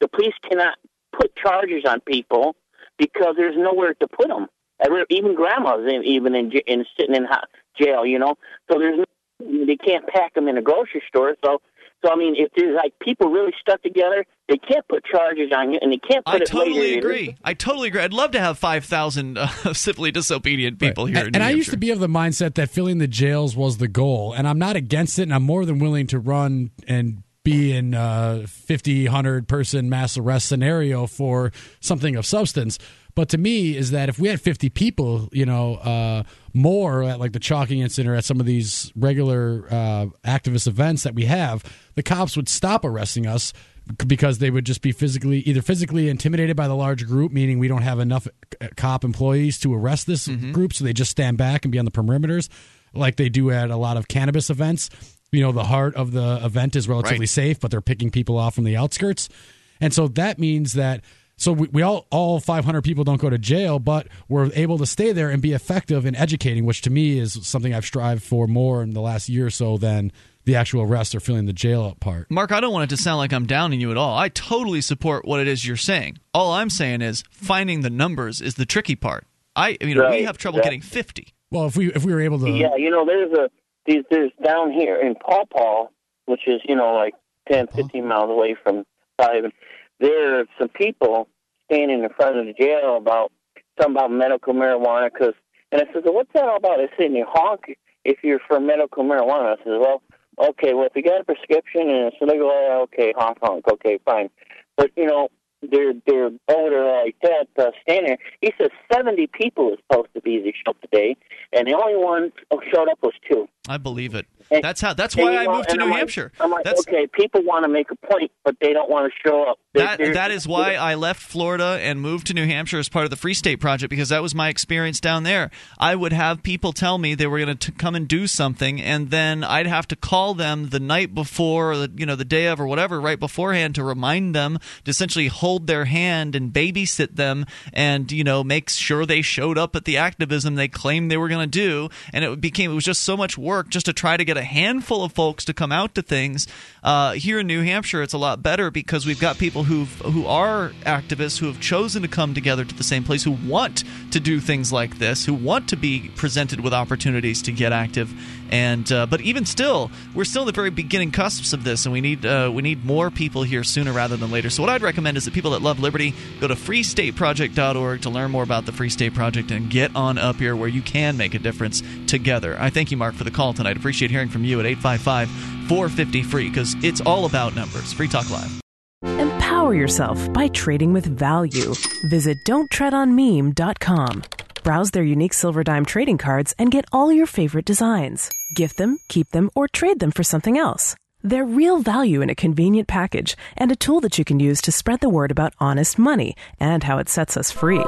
the police cannot put charges on people because there's nowhere to put them. Even grandmas, in, even in, in sitting in jail, you know. So there's no, they can't pack them in a grocery store. So so I mean, if there's like people really stuck together, they can't put charges on you, and they can't put I it totally later. agree. I totally agree. I'd love to have 5,000 uh, civilly disobedient people here and, in and I used to be of the mindset that filling the jails was the goal, and I'm not against it, and I'm more than willing to run and be in a 50, 100 person mass arrest scenario for something of substance. But to me, is that if we had 50 people, you know, uh, more at like the chalking incident or at some of these regular uh, activist events that we have, the cops would stop arresting us because they would just be physically either physically intimidated by the large group meaning we don't have enough uh, cop employees to arrest this Mm-hmm. group so they just stand back and be on the perimeters like they do at a lot of cannabis events you know the heart of the event is relatively Right. safe but they're picking people off from the outskirts and so that means that so we, we all all 500 people don't go to jail but we're able to stay there and be effective in educating which to me is something i've strived for more in the last year or so than the actual arrest or filling the jail up part Mark, I don't want it to sound like I'm downing you at all. I totally support what it is you're saying. All I'm saying is finding the numbers is the tricky part. I, you know, we have trouble yeah. getting 50. well if we if we were able to Yeah, you know, there's a there's, there's down here in Paw Paw, which is you know like 10, 15 miles away from Sullivan. There are some people standing in front of the jail about something about medical marijuana. Cause, and I said, well, "What's that all about?" They said, "You honk if you're for medical marijuana." I said, "Well, okay. Well, if you got a prescription and so they go, okay, honk honk, okay, fine." But you know, they're they're over like that, uh, standing there. He says seventy people is supposed to be the show today, and the only one who showed up was two. I believe it. And- That's how. That's why I know, moved to New I'm like- Hampshire. I'm like, That's okay, people want to make a point, but they don't want to show up. They- that they're- that is why I left Florida and moved to New Hampshire as part of the Free State Project because that was my experience down there. I would have people tell me they were going to come and do something, and then I'd have to call them the night before, or the, you know, the day of, or whatever, right beforehand to remind them to essentially hold their hand and babysit them, and you know, make sure they showed up at the activism they claimed they were going to do. And it became it was just so much work just to try to get a handful of folks to come out to things. Uh, here in New Hampshire, it's a lot better because we've got people who who are activists who have chosen to come together to the same place, who want to do things like this, who want to be presented with opportunities to get active. And uh, but even still, we're still in the very beginning cusps of this, and we need uh, we need more people here sooner rather than later. So what I'd recommend is that people that love liberty go to freestateproject.org to learn more about the Free State Project and get on up here where you can make a difference together. I thank you, Mark, for the call tonight. Appreciate hearing from you at 855 450 free because it's all about numbers. Free Talk Live. Empower yourself by trading with value. Visit don'ttreadonmeme.com. Browse their unique silver dime trading cards and get all your favorite designs. Gift them, keep them, or trade them for something else. They're real value in a convenient package and a tool that you can use to spread the word about honest money and how it sets us free.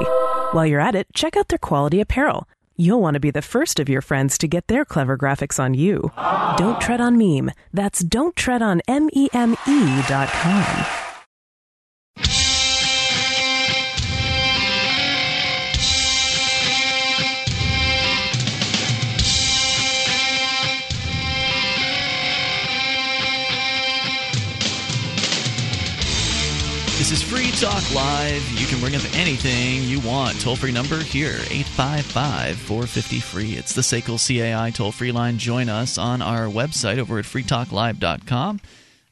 While you're at it, check out their quality apparel. You'll want to be the first of your friends to get their clever graphics on you. Don't tread on meme. That's don't tread on M-E-M-E dot com. This is Free Talk Live. You can bring up anything you want. Toll free number here, 855 450 free. It's the SACL CAI toll free line. Join us on our website over at freetalklive.com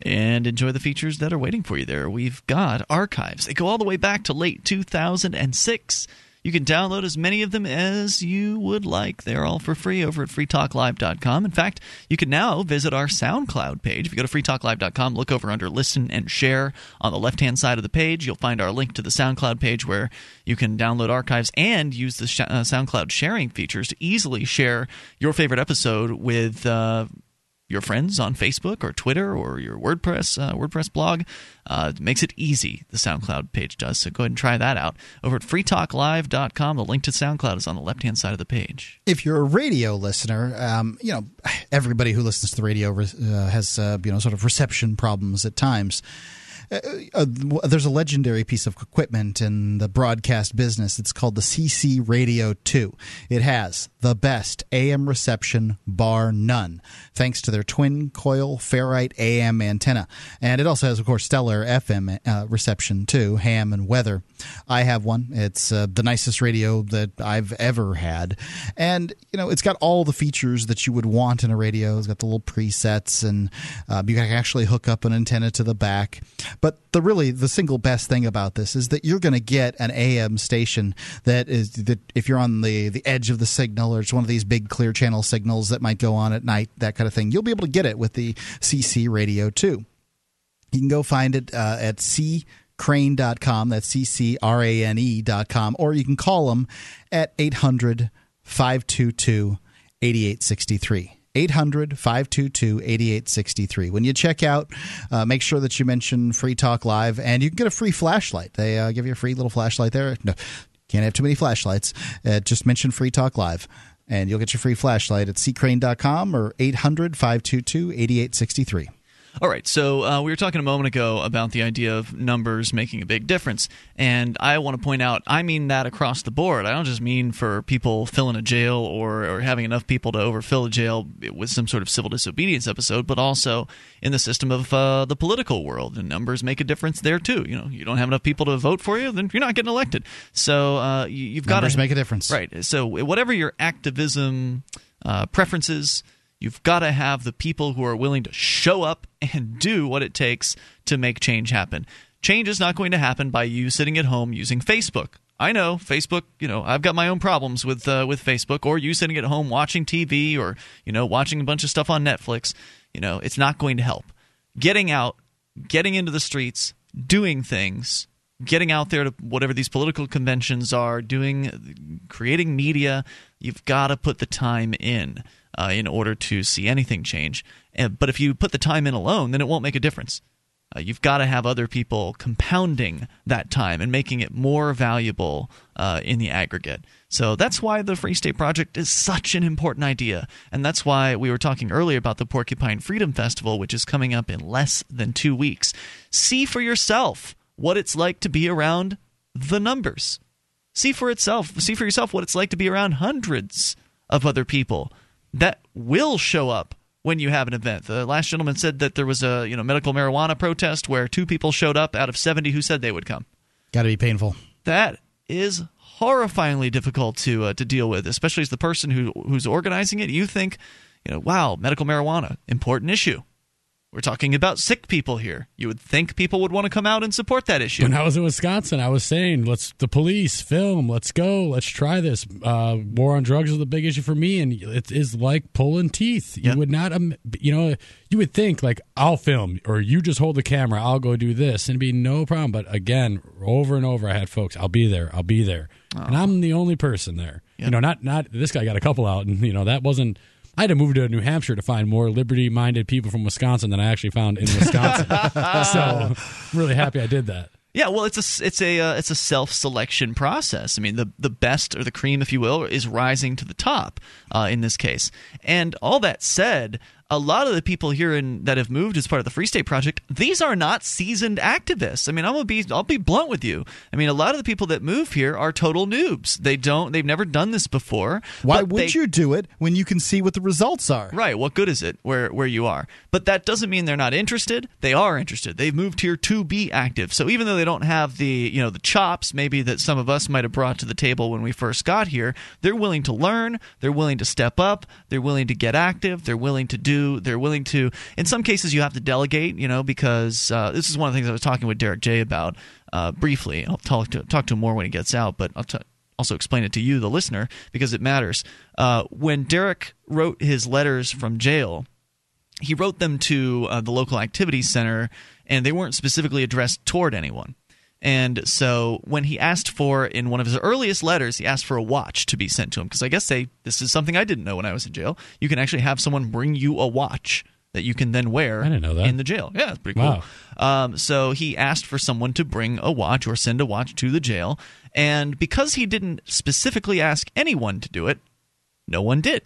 and enjoy the features that are waiting for you there. We've got archives. They go all the way back to late 2006. You can download as many of them as you would like. They're all for free over at freetalklive.com. In fact, you can now visit our SoundCloud page. If you go to freetalklive.com, look over under Listen and Share on the left hand side of the page. You'll find our link to the SoundCloud page where you can download archives and use the uh, SoundCloud sharing features to easily share your favorite episode with. Uh, your friends on Facebook or Twitter or your WordPress uh, WordPress blog. Uh, makes it easy. The SoundCloud page does. So go ahead and try that out over at freetalklive.com. The link to SoundCloud is on the left hand side of the page. If you're a radio listener, um, you know everybody who listens to the radio uh, has uh, you know sort of reception problems at times. Uh, uh, there's a legendary piece of equipment in the broadcast business. It's called the CC Radio 2. It has the best AM reception, bar none, thanks to their twin coil ferrite AM antenna. And it also has, of course, stellar FM uh, reception too, ham and weather. I have one. It's uh, the nicest radio that I've ever had. And, you know, it's got all the features that you would want in a radio. It's got the little presets, and uh, you can actually hook up an antenna to the back. But the really the single best thing about this is that you're going to get an AM station that is that if you're on the the edge of the signal or it's one of these big clear channel signals that might go on at night, that kind of thing, you'll be able to get it with the CC Radio 2. You can go find it uh, at C crane.com that's c-c-r-a-n-e.com or you can call them at 800 522 8863 800 522 8863. When you check out, uh, make sure that you mention Free Talk Live, and you can get a free flashlight. They uh, give you a free little flashlight there. No, can't have too many flashlights. Uh, just mention Free Talk Live, and you'll get your free flashlight at ccrane.com or 800 522 8863. All right, so uh, we were talking a moment ago about the idea of numbers making a big difference, and I want to point out I mean that across the board. I don't just mean for people filling a jail or, or having enough people to overfill a jail with some sort of civil disobedience episode, but also in the system of uh, the political world. And numbers make a difference there too. You know, you don't have enough people to vote for you, then you're not getting elected. So uh, you, have got to make a difference, right? So whatever your activism uh, preferences You've got to have the people who are willing to show up and do what it takes to make change happen. Change is not going to happen by you sitting at home using Facebook. I know Facebook. You know, I've got my own problems with uh, with Facebook, or you sitting at home watching TV, or you know, watching a bunch of stuff on Netflix. You know, it's not going to help. Getting out, getting into the streets, doing things, getting out there to whatever these political conventions are, doing, creating media. You've got to put the time in uh, in order to see anything change. but if you put the time in alone, then it won't make a difference. Uh, you've got to have other people compounding that time and making it more valuable uh, in the aggregate. So that's why the Free State Project is such an important idea. And that's why we were talking earlier about the Porcupine Freedom Festival, which is coming up in less than two weeks. See for yourself what it's like to be around the numbers. See for itself, see for yourself what it's like to be around hundreds of other people that will show up when you have an event. The last gentleman said that there was a you know medical marijuana protest where two people showed up out of 70 who said they would come. Got to be painful. That is horrifyingly difficult to uh, to deal with, especially as the person who who's organizing it. You think, you know, wow, medical marijuana, important issue. We're talking about sick people here. You would think people would want to come out and support that issue. When I was in Wisconsin, I was saying, "Let's the police film. Let's go. Let's try this." Uh, war on drugs is the big issue for me, and it is like pulling teeth. You would not, um, you know, you would think like I'll film, or you just hold the camera. I'll go do this, and it'd be no problem. But again, over and over, I had folks. I'll be there. I'll be there, oh. and I'm the only person there. Yep. You know, not not this guy got a couple out, and you know that wasn't I had to move to New Hampshire to find more liberty minded people from Wisconsin than I actually found in Wisconsin. so, I'm really happy I did that. Yeah, well, it's a it's a uh, it's a self selection process. I mean, the the best or the cream, if you will, is rising to the top uh, in this case. And all that said, a lot of the people here in, that have moved as part of the Free State Project, these are not seasoned activists. I mean, I'm gonna be I'll be blunt with you. I mean, a lot of the people that move here are total noobs. They don't they've never done this before. Why would they, you do it when you can see what the results are? Right. What good is it where where you are? But that doesn't mean they're not interested. They are interested. They've moved here to be active. So even though they don't have the you know the chops maybe that some of us might have brought to the table when we first got here, they're willing to learn. They're willing to step up. They're willing to get active. They're willing to do they're willing to. In some cases, you have to delegate. You know, because uh, this is one of the things I was talking with Derrick J about uh, briefly. I'll talk to talk to him more when he gets out, but I'll t- also explain it to you, the listener, because it matters. Uh, when Derrick wrote his letters from jail, he wrote them to uh, the local activity center, and they weren't specifically addressed toward anyone. And so when he asked for in one of his earliest letters, he asked for a watch to be sent to him because I guess they this is something I didn't know when I was in jail. You can actually have someone bring you a watch that you can then wear I didn't know that. in the jail. Yeah, it's pretty cool. Wow. Um, so he asked for someone to bring a watch or send a watch to the jail, and because he didn't specifically ask anyone to do it, no one did.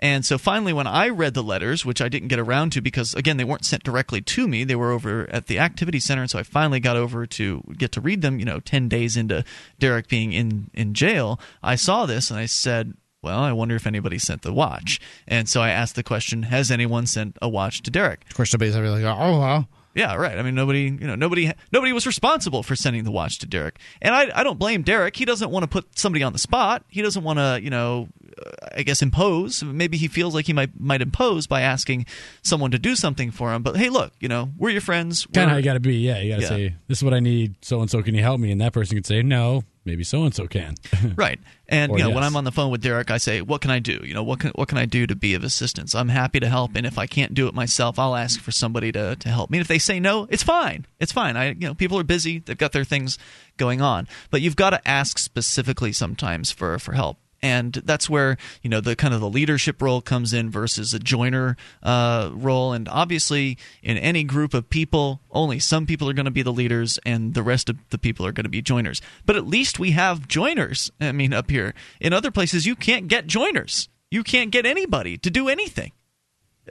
And so finally, when I read the letters, which I didn't get around to because, again, they weren't sent directly to me, they were over at the activity center. And so I finally got over to get to read them, you know, 10 days into Derrick being in, in jail. I saw this and I said, well, I wonder if anybody sent the watch. And so I asked the question, has anyone sent a watch to Derrick? Of course, nobody's ever like, oh, well. Yeah, right. I mean, nobody, you know, nobody, nobody was responsible for sending the watch to Derrick, and I, I don't blame Derrick. He doesn't want to put somebody on the spot. He doesn't want to, you know, uh, I guess impose. Maybe he feels like he might might impose by asking someone to do something for him. But hey, look, you know, we're your friends. Kind of how you got to be. Yeah, you got to Yeah. say, "This is what I need." So and so, can you help me? And that person could say, "No, maybe so and so can." right. And Or you know, when. I'm on the phone with Derrick, I say, "What can I do? You know, what can what can I do to be of assistance? I'm happy to help, and if I can't do it myself, I'll ask for somebody to to help me. And if they say no, it's fine. It's fine. I you know, people are busy. They've got their things going on, but you've got to ask specifically sometimes for for help." And that's where you know the kind of the leadership role comes in versus a joiner uh, role. And obviously, in any group of people, only some people are going to be the leaders, and the rest of the people are going to be joiners. But at least we have joiners. I mean, up here in other places, you can't get joiners. You can't get anybody to do anything.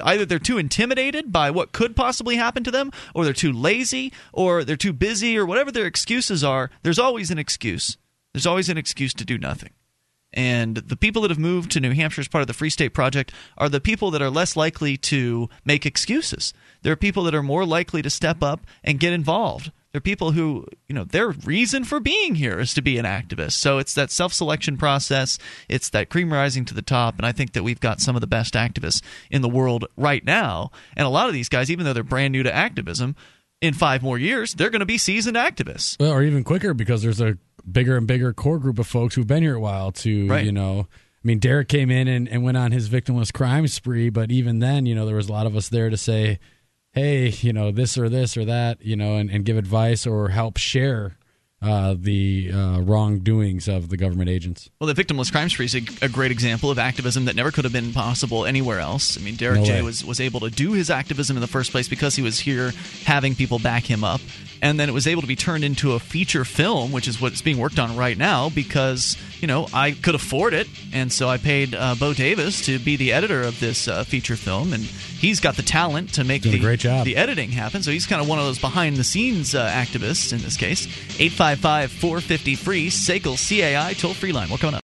Either they're too intimidated by what could possibly happen to them, or they're too lazy, or they're too busy, or whatever their excuses are. There's always an excuse. There's always an excuse to do nothing. And the people that have moved to New Hampshire as part of the Free State Project are the people that are less likely to make excuses. There are people that are more likely to step up and get involved. They're people who, you know, their reason for being here is to be an activist. So it's that self selection process, it's that cream rising to the top. And I think that we've got some of the best activists in the world right now. And a lot of these guys, even though they're brand new to activism, in five more years, they're going to be seasoned activists. Well, or even quicker because there's a bigger and bigger core group of folks who've been here a while to, Right. you know. I mean, Derrick came in and, and went on his victimless crime spree, but even then, you know, there was a lot of us there to say, hey, you know, this or this or that, you know, and, and give advice or help share uh, the uh, wrongdoings of the government agents. Well, the victimless crime spree is a, a great example of activism that never could have been possible anywhere else. I mean, Derrick No J was was able to do his activism in the first place because he was here, having people back him up, and then it was able to be turned into a feature film, which is what's being worked on right now. Because you know I could afford it, and so I paid uh, Bo Davis to be the editor of this uh, feature film, and he's got the talent to make Doing the great job. the editing happen. So he's kind of one of those behind the scenes uh, activists in this case. 855 450 free, SACL CAI toll free line. We're coming up.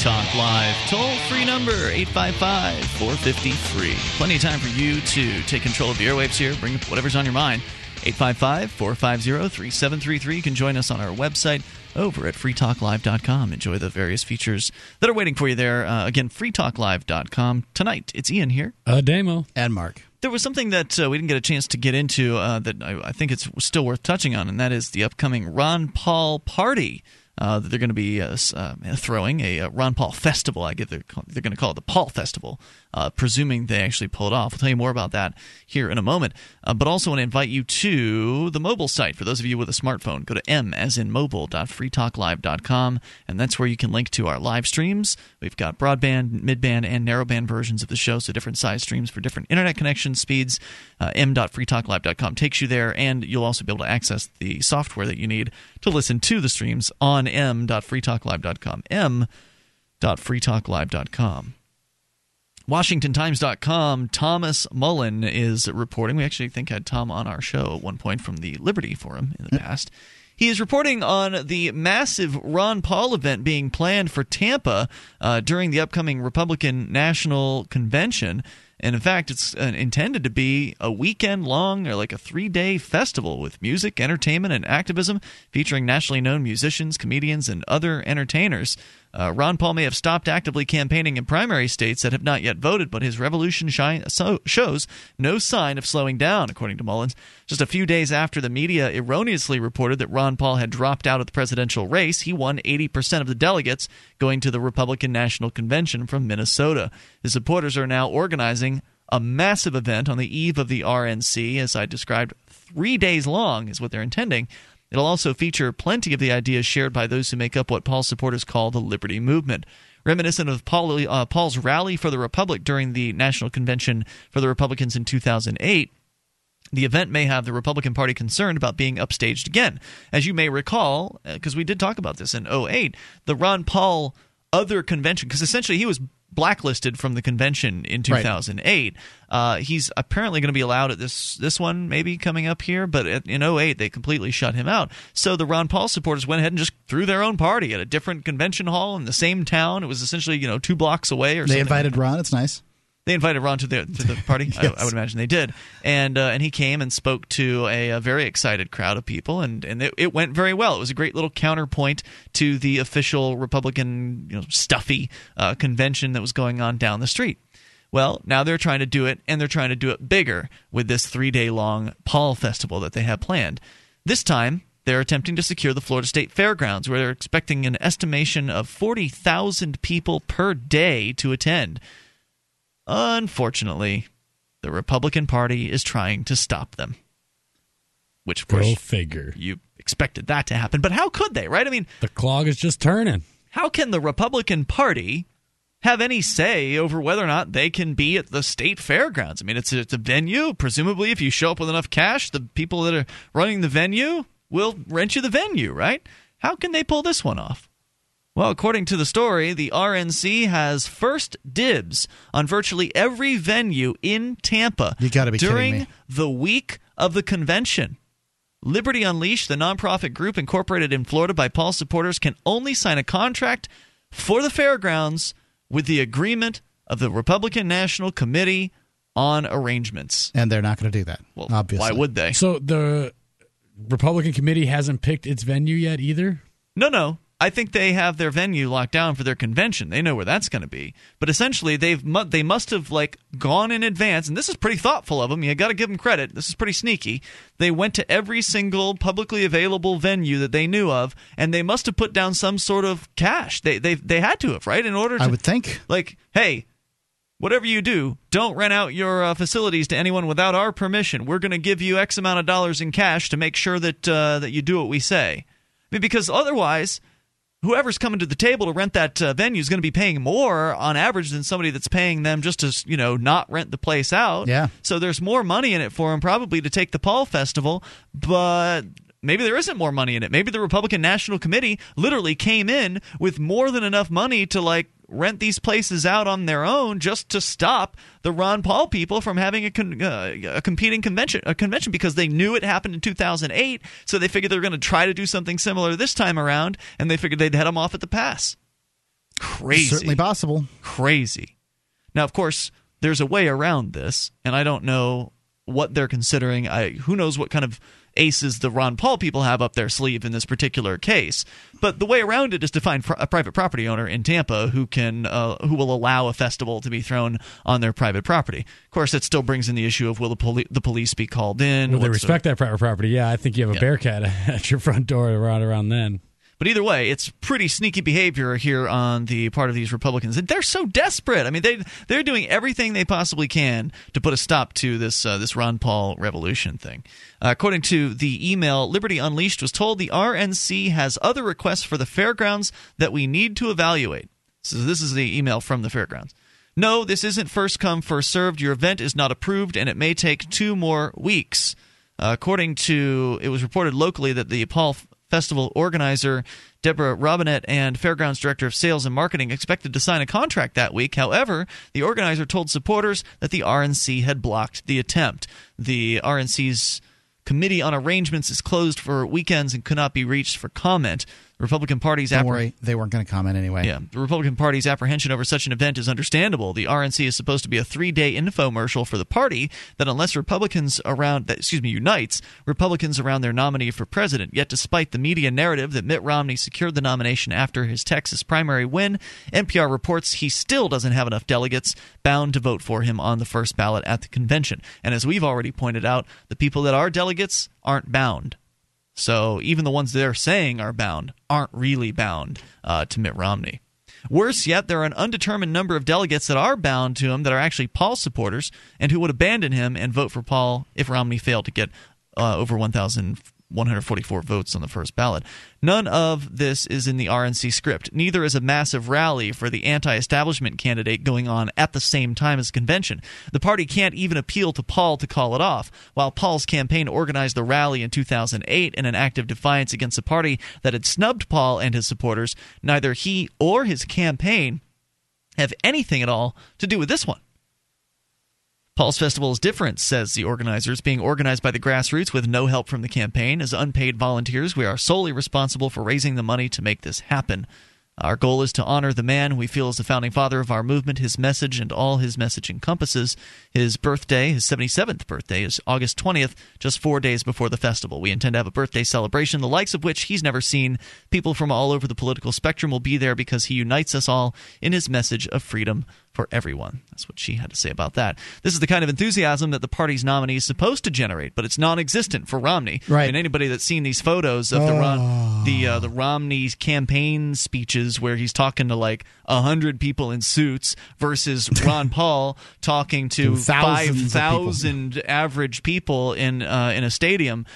Talk Live. Toll free number 855 450 free. Plenty of time for you to take control of the airwaves here. Bring up whatever's on your mind. 855 450 3733. You can join us on our website over at freetalklive.com. Enjoy the various features that are waiting for you there. Uh, again, freetalklive.com. Tonight, it's Ian here. Uh, Damo. And Mark. There was something that uh, we didn't get a chance to get into uh, that I, I think it's still worth touching on, and that is the upcoming Ron Paul party. Uh, that they're going to be uh, uh, throwing a uh, Ron Paul festival. I get they're, they're going to call it the Paul Festival, uh, presuming they actually pull it off. I'll tell you more about that here in a moment. Uh, but also want to invite you to the mobile site for those of you with a smartphone. Go to m as in mobile.freetalklive.com, and that's where you can link to our live streams. We've got broadband, midband, and narrowband versions of the show, so different size streams for different internet connection speeds. Uh, m.freetalklive.com takes you there, and you'll also be able to access the software that you need to listen to the streams on m.freetalklive.com. M www.freetalklive.com. WashingtonTimes.com, Thomas Mullen is reporting. We actually think had Tom on our show at one point from the Liberty Forum in the past. He is reporting on the massive Ron Paul event being planned for Tampa uh, during the upcoming Republican National Convention. And in fact, it's uh, intended to be a weekend long or like a three day festival with music, entertainment, and activism featuring nationally known musicians, comedians, and other entertainers. Uh, Ron Paul may have stopped actively campaigning in primary states that have not yet voted, but his revolution so, shows no sign of slowing down, according to Mullins. Just a few days after the media erroneously reported that Ron Paul had dropped out of the presidential race, he won 80% of the delegates going to the Republican National Convention from Minnesota. His supporters are now organizing a massive event on the eve of the RNC, as I described, three days long is what they're intending. It'll also feature plenty of the ideas shared by those who make up what Paul's supporters call the Liberty Movement. Reminiscent of Paul, uh, Paul's rally for the Republic during the National Convention for the Republicans in 2008, the event may have the Republican Party concerned about being upstaged again. As you may recall, because uh, we did talk about this in 08, the Ron Paul other convention, because essentially he was blacklisted from the convention in 2008. Right. Uh, he's apparently going to be allowed at this this one, maybe coming up here, but in 08 they completely shut him out. So the Ron Paul supporters went ahead and just threw their own party at a different convention hall in the same town. It was essentially you know two blocks away or. They invited like Ron. It's nice. They invited Ron to the to the party. yes. I, I, would imagine they did, and uh, and he came and spoke to a, a, very excited crowd of people, and and it, it, went very well. It was a great little counterpoint to the official Republican you know, stuffy uh, convention that was going on down the street. Well, now they're trying to do it, and they're trying to do it bigger with this three day long Paul Festival that they have planned. This time, they're attempting to secure the Florida State Fairgrounds, where they're expecting an estimation of 40,000 people per day to attend. Unfortunately, the Republican Party is trying to stop them. Which, of course, Go figure. You expected that to happen, but how could they, right? I mean, the clog is just turning. How can the Republican Party have any say over whether or not they can be at the state fairgrounds? I mean, it's a, it's a venue. Presumably, if you show up with enough cash, the people that are running the venue will rent you the venue, right? How can they pull this one off? Well, according to the story, the RNC has first dibs on virtually every venue in Tampa you gotta be during the week of the convention. Liberty Unleashed, the nonprofit group incorporated in Florida by Paul supporters, can only sign a contract for the fairgrounds with the agreement of the Republican National Committee on Arrangements. And they're not going to do that. Well, obviously. Why would they? So the Republican committee hasn't picked its venue yet either? No, no. I think they have their venue locked down for their convention. They know where that's going to be. But essentially, they've they must have like gone in advance, and this is pretty thoughtful of them. You got to give them credit. This is pretty sneaky. They went to every single publicly available venue that they knew of, and they must have put down some sort of cash. They they they had to have right in order. to... I would think. Like, hey, whatever you do, don't rent out your uh, facilities to anyone without our permission. We're going to give you X amount of dollars in cash to make sure that uh, that you do what we say. I mean, because otherwise whoever's coming to the table to rent that uh, venue is going to be paying more on average than somebody that's paying them just to you know not rent the place out. Yeah. So there's more money in it for them probably to take the Paul Festival, but maybe there isn't more money in it. Maybe the Republican National Committee literally came in with more than enough money to like rent these places out on their own just to stop the Ron Paul people from having a, con- uh, a competing convention a convention because they knew it happened in 2008 so they figured they were going to try to do something similar this time around and they figured they'd head them off at the pass. Crazy. Certainly possible. crazy. Now of course there's a way around this and I don't know what they're considering. I who knows what kind of aces the Ron Paul people have up their sleeve in this particular case. But the way around it is to find a private property owner in Tampa who can uh, who will allow a festival to be thrown on their private property. Of course, it still brings in the issue of will the, poli- the police be called in? Will they respect the- that private property? Yeah, I think you have a yeah. bearcat at your front door around around then. But either way, it's pretty sneaky behavior here on the part of these Republicans, and they're so desperate. I mean, they they're doing everything they possibly can to put a stop to this uh, this Ron Paul revolution thing. Uh, according to the email, Liberty Unleashed was told the RNC has other requests for the fairgrounds that we need to evaluate. So this is the email from the fairgrounds. No, this isn't first come first served. Your event is not approved, and it may take two more weeks. Uh, according to, it was reported locally that the Paul Festival organizer Deborah Robinette and Fairgrounds Director of Sales and Marketing expected to sign a contract that week. However, the organizer told supporters that the RNC had blocked the attempt. The RNC's Committee on Arrangements is closed for weekends and could not be reached for comment. Republican Party's Don't worry, they weren't going to comment anyway. Yeah, the Republican Party's apprehension over such an event is understandable. The RNC is supposed to be a three-day infomercial for the party that, unless Republicans around, that, excuse me, unites Republicans around their nominee for president. Yet, despite the media narrative that Mitt Romney secured the nomination after his Texas primary win, NPR reports he still doesn't have enough delegates bound to vote for him on the first ballot at the convention. And as we've already pointed out, the people that are delegates aren't bound. So even the ones they're saying are bound aren't really bound uh, to Mitt Romney. Worse yet, there are an undetermined number of delegates that are bound to him that are actually Paul supporters and who would abandon him and vote for Paul if Romney failed to get uh, over 1,000 144 votes on the first ballot. None of this is in the RNC script. Neither is a massive rally for the anti establishment candidate going on at the same time as convention. The party can't even appeal to Paul to call it off. While Paul's campaign organized the rally in 2008 in an act of defiance against a party that had snubbed Paul and his supporters, neither he or his campaign have anything at all to do with this one. Paul's Festival is different, says the organizers, being organized by the grassroots with no help from the campaign. As unpaid volunteers, we are solely responsible for raising the money to make this happen. Our goal is to honor the man we feel is the founding father of our movement. His message and all his message encompasses. His birthday, his 77th birthday, is August 20th, just four days before the festival. We intend to have a birthday celebration, the likes of which he's never seen. People from all over the political spectrum will be there because he unites us all in his message of freedom for everyone. That's what she had to say about that. This is the kind of enthusiasm that the party's nominee is supposed to generate, but it's non-existent for Romney. Right. And anybody that's seen these photos of the Rom- the uh, the Romney's campaign speeches where he's talking to like a hundred people in suits versus Ron Paul talking to five Thousands of people. thousand average people in uh, in a stadium.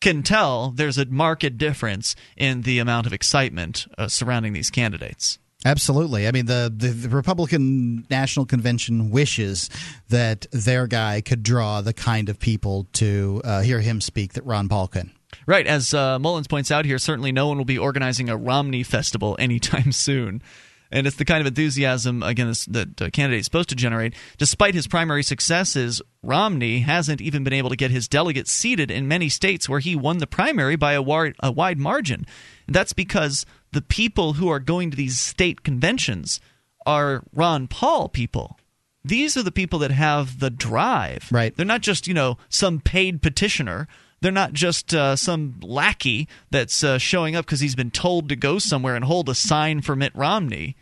Can tell there's a marked difference in the amount of excitement uh, surrounding these candidates. Absolutely. I mean, the, the, the Republican National Convention wishes that their guy could draw the kind of people to uh, hear him speak that Ron Paul can. Right, as uh, Mullins points out here, certainly no one will be organizing a Romney festival anytime soon. And it's the kind of enthusiasm, again, that the candidate is supposed to generate. Despite his primary successes, Romney hasn't even been able to get his delegates seated in many states where he won the primary by a, war- a wide margin. And that's because the people who are going to these state conventions are Ron Paul people. These are the people that have the drive. Right. They're not just, you know, some paid petitioner. They're not just uh, some lackey that's uh, showing up because he's been told to go somewhere and hold a sign for Mitt Romney.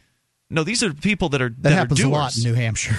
No, these are people that are That, that, happens are a lot in New Hampshire.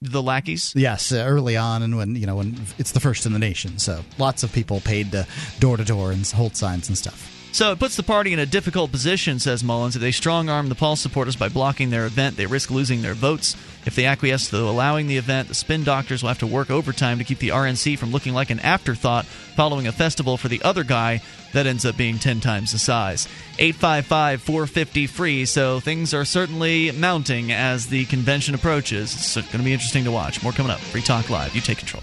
The lackeys. Yes, uh, early on, and when you know when it's the first in the nation, so lots of people paid to door to door and hold signs and stuff. So it puts the party in a difficult position, says Mullins. If they strong arm the Paul supporters by blocking their event, they risk losing their votes. If they acquiesce to allowing the event, the spin doctors will have to work overtime to keep the RNC from looking like an afterthought following a festival for the other guy that ends up being 10 times the size. 855 450 free, so things are certainly mounting as the convention approaches. It's going to be interesting to watch. More coming up. Free Talk Live. You take control.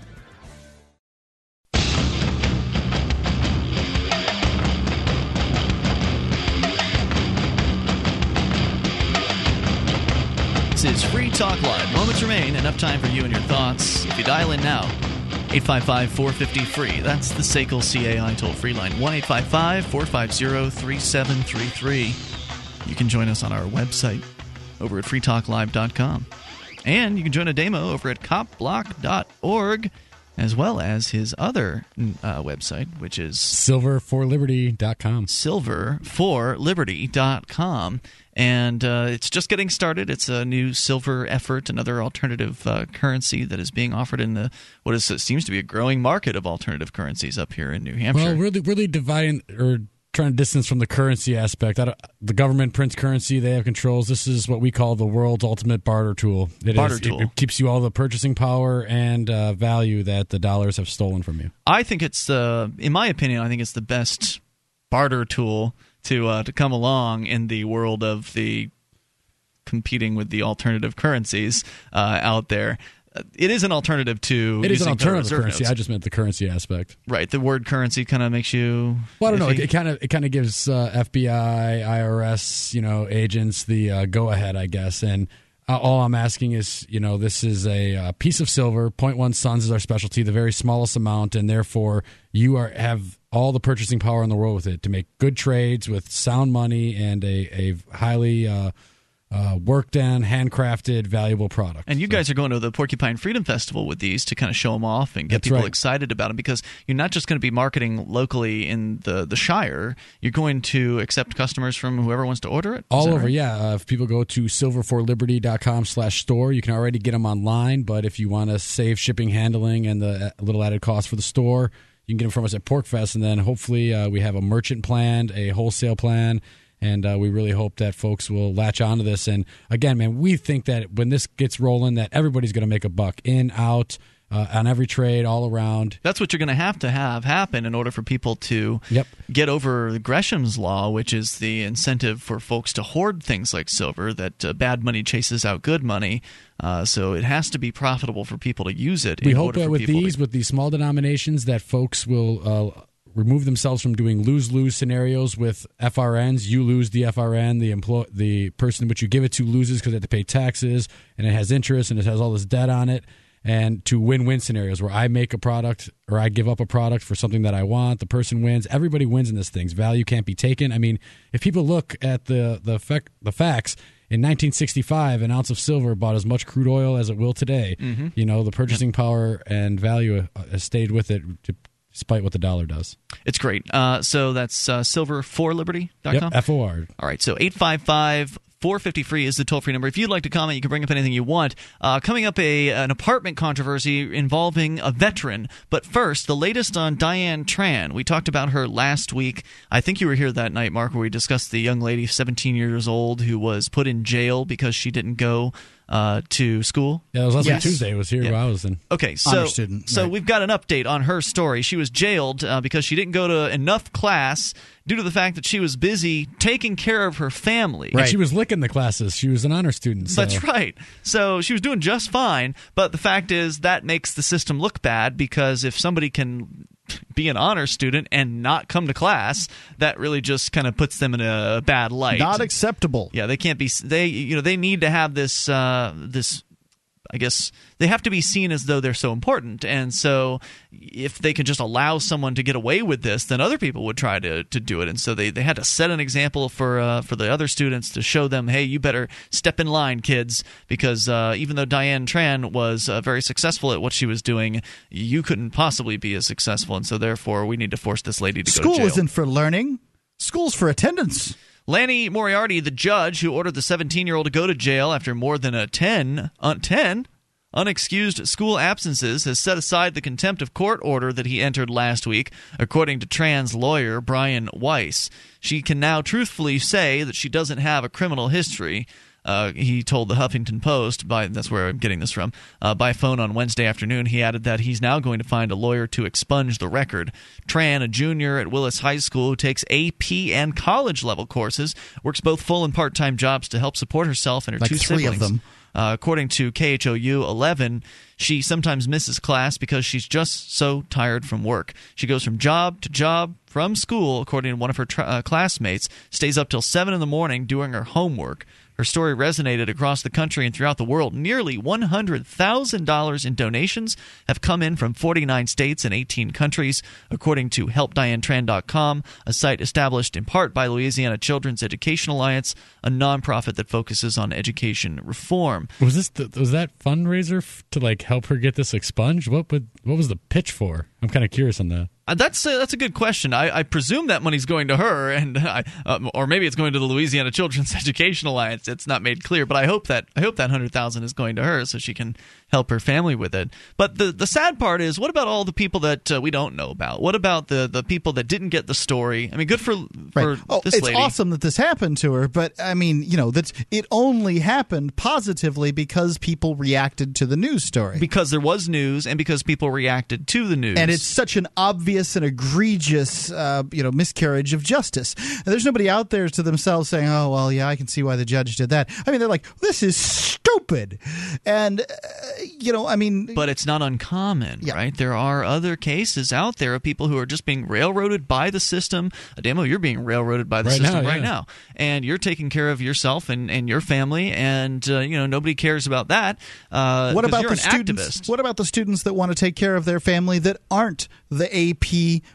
This is Free Talk Live. Moments remain. Enough time for you and your thoughts. If you dial in now, 855 450 free. That's the SACL CAI toll free line 1 855 450 3733. You can join us on our website over at freetalklive.com. And you can join Ademo over at copblock.org as well as his other uh, website, which is silverforliberty.com. Silverforliberty.com. And uh, it's just getting started. It's a new silver effort, another alternative uh, currency that is being offered in the what is seems to be a growing market of alternative currencies up here in New Hampshire. Well, really, really dividing or trying to distance from the currency aspect. the government prints currency; they have controls. This is what we call the world's ultimate barter tool. It barter is, tool. It, it, keeps you all the purchasing power and uh, value that the dollars have stolen from you. I think it's, uh, in my opinion, I think it's the best barter tool to uh, to come along in the world of the competing with the alternative currencies uh, out there it is an alternative to. It is an alternative currency. Notes. I just meant the currency aspect. Right. The word currency kind of makes you. Well, I don't know. It kind of it kind of gives uh, FBI, IRS, you know, agents the uh, go ahead, I guess. And uh, all I'm asking is, you know, this is a uh, piece of silver. 0.1 Suns is our specialty, the very smallest amount, and therefore you are have all the purchasing power in the world with it to make good trades with sound money and a a highly uh, worked on, handcrafted, valuable product. And you so. guys are going to the Porcupine Freedom Festival with these to kind of show them off and get That's people right. excited about them because you're not just going to be marketing locally in the, the Shire, you're going to accept customers from whoever wants to order it? All over, right? yeah. Uh, if people go to silverforliberty.com slash store, you can already get them online, but if you want to save shipping, handling, and the uh, little added cost for the store, you can get them from us at PorcFest, and then hopefully uh, we have a merchant plan, a wholesale plan, and uh, we really hope that folks will latch onto this. And again, man, we think that when this gets rolling, that everybody's going to make a buck in, out. Uh, on every trade, all around. That's what you're going to have to have happen in order for people to yep. get over Gresham's law, which is the incentive for folks to hoard things like silver. That uh, bad money chases out good money, uh, so it has to be profitable for people to use it. We hope that with these, to... with these small denominations, that folks will uh, remove themselves from doing lose lose scenarios with FRNs. You lose the FRN, the employ the person which you give it to loses because they have to pay taxes and it has interest and it has all this debt on it. And to win win scenarios where I make a product or I give up a product for something that I want, the person wins. Everybody wins in this thing. Value can't be taken. I mean, if people look at the the fact, the facts. In 1965, an ounce of silver bought as much crude oil as it will today. Mm-hmm. You know, the purchasing power and value uh, has stayed with it to despite what the dollar does. It's great. Uh, so that's uh, silverforliberty.com? Yep, F-O-R. All right, so 855 450 free is the toll free number. If you'd like to comment, you can bring up anything you want. Uh, coming up, a an apartment controversy involving a veteran. But first, the latest on Diane Tran. We talked about her last week. I think you were here that night, Mark, where we discussed the young lady, 17 years old, who was put in jail because she didn't go uh, to school. Yeah, it was last yes. Tuesday. It was here yeah. where I was in. Okay, so student, so right. we've got an update on her story. She was jailed uh, because she didn't go to enough class due to the fact that she was busy taking care of her family. Right. And she was licking the classes. She was an honor student. So. That's right. So she was doing just fine. But the fact is that makes the system look bad because if somebody can be an honor student and not come to class, that really just kind of puts them in a bad light. Not acceptable. Yeah, they can't be. They you know they need to have this uh, this I guess they have to be seen as though they're so important. And so if they can just allow someone to get away with this, then other people would try to, to do it. And so they, they had to set an example for uh, for the other students to show them, hey, you better step in line, kids, because uh, even though Diane Tran was uh, very successful at what she was doing, you couldn't possibly be as successful. And so therefore, we need to force this lady to School go to jail. isn't for learning. School's for attendance. Lanny Moriarty, the judge who ordered the 17 year old to go to jail after more than a 10, uh, 10 unexcused school absences, has set aside the contempt of court order that he entered last week, according to Tran's lawyer, Brian Wice. She can now truthfully say that she doesn't have a criminal history. Uh, he told the Huffington Post, by that's where I'm getting this from, uh, by phone on Wednesday afternoon. He added that he's now going to find a lawyer to expunge the record. Tran, a junior at Willis High School who takes AP and college level courses, works both full and part time jobs to help support herself and her like two three siblings. of them. Uh, according to KHOU 11, she sometimes misses class because she's just so tired from work. She goes from job to job from school, according to one of her tra- uh, classmates, stays up till 7 in the morning doing her homework. Her story resonated across the country and throughout the world. Nearly $100,000 in donations have come in from 49 states and 18 countries, according to HelpDianeTran.com, a site established in part by Louisiana Children's Education Alliance, a nonprofit that focuses on education reform. Was this the, was that fundraiser to like help her get this expunged? What would what was the pitch for? I'm kind of curious on that. Uh, that's a, that's a good question. I, I, presume that money's going to her, and I, um, or maybe it's going to the Louisiana Children's Education Alliance. It's not made clear, but I hope that I hope that hundred thousand is going to her so she can help her family with it. But the the sad part is, what about all the people that uh, we don't know about? What about the the people that didn't get the story? I mean, good for for right. oh, it's lady. awesome that this happened to her, but I mean, you know, that it only happened positively because people reacted to the news story. Because there was news, and because people reacted to the news, and it's such an obvious and egregious, uh, you know, miscarriage of justice. And there's nobody out there to themselves saying, "Oh, well, yeah, I can see why the judge did that." I mean, they're like, "This is stupid," and uh, you know, I mean, but it's not uncommon, yeah. right? There are other cases out there of people who are just being railroaded by the system. Demo, you're being railroaded by the right system now, right yeah. now, and you're taking care of yourself and, and your family, and uh, you know nobody cares about that. Uh, what about the students? Activist. What about the students that want to take care of their family that aren't the AP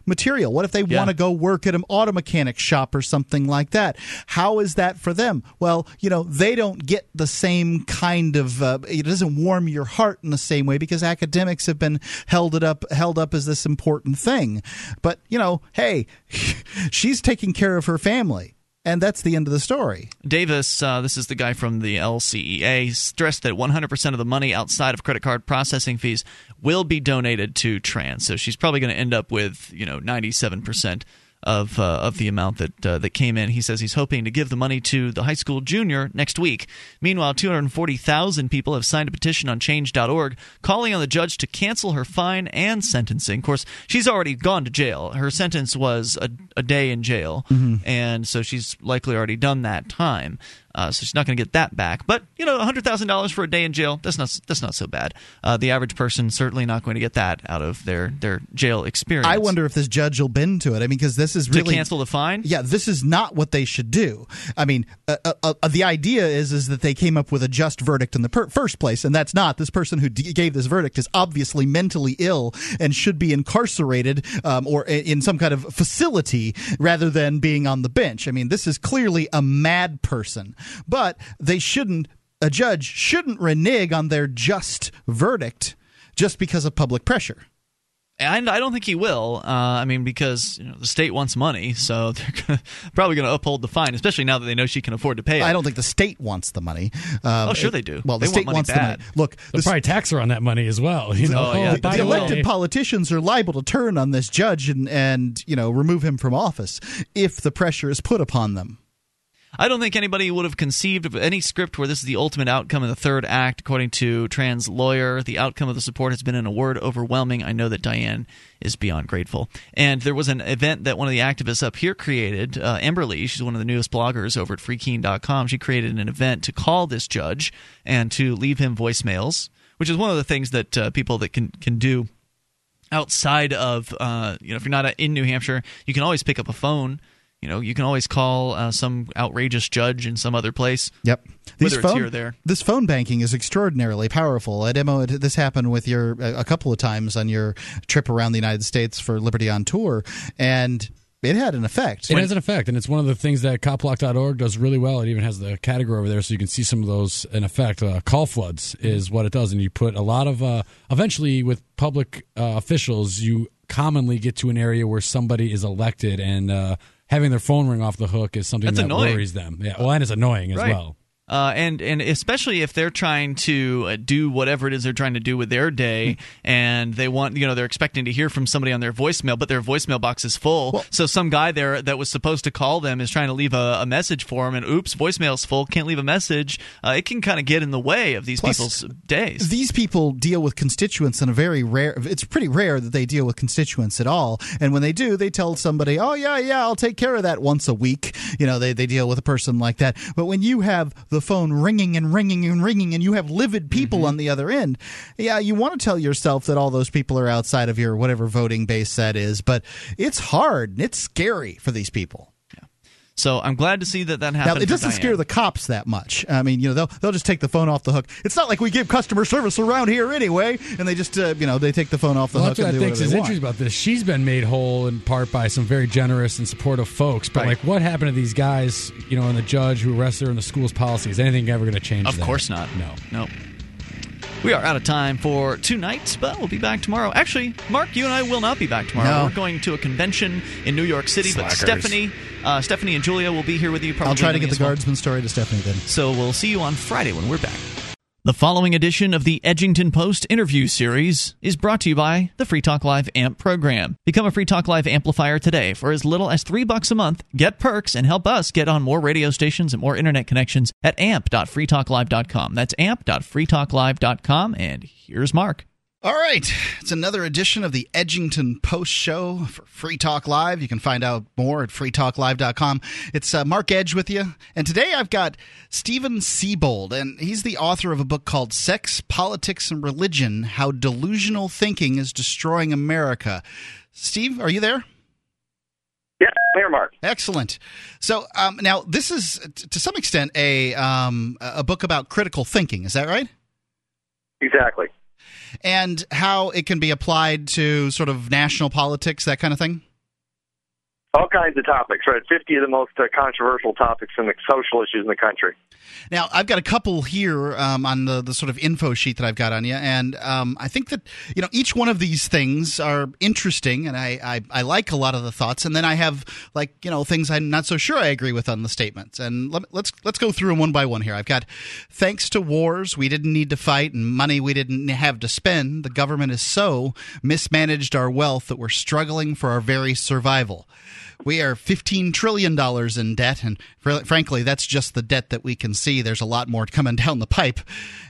material? What if they Yeah. want to go work at an auto mechanic shop or something like that? How is that for them? Well, you know, they don't get the same kind of. Uh, it doesn't warm your heart in the same way because academics have been held it up, held up as this important thing. But you know, hey, she's taking care of her family. And that's the end of the story. Davis, uh, this is the guy from the LCEA, stressed that 100% of the money outside of credit card processing fees will be donated to Trans. So she's probably going to end up with, you know, 97% of uh, of the amount that uh, that came in. He says he's hoping to give the money to the high school junior next week. Meanwhile, 240,000 people have signed a petition on change.org calling on the judge to cancel her fine and sentencing. Of course, she's already gone to jail. Her sentence was a, a day in jail, and so she's likely already done that time. Uh, so she's not going to get that back. But you know, hundred thousand dollars for a day in jail that's not that's not so bad. Uh, the average person certainly not going to get that out of their their jail experience. I wonder if this judge will bend to it. I mean, because this is to really cancel the fine. Yeah, this is not what they should do. I mean, uh, uh, uh, the idea is is that they came up with a just verdict in the per- first place, and that's not. This person who d- gave this verdict is obviously mentally ill and should be incarcerated um, or in some kind of facility rather than being on the bench. I mean, this is clearly a mad person, but they shouldn't. A judge shouldn't renege on their just verdict just because of public pressure. And I don't think he will. Uh, I mean, because you know, the state wants money, so they're gonna, probably going to uphold the fine, especially now that they know she can afford to pay it. I don't think the state wants the money. Um, Oh, sure they do. Well, the They state want money wants bad. the money. Look, They'll the, probably tax her on that money as well. You know, Oh, yeah. the, the the elected politicians are liable to turn on this judge and, and you know remove him from office if the pressure is put upon them. I don't think anybody would have conceived of any script where this is the ultimate outcome in the third act. According to Tran's lawyer, the outcome of the support has been, in a word, overwhelming. I know that Diane is beyond grateful. And there was an event that one of the activists up here created, uh, Emberly. She's one of the newest bloggers over at FreeKeene.com. She created an event to call this judge and to leave him voicemails, which is one of the things that uh, people that can can do outside of uh, you know if you're not in New Hampshire, you can always pick up a phone. You know, you can always call uh, some outrageous judge in some other place. Yep. Whether it's phone, here or there. This phone banking is extraordinarily powerful. Ademo, this happened with your a couple of times on your trip around the United States for Liberty on Tour, and it had an effect. It has an effect, and it's one of the things that copblock.org does really well. It even has the category over there, so you can see some of those in effect. Uh, call floods is what it does, and you put a lot of. Uh, eventually, with public uh, officials, you commonly get to an area where somebody is elected, and uh, having their phone ring off the hook is something That's that annoying. worries them. Yeah, well, and it's annoying as Right. well. Uh, and and especially if they're trying to uh, do whatever it is they're trying to do with their day, and they want you know they're expecting to hear from somebody on their voicemail, but their voicemail box is full. so some guy there that was supposed to call them is trying to leave a, a message for them, and oops, voicemail's full, can't leave a message. Uh, it can kind of get in the way of these Plus, people's days. These people deal with constituents in a very rare. It's pretty rare that they deal with constituents at all. And when they do, they tell somebody, "Oh yeah, yeah, I'll take care of that once a week." You know, they they deal with a person like that. But when you have the phone ringing and ringing and ringing, and you have livid people Mm-hmm. on the other end, yeah, you want to tell yourself that all those people are outside of your whatever voting base that is. But it's hard. and It's scary for these people. So I'm glad to see that that Now, happened. it doesn't Diane. scare the cops that much. I mean, you know, they'll they'll just take the phone off the hook. It's not like we give customer service around here anyway, and they just uh, you know they take the phone off the Well, hook that's what and I think is interesting about this. She's been made whole in part by some very generous and supportive folks. But Right. like, what happened to these guys? You know, and the judge who arrested her and the school's policy? Is anything ever going to change? Of that? course not. No. No. We are out of time for tonight, but we'll be back tomorrow. Actually, Mark, you and I will not be back tomorrow. No. We're going to a convention in New York City, Slackers. but Stephanie, uh, Stephanie and Julia will be here with you. Probably I'll try to get the well. guardsman story to Stephanie then. So we'll see you on Friday when we're back. The following edition of the Edgington Post interview series is brought to you by the Free Talk Live AMP program. Become a Free Talk Live amplifier today for as little as three bucks a month. Get perks and help us get on more radio stations and more internet connections at amp.freetalklive.com. That's amp.freetalklive.com. And here's Mark. All right. It's another edition of the Edgington Post Show for Free Talk Live. You can find out more at freetalklive.com. It's uh, Mark Edge with you. And today I've got Stephen Siebold, and he's the author of a book called Sex, Politics, and Religion How Delusional Thinking is Destroying America. Steve, are you there? Yeah, here, Mark. Excellent. So um, now this is t- to some extent a um, a book about critical thinking. Is that right? Exactly. And how it can be applied to sort of national politics, that kind of thing. All kinds of topics, right? 50 of the most uh, controversial topics the social issues in the country. Now, I've got a couple here um, on the, the sort of info sheet that I've got on you, and um, I think that you know each one of these things are interesting, and I, I I like a lot of the thoughts, and then I have like you know things I'm not so sure I agree with on the statements, and let, let's let's go through them one by one here. I've got thanks to wars we didn't need to fight and money we didn't have to spend, the government has so mismanaged our wealth that we're struggling for our very survival. We are $15 trillion in debt, and fr- frankly, that's just the debt that we can see. There's a lot more coming down the pipe.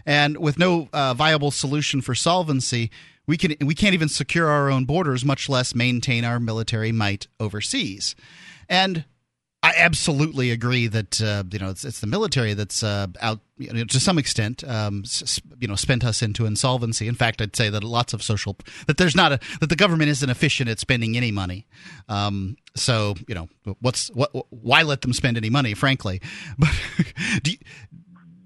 And with no uh, viable solution for solvency, we, can, we can't even secure our own borders, much less maintain our military might overseas. And I absolutely agree that uh, you know it's, it's the military that's uh, out you know, to some extent um, you know spent us into insolvency. In fact, I'd say that lots of social that there's not a that the government isn't efficient at spending any money. Um, so you know what's what why let them spend any money? Frankly, but do you,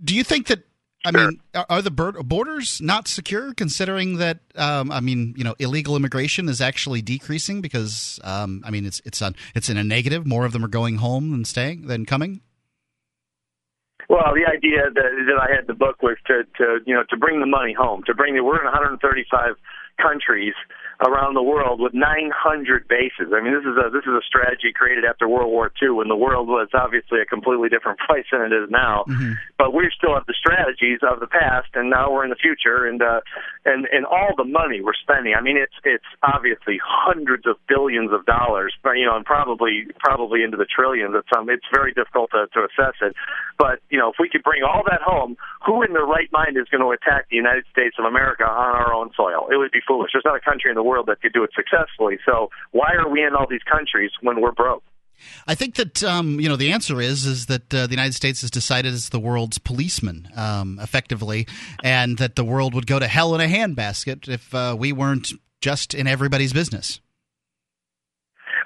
do you think that I mean, are, are the borders not secure considering that? Um, I mean, you know, illegal immigration is actually decreasing because, um, I mean, it's it's on it's in a negative. More of them are going home than staying than coming. Well, the idea that, that I had the book was to, to, you know, to bring the money home, to bring the, we're in 135 countries around the world with 900 bases. I mean, this is a this is a strategy created after World War II when the world was obviously a completely different place than it is now. But we still have the strategies of the past, and now we're in the future, and uh, and and all the money we're spending. I mean, it's it's obviously hundreds of billions of dollars, but you know, and probably probably into the trillions. At some, it's very difficult to, to assess it. But you know, if we could bring all that home, who in their right mind is going to attack the United States of America on our own soil? It would be foolish. There's not a country in the world that could do it successfully. So why are we in all these countries when we're broke? I think that um, you know the answer is is that uh, the United States has decided it's the world's policeman, um, effectively, and that the world would go to hell in a handbasket if uh, we weren't just in everybody's business.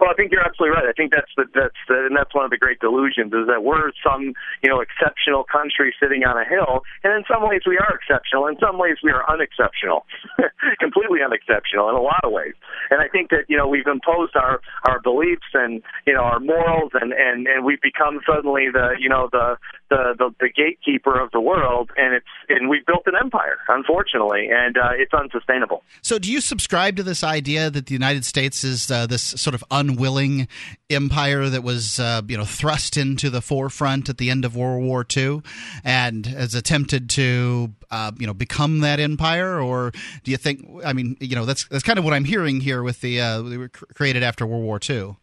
Well, I think you're absolutely right. I think that's the, that's the, and that's one of the great delusions is that we're some you know exceptional country sitting on a hill, and in some ways we are exceptional. In some ways we are unexceptional, completely unexceptional in a lot of ways. And I think that you know we've imposed our our beliefs and you know our morals, and and and we've become suddenly the you know the the the, the gatekeeper of the world, and it's and we've built an empire, unfortunately, and uh, it's unsustainable. So, do you subscribe to this idea that the United States is uh, this sort of unwilling empire that was, uh, you know, thrust into the forefront at the end of World War II, and has attempted to, uh, you know, become that empire? Or do you think? I mean, you know, that's that's kind of what I'm hearing here with the uh, they were created after World War II.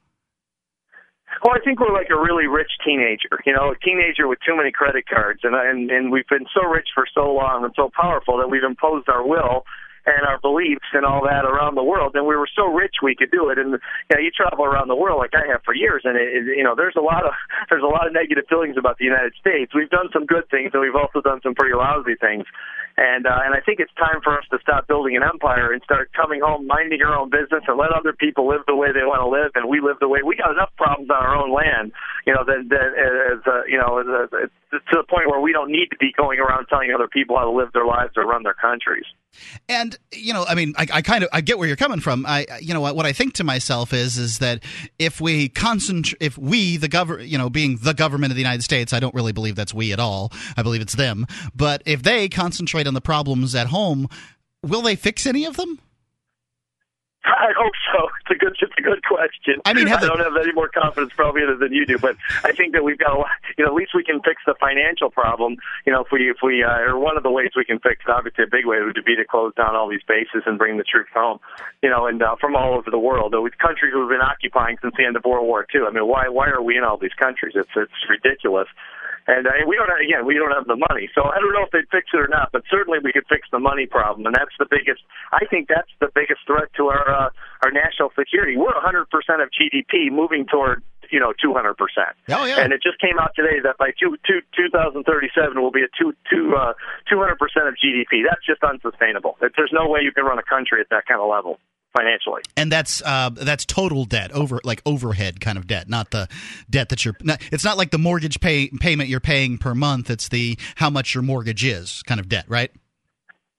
Well, I think we're like a really rich teenager, you know, a teenager with too many credit cards, and and and we've been so rich for so long and so powerful that we've imposed our will and our beliefs and all that around the world. And we were so rich we could do it. And you know, you travel around the world like I have for years, and it, you know, there's a lot of there's a lot of negative feelings about the United States. We've done some good things, and we've also done some pretty lousy things. And uh, and I think it's time for us to stop building an empire and start coming home, minding our own business, and let other people live the way they want to live, and we live the way we got enough problems on our own land. you know, then, then as uh, you know, as, as, to the point where we don't need to be going around telling other people how to live their lives or run their countries. And you know, I mean, I, I, kind of I get where you're coming from. I, you know, what, what I think to myself is, is that if we concentrate, if we, the government, you know, being the government of the United States, I don't really believe that's we at all. I believe it's them. But if they concentrate on the problems at home, will they fix any of them? I hope so. It's a good, it's a good question. I mean, I don't have any more confidence probably than you do, but I think that we've got, a lot, you know, at least we can fix the financial problem. You know, if we, if we, uh, or one of the ways we can fix it, obviously a big way would be to close down all these bases and bring the troops home. You know, and uh, from all over the world, with countries we've been occupying since the end of World War II. I mean, why, why are we in all these countries? It's, it's ridiculous. And uh, we don't have, again, we don't have the money. So I don't know if they'd fix it or not, but certainly we could fix the money problem, and that's the biggest. I think that's the biggest threat to our uh, our national security. We're 100% of GDP, moving toward you know 200 percent. Oh yeah. And it just came out today that by two, two, 2037 will be a two, two, uh, 200 percent of GDP. That's just unsustainable. There's no way you can run a country at that kind of level financially. And that's uh, that's total debt over like overhead kind of debt, not the debt that you're. Not, it's not like the mortgage pay payment you're paying per month. It's the how much your mortgage is kind of debt, right?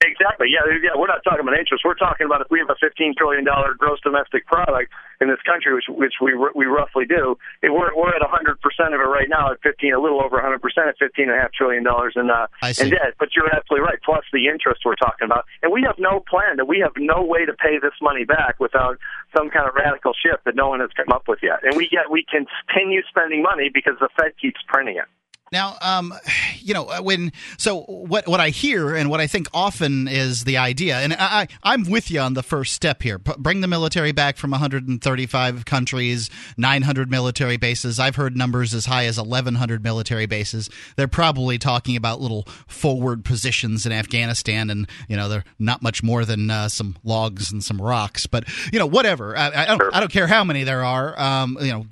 Exactly. Yeah, yeah. We're not talking about interest. We're talking about if we have a 15 trillion dollar gross domestic product in this country, which which we we roughly do. We're we're at 100 percent of it right now at 15, a little over 100 percent at 15 and a half trillion dollars in uh in debt. But you're absolutely right. Plus the interest we're talking about, and we have no plan. That we have no way to pay this money back without some kind of radical shift that no one has come up with yet. And we get we continue spending money because the Fed keeps printing it. Now, um, you know, when so what what I hear and what I think often is the idea, and I, I'm with you on the first step here. P- bring the military back from 135 countries, 900 military bases. I've heard numbers as high as 1,100 military bases. They're probably talking about little forward positions in Afghanistan, and you know, they're not much more than uh, some logs and some rocks. But you know, whatever. I, I, don't, I don't care how many there are. Um, you know,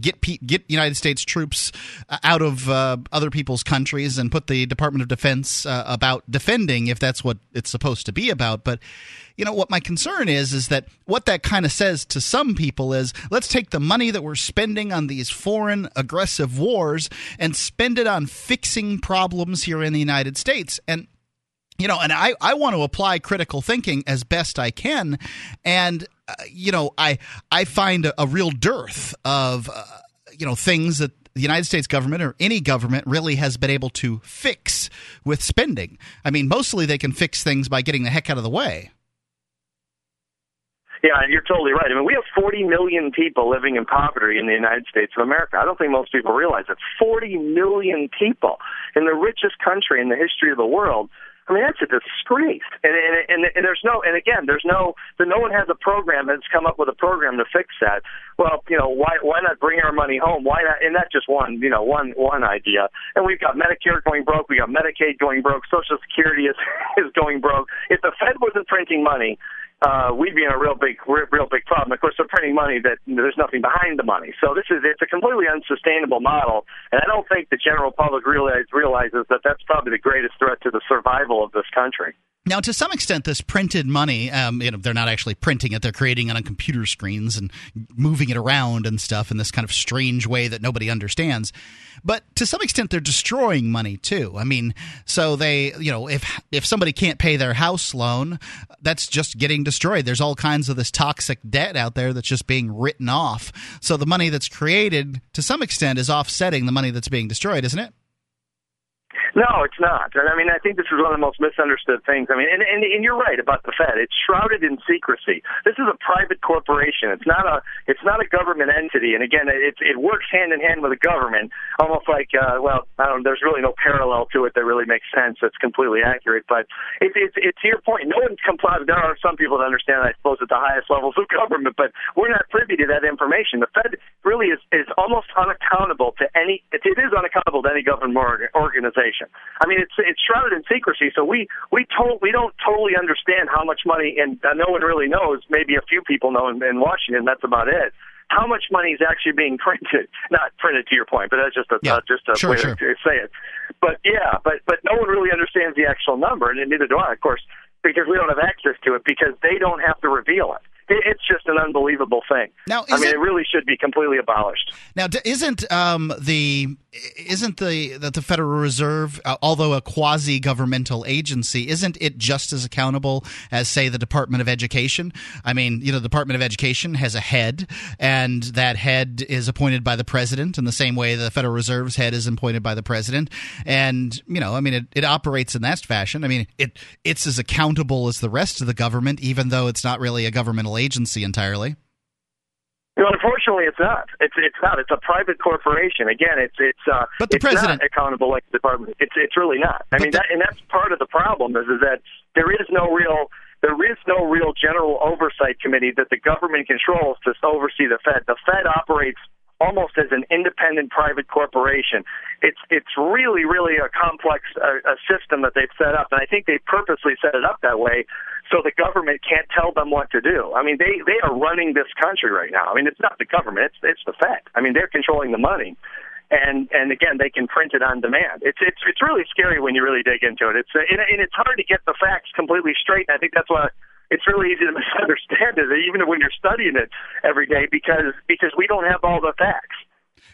get get United States troops out of uh, other people's countries and put the Department of Defense uh, about defending if that's what it's supposed to be about. But you know what my concern is is that what that kind of says to some people is let's take the money that we're spending on these foreign aggressive wars and spend it on fixing problems here in the United States and you know and i i want to apply critical thinking as best i can and uh, you know i i find a, a real dearth of uh, you know things that the United States government or any government really has been able to fix with spending. I mean, mostly they can fix things by getting the heck out of the way. Yeah, and you're totally right. I mean, we have 40 million people living in poverty in the United States of America. I don't think most people realize it. 40 million people in the richest country in the history of the world I mean, that's a disgrace. And, and and and there's no and again, there's no no one has a program that's come up with a program to fix that. Well, you know, why why not bring our money home? Why not? And that's just one you know one one idea. And we've got Medicare going broke. We got Medicaid going broke. Social Security is is going broke. If the Fed wasn't printing money, uh, we'd be in a real big, real big problem. Of course, they're printing money that there's nothing behind the money. So this is it's a completely unsustainable model, and I don't think the general public realize, realizes that that's probably the greatest threat to the survival of this country. Now, to some extent, this printed money, um, you know, they're not actually printing it; they're creating it on computer screens and moving it around and stuff in this kind of strange way that nobody understands. But to some extent, they're destroying money too. I mean, so they, you know, if if somebody can't pay their house loan, that's just getting destroyed. There's all kinds of this toxic debt out there that's just being written off. So the money that's created, to some extent, is offsetting the money that's being destroyed, isn't it? No, it's not. And I mean, I think this is one of the most misunderstood things. I mean, and, and, and you're right about the Fed. It's shrouded in secrecy. This is a private corporation. It's not a it's not a government entity. And again, it it works hand in hand with the government, almost like uh, well, I don't. There's really no parallel to it that really makes sense. That's completely accurate. But it's it's it's to your point. No one's complied. There are some people that understand. I suppose at the highest levels of government, but we're not privy to that information. The Fed really is is almost unaccountable to any. It, it is unaccountable to any government organization. I mean, it's it's shrouded in secrecy, so we we told we don't totally understand how much money, and uh, no one really knows. Maybe a few people know in, in Washington. That's about it. How much money is actually being printed? Not printed to your point, but that's just a yeah, uh, just a sure, way sure. to say it. But yeah, but but no one really understands the actual number, and neither do I, of course, because we don't have access to it because they don't have to reveal it, it's just an unbelievable thing. Now, I mean, it, it really should be completely abolished. Now, isn't um, the isn't the that the Federal Reserve, uh, although a quasi governmental agency, isn't it just as accountable as, say, the Department of Education? I mean, you know, the Department of Education has a head, and that head is appointed by the president in the same way the Federal Reserve's head is appointed by the president. And you know, I mean, it, it operates in that fashion. I mean, it it's as accountable as the rest of the government, even though it's not really a governmental agency entirely. Know, unfortunately, it's not. It's it's not. It's a private corporation. Again, it's it's uh, but the it's president not accountable like the department. It's it's really not. I But mean, the- that, and that's part of the problem is is that there is no real there is no real general oversight committee that the government controls to oversee the Fed. The Fed operates almost as an independent private corporation. It's it's really really a complex uh, a system that they've set up, and I think they purposely set it up that way so the government can't tell them what to do. I mean, they they are running this country right now. I mean, it's not the government; it's it's the Fed. I mean, they're controlling the money. And and again, they can print it on demand. It's it's it's really scary when you really dig into it. It's and, and it's hard to get the facts completely straight. And I think that's why it's really easy to misunderstand it, even when you're studying it every day, because because we don't have all the facts.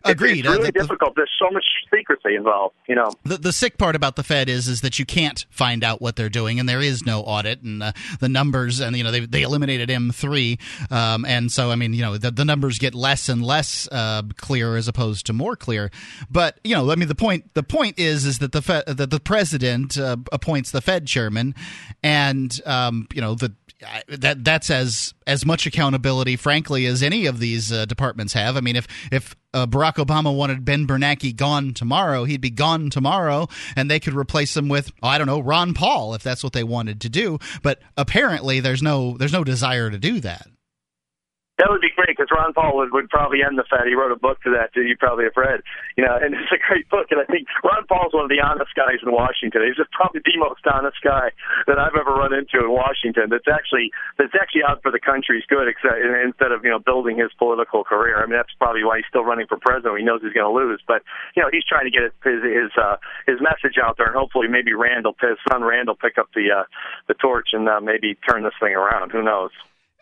Agreed. It's, really Uh, the- difficult. There's so much secrecy involved. You know. The, the sick part about the Fed is is that you can't find out what they're doing, and there is no audit, and uh, the numbers, and you know they they eliminated M three, um, and so I mean you know the, the numbers get less and less uh, clear as opposed to more clear. But you know I mean the point the point is is that the Fed, that the president uh, appoints the Fed chairman, and um, you know the I- that that's as as much accountability, frankly, as any of these uh, departments have. I mean, if if uh, Barack Obama wanted Ben Bernanke gone tomorrow, he'd be gone tomorrow, and they could replace him with oh, I don't know Ron Paul if that's what they wanted to do. But apparently, there's no there's no desire to do that. That would be great because Ron Paul would, would probably end the Fed. He wrote a book to that too. You probably have read, you know, and it's a great book. And I think Ron Paul's one of the honest guys in Washington. He's just probably the most honest guy that I've ever run into in Washington. That's actually that's actually out for the country's good, except instead of you know building his political career. I mean, that's probably why he's still running for president. He knows he's going to lose, but you know, he's trying to get his his uh, his message out there, and hopefully, maybe Randall, his son Randall, pick up the uh, the torch and uh, maybe turn this thing around. Who knows?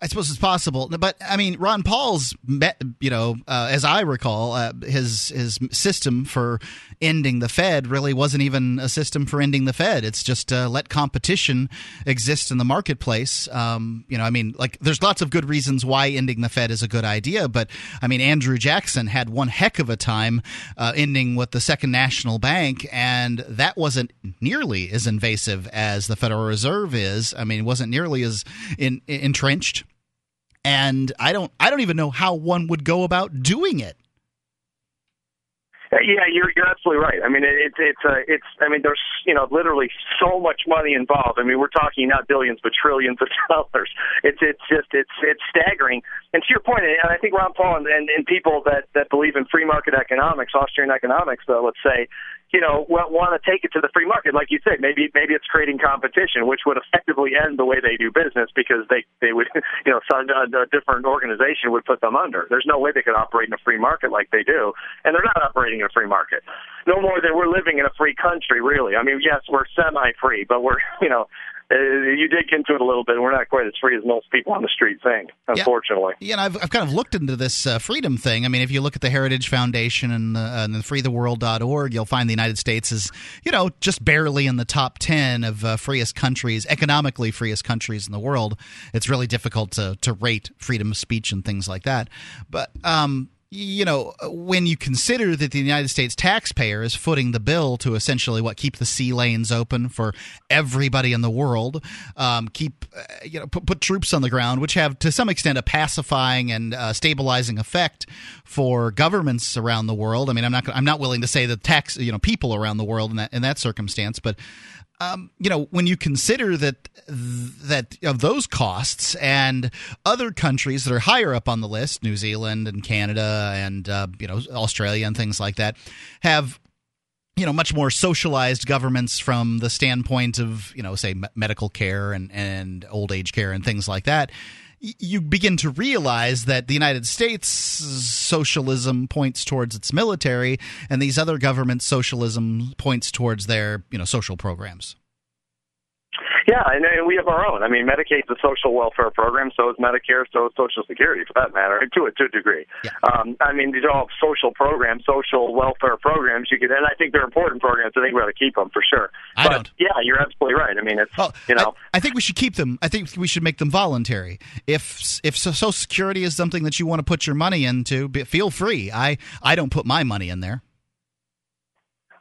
I suppose it's possible, but I mean, Ron Paul's, met, you know, uh, as I recall, uh, his his system for ending the Fed really wasn't even a system for ending the Fed. It's just uh, let competition exist in the marketplace. Um, you know, I mean, like there's lots of good reasons why ending the Fed is a good idea, but I mean, Andrew Jackson had one heck of a time uh, ending with the Second National Bank, and that wasn't nearly as invasive as the Federal Reserve is. I mean, it wasn't nearly as in, entrenched and I don't I don't even know how one would go about doing it. Uh, Yeah, you're you're absolutely right. I mean, it, it's it's uh, it's. I mean, there's you know literally so much money involved. I mean, we're talking not billions but trillions of dollars. It's it's just it's it's staggering. And to your point, and I think Ron Paul and, and, and people that that believe in free market economics, Austrian economics, though, let's say, you know, want to take it to the free market, like you said. Maybe maybe it's creating competition, which would effectively end the way they do business because they they would you know some, a, a different organization would put them under. There's no way they could operate in a free market like they do, and they're not operating in a free market. No more than we're living in a free country, really. I mean, yes, we're semi-free, but we're you know. Uh, you dig into it a little bit, we're not quite as free as most people on the street think, unfortunately. Yeah, and I've, I've kind of looked into this uh, freedom thing. I mean, if you look at the Heritage Foundation and, uh, and the freetheworld.org, you'll find the United States is, you know, just barely in the top 10 of uh, freest countries, economically freest countries in the world. It's really difficult to, to rate freedom of speech and things like that. But, um, you know, when you consider that the United States taxpayer is footing the bill to essentially what keep the sea lanes open for everybody in the world, um, keep uh, you know put, put troops on the ground, which have to some extent a pacifying and uh, stabilizing effect for governments around the world. I mean, I'm not I'm not willing to say that tax you know people around the world in that in that circumstance, but um, you know, when you consider that that of those costs and other countries that are higher up on the list, New Zealand and Canada and uh, you know Australia and things like that, have you know much more socialized governments from the standpoint of you know say medical care and and old age care and things like that you begin to realize that the United States socialism points towards its military, and these other governments' socialism points towards their you know social programs. Yeah, and, and we have our own. I mean, Medicaid's a social welfare program, so is Medicare, so is Social Security, for that matter, to a to a degree. Yeah. Um, I mean, these are all social programs, social welfare programs. You could, and I think they're important programs. I think we ought to keep them for sure. I but don't. yeah, you're absolutely right. I mean, it's you know, I think we should keep them. I think we should make them voluntary. If if Social Security is something that you want to put your money into, be- feel free. I I don't put my money in there.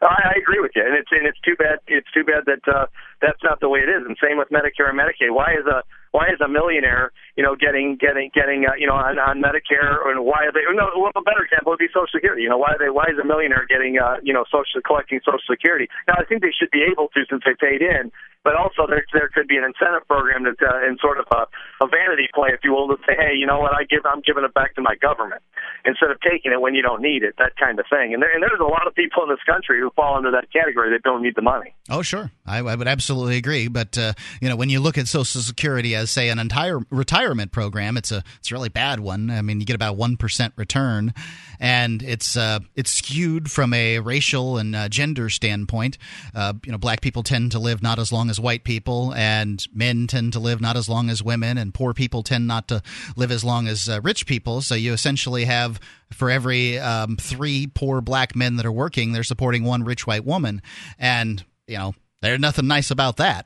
I, I agree with you, and it's and it's too bad. It's too bad that uh, that's not the way it is. And same with Medicare and Medicaid. Why is a why is a millionaire, you know, getting getting getting uh, you know on, on Medicare, and why are they? No, well, a better example would be Social Security. You know, why are they? Why is a millionaire getting uh, you know social collecting Social Security? Now, I think they should be able to since they paid in. But also, there there could be an incentive program that, uh, in sort of a, a vanity play, if you will, to say, hey, you know what, I give, I'm giving it back to my government instead of taking it when you don't need it, that kind of thing. And, there, and there's a lot of people in this country who fall into that category that don't need the money. Oh, sure, I, I would absolutely agree. But uh, you know, when you look at Social Security as say an entire retirement program, it's a it's a really bad one. I mean, you get about one percent return, and it's uh, it's skewed from a racial and uh, gender standpoint. Uh, you know, black people tend to live not as long as white people, and men tend to live not as long as women, and poor people tend not to live as long as uh, rich people. So you essentially have for every um, three poor black men that are working, they're supporting one rich white woman, and you know, there's nothing nice about that.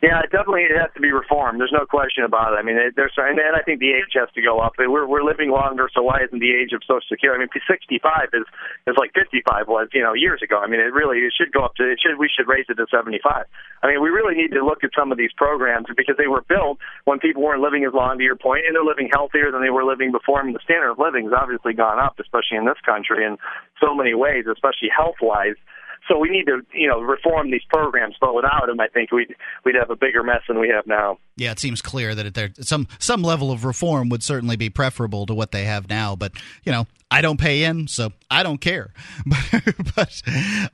Yeah, definitely it has to be reformed. There's no question about it. I mean, there's and, and I think the age has to go up. We're we're living longer, so why isn't the age of Social Security? I mean, 65 is is like 55 was, you know, years ago. I mean, it really it should go up to it should we should raise it to 75. I mean, we really need to look at some of these programs because they were built when people weren't living as long. To your point, and they're living healthier than they were living before. I mean, the standard of living has obviously gone up, especially in this country, in so many ways, especially health wise. So we need to, you know, reform these programs. But without them, I think we'd we'd have a bigger mess than we have now. Yeah, it seems clear that there some some level of reform would certainly be preferable to what they have now. But you know, I don't pay in, so I don't care. but, but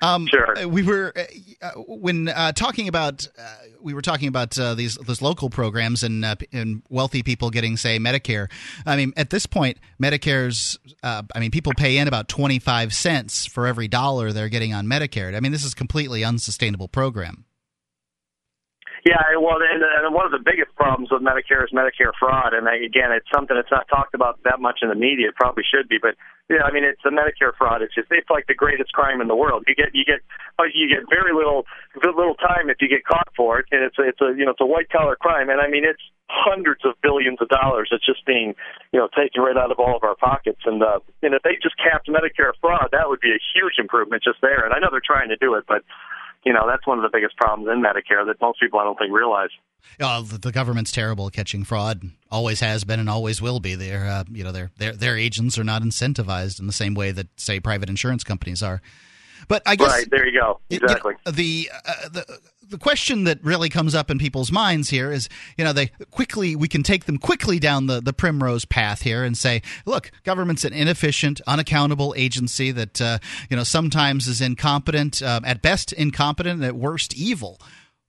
um, sure. we were uh, when uh, talking about uh, we were talking about uh, these these local programs and uh, and wealthy people getting say Medicare. I mean, at this point, Medicare's. Uh, I mean, people pay in about twenty five cents for every dollar they're getting on Medicare. I mean, this is a completely unsustainable program. Yeah, well, and, one of the biggest problems with Medicare is Medicare fraud, and again, it's something that's not talked about that much in the media. It probably should be, but yeah, I mean, it's the Medicare fraud. It's just it's like the greatest crime in the world. You get you get uh, you get very little little time if you get caught for it, and it's a, it's a you know it's a white collar crime, and I mean it's hundreds of billions of dollars that's just being you know taken right out of all of our pockets, and uh, and if they just capped Medicare fraud, that would be a huge improvement just there. And I know they're trying to do it, but you know that's one of the biggest problems in Medicare that most people I don't think realize. Oh, the government's terrible at catching fraud. Always has been and always will be. Their uh, you know their their their agents are not incentivized in the same way that say private insurance companies are. But I guess right there you go exactly you know, the uh, the the question that really comes up in people's minds here is, you know, they quickly we can take them quickly down the the primrose path here and say, look, government's an inefficient, unaccountable agency that uh, you know sometimes is incompetent, uh, at best incompetent, at worst evil.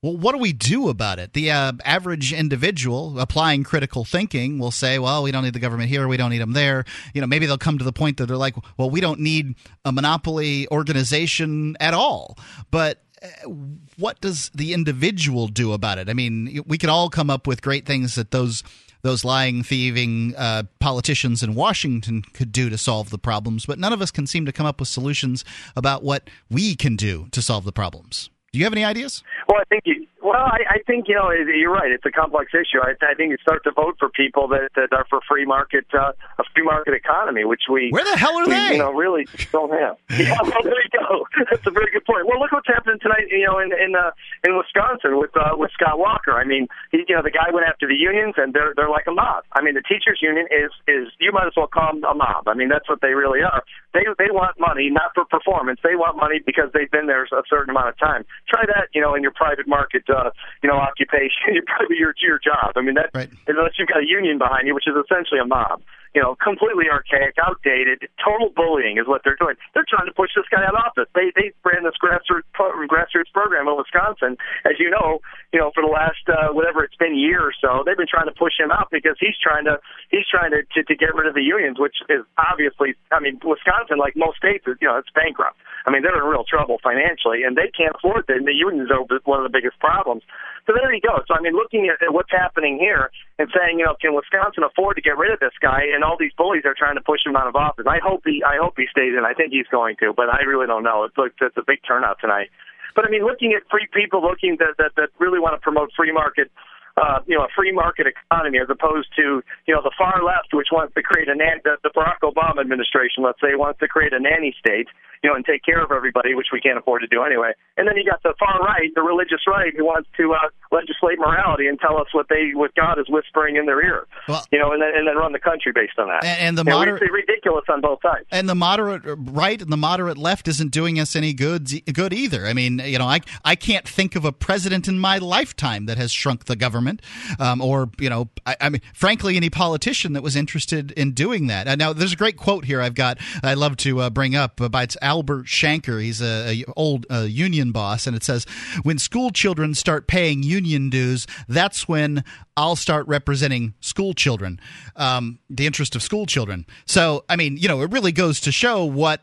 Well, what do we do about it? The uh, average individual applying critical thinking will say, well, we don't need the government here, we don't need them there. You know, maybe they'll come to the point that they're like, well, we don't need a monopoly organization at all. But uh, what does the individual do about it? I mean, we could all come up with great things that those those lying, thieving uh, politicians in Washington could do to solve the problems, but none of us can seem to come up with solutions about what we can do to solve the problems. Do you have any ideas? Well, I think you. Well, I, I think you know you're right. It's a complex issue. I, I think you start to vote for people that, that are for free market, uh, a free market economy, which we where the hell are we, they? You know, really don't have. yeah, well, there you go. That's a very good point. Well, look what's happening tonight. You know, in in uh, in Wisconsin with uh, with Scott Walker. I mean, he, you know, the guy went after the unions, and they're they're like a mob. I mean, the teachers' union is is you might as well call them a mob. I mean, that's what they really are. They they want money not for performance. They want money because they've been there a certain amount of time. Try that, you know, in your private market, uh, Uh, you know, occupation, your probably your your job. I mean, that right. unless you've got a union behind you, which is essentially a mob. You know, completely archaic, outdated, total bullying is what they're doing. They're trying to push this guy out of office. They they ran this grassroots grassroots program in Wisconsin, as you know, you know, for the last uh, whatever it's been year or so. They've been trying to push him out because he's trying to he's trying to to, to get rid of the unions, which is obviously, I mean, Wisconsin, like most states, is you know, it's bankrupt. I mean, they're in real trouble financially, and they can't afford it. And the unions are one of the biggest problems. So there you go. So I mean, looking at, at what's happening here and saying, you know, can Wisconsin afford to get rid of this guy? And all these bullies are trying to push him out of office. I hope he, I hope he stays in. I think he's going to, but I really don't know. It's like it's a big turnout tonight. But I mean, looking at free people, looking that that, that really want to promote free market uh, you know, a free market economy as opposed to, you know, the far left, which wants to create a nan- the, the Barack Obama administration, let's say, wants to create a nanny state, you know, and take care of everybody, which we can't afford to do anyway. And then you got the far right, the religious right, who wants to uh, legislate morality and tell us what they, what God is whispering in their ear, well, you know, and then and then run the country based on that. And, and the moderate, it's ridiculous on both sides. And the moderate right and the moderate left isn't doing us any good, good either. I mean, you know, I I can't think of a president in my lifetime that has shrunk the government government, um, or you know, I, I, mean, frankly, any politician that was interested in doing that. Uh, now, there's a great quote here I've got. I love to uh, bring up uh, by it's Albert Shanker. He's a, a old uh, union boss, and it says, "When school children start paying union dues, that's when I'll start representing school children, um, the interest of school children." So, I mean, you know, it really goes to show what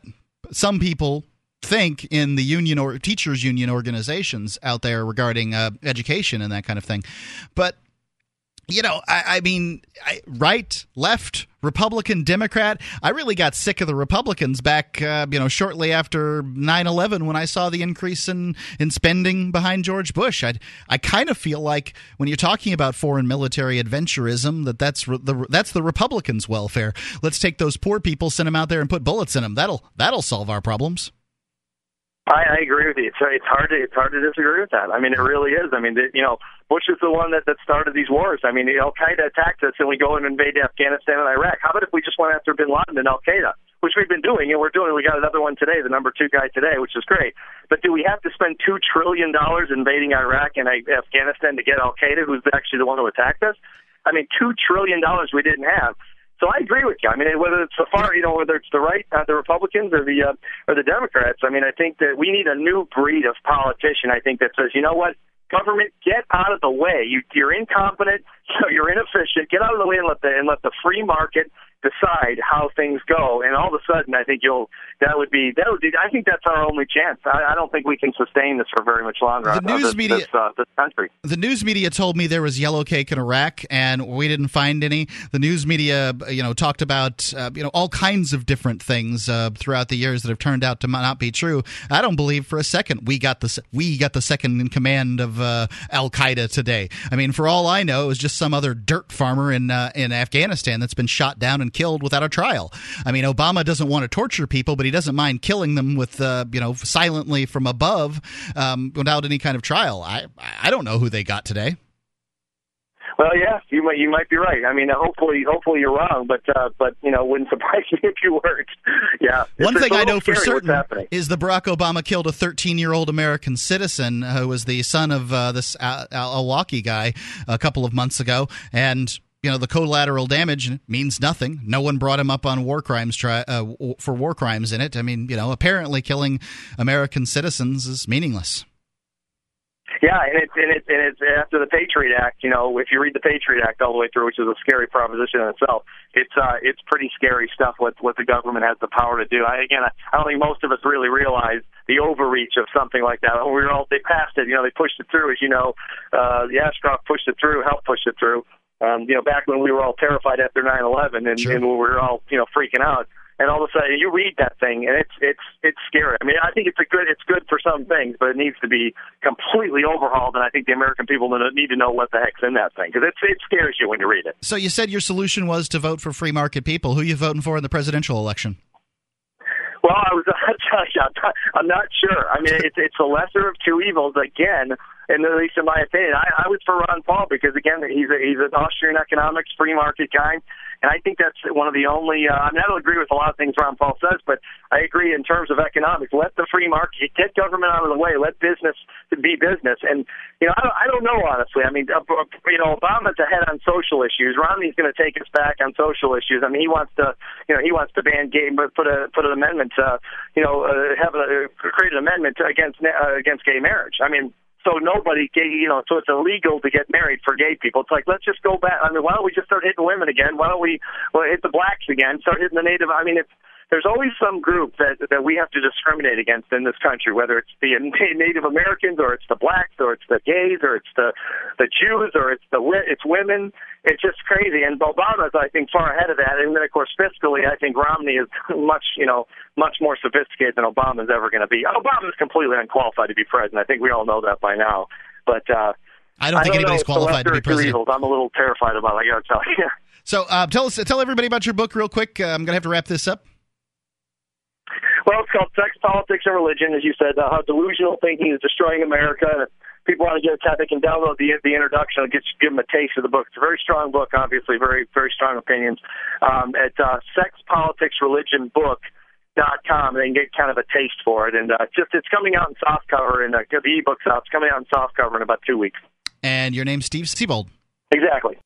some people think in the union or teachers union organizations out there regarding uh, education and that kind of thing. But you know, I, I mean, I, right, left, Republican, Democrat. I really got sick of the Republicans back, uh, you know, shortly after 9-11 when I saw the increase in, in spending behind George Bush. I I kind of feel like when you're talking about foreign military adventurism, that that's re- the that's the Republicans' welfare. Let's take those poor people, send them out there, and put bullets in them. That'll that'll solve our problems. I, I agree with you. It's it's hard to it's hard to disagree with that. I mean, it really is. I mean, the, you know, Bush is the one that that started these wars. I mean, Al Qaeda attacked us, and we go and invade Afghanistan and Iraq. How about if we just went after Bin Laden and Al Qaeda, which we've been doing, and we're doing. We got another one today, the number two guy today, which is great. But do we have to spend two trillion dollars invading Iraq and uh, Afghanistan to get Al Qaeda, who's actually the one who attacked us? I mean, two trillion dollars we didn't have. So I agree with you. I mean, whether it's the far, you know, whether it's the right, uh, the Republicans, or the uh, or the Democrats. I mean, I think that we need a new breed of politician. I think that says, you know what, government, get out of the way. You, you're incompetent. So you're inefficient. Get out of the way and let the and let the free market decide how things go. And all of a sudden, I think you'll that would be that would be. I think that's our only chance. I, I don't think we can sustain this for very much longer. The news this, media, this, uh, this country. The news media told me there was yellow cake in Iraq, and we didn't find any. The news media, you know, talked about uh, you know all kinds of different things uh, throughout the years that have turned out to not be true. I don't believe for a second we got the we got the second in command of uh, Al Qaeda today. I mean, for all I know, it was just some other dirt farmer in uh, in Afghanistan that's been shot down and killed without a trial. I mean, Obama doesn't want to torture people, but he doesn't mind killing them with uh, you know silently from above um, without any kind of trial. I I don't know who they got today. Well, yeah, you might you might be right. I mean, hopefully, hopefully you're wrong, but uh, but you know, wouldn't surprise me if you weren't. yeah. One thing I know for certain is the Barack Obama killed a 13 year old American citizen who was the son of uh, this Al- Awlaki guy a couple of months ago, and you know the collateral damage means nothing. No one brought him up on war crimes tri- uh, for war crimes in it. I mean, you know, apparently killing American citizens is meaningless. Yeah, and it's and it's and it's after the Patriot Act. You know, if you read the Patriot Act all the way through, which is a scary proposition in itself, it's uh, it's pretty scary stuff. What what the government has the power to do. I, again, I, don't think most of us really realize the overreach of something like that. We were all they passed it. You know, they pushed it through. As you know, uh, the Ashcroft pushed it through, helped push it through um, you know, back when we were all terrified after 9/11 and, sure. and we were all, you know, freaking out. And all of a sudden, you read that thing, and it's it's it's scary. I mean, I think it's a good it's good for some things, but it needs to be completely overhauled. And I think the American people need to know what the heck's in that thing because it it scares you when you read it. So you said your solution was to vote for free market people. Who are you voting for in the presidential election? Well, I was I'm not sure. I mean, it's it's the lesser of two evils again and at least in my opinion, I, I was for Ron Paul because again, he's a, he's an Austrian economics free market guy, And I think that's one of the only. Uh, I mean, I don't agree with a lot of things Ron Paul says, but I agree in terms of economics. Let the free market get government out of the way. Let business be business. And you know, I don't, I don't know honestly. I mean, uh, you know, Obama's ahead on social issues. Romney's going to take us back on social issues. I mean, he wants to, you know, he wants to ban gay, but put a put an amendment, uh, you know, uh, have a create an amendment against uh, against gay marriage. I mean, so nobody gay, you know, so it's illegal to get married for gay people. It's like let's just go back. I mean, why don't we just start hitting women again? Why don't we well, hit the blacks again? Start hitting the native. I mean, it's there's always some group that that we have to discriminate against in this country, whether it's the Native Americans or it's the blacks or it's the gays or it's the the Jews or it's the it's women. It's just crazy. And Obama's, I think, far ahead of that. And then, of course, fiscally, I think Romney is much, you know, much more sophisticated than Obama's ever going to be. Obama's completely unqualified to be president. I think we all know that by now. But uh, I don't think I anybody's don't know, qualified to be president. Evils. I'm a little terrified about. it, I got to tell you. So uh, tell us, tell everybody about your book real quick. Uh, I'm going to have to wrap this up. Well, it's called Sex, Politics, and Religion, as you said, uh, how delusional thinking is destroying America. And if people want to get a tab, they can download the the introduction and get, give them a taste of the book. It's a very strong book, obviously, very very strong opinions. Um, at uh, Sex, Politics, Religion book dot com and get kind of a taste for it and uh, just it's coming out in soft cover and uh, the ebook's out it's coming out in soft cover in about two weeks And your name's Steve Siebold. exactly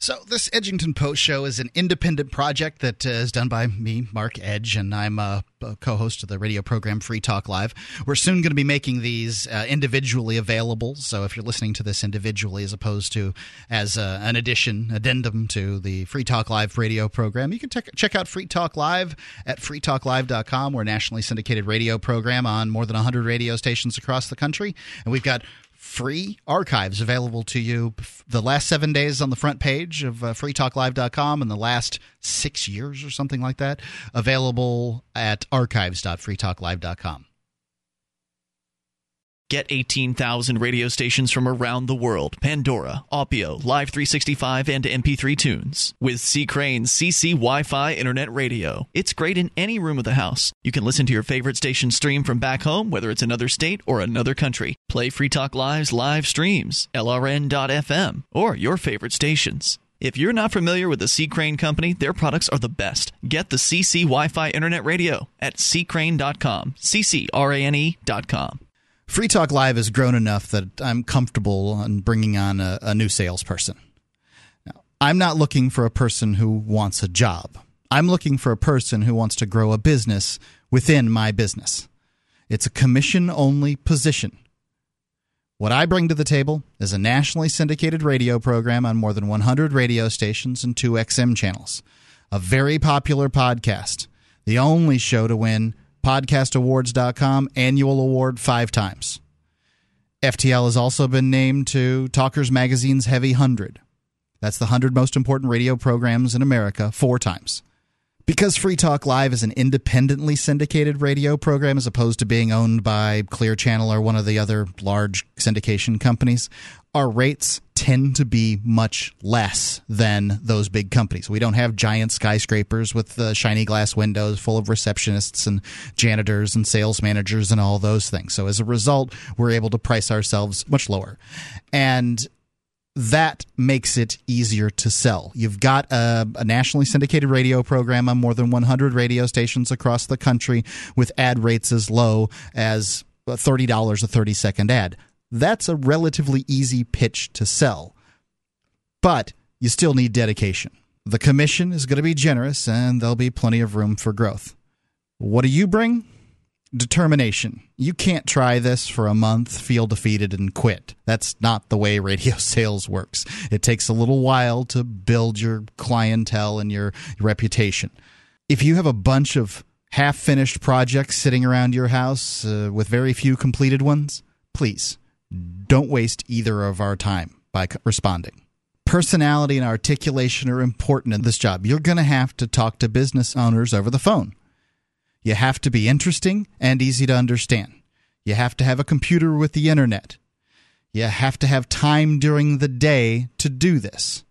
So, this Edgington Post show is an independent project that uh, is done by me, Mark Edge, and I'm a, a co host of the radio program Free Talk Live. We're soon going to be making these uh, individually available. So, if you're listening to this individually as opposed to as uh, an addition, addendum to the Free Talk Live radio program, you can te- check out Free Talk Live at freetalklive.com. We're a nationally syndicated radio program on more than 100 radio stations across the country. And we've got free archives available to you. The last seven days on the front page of uh, freetalklive.com and the last six years or something like that available at archives.freetalklive.com Get 18,000 radio stations from around the world Pandora, Aupeo, Live 365, and MP3 tunes. With C. Crane's CC Wi Fi Internet Radio. It's great in any room of the house. You can listen to your favorite station stream from back home, whether it's another state or another country. Play Free Talk Live's live streams, LRN.FM, or your favorite stations. If you're not familiar with the C. Crane Company, their products are the best. Get the CC Wi Fi Internet Radio at ccrane.com. CCRANE.com. Free Talk Live has grown enough that I'm comfortable on bringing on a, a new salesperson. Now, I'm not looking for a person who wants a job. I'm looking for a person who wants to grow a business within my business. It's a commission only position. What I bring to the table is a nationally syndicated radio program on more than 100 radio stations and two XM channels, a very popular podcast, the only show to win podcastawards.com annual award five times. FTL has also been named to Talkers Magazine's Heavy 100. That's the 100 most important radio programs in America four times. Because Free Talk Live is an independently syndicated radio program as opposed to being owned by Clear Channel or one of the other large syndication companies, our rates tend to be much less than those big companies. We don't have giant skyscrapers with uh, shiny glass windows full of receptionists and janitors and sales managers and all those things. So as a result, we're able to price ourselves much lower. And that makes it easier to sell. You've got a, a, nationally syndicated radio program on more than 100 radio stations across the country with ad rates as low as $30 a 30 second ad. That's a relatively easy pitch to sell. But you still need dedication. The commission is going to be generous and there'll be plenty of room for growth. What do you bring? determination. You can't try this for a month, feel defeated, and quit. That's not the way radio sales works. It takes a little while to build your clientele and your reputation. If you have a bunch of half finished projects sitting around your house uh, with very few completed ones, please don't waste either of our time by responding. Personality and articulation are important in this job. You're going to have to talk to business owners over the phone. You have to be interesting and easy to understand. You have to have a computer with the internet. You have to have time during the day to do this.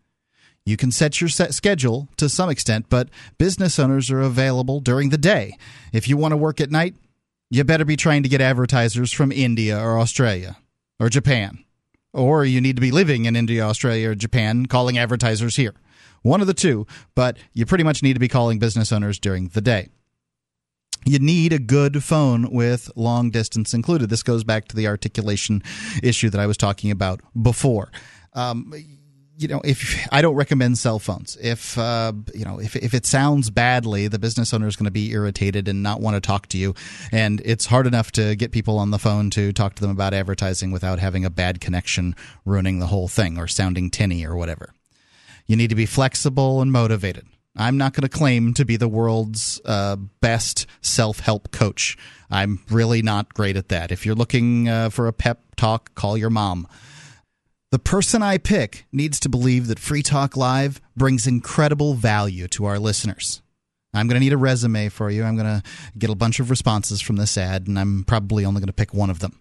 You can set your set schedule to some extent, but business owners are available during the day. If you want to work at night, you better be trying to get advertisers from India or Australia or Japan. Or you need to be living in India, Australia, or Japan calling advertisers here. One of the two, but you pretty much need to be calling business owners during the day you need a good phone with long distance included. This goes back to the articulation issue that I was talking about before. Um, you know, if I don't recommend cell phones, if uh, you know, if if it sounds badly, the business owner is going to be irritated and not want to talk to you. And it's hard enough to get people on the phone to talk to them about advertising without having a bad connection ruining the whole thing or sounding tinny or whatever. You need to be flexible and motivated. I'm not going to claim to be the world's uh, best self help coach. I'm really not great at that. If you're looking uh, for a pep talk, call your mom. The person I pick needs to believe that Free Talk Live brings incredible value to our listeners. I'm going to need a resume for you. I'm going to get a bunch of responses from this ad, and I'm probably only going to pick one of them.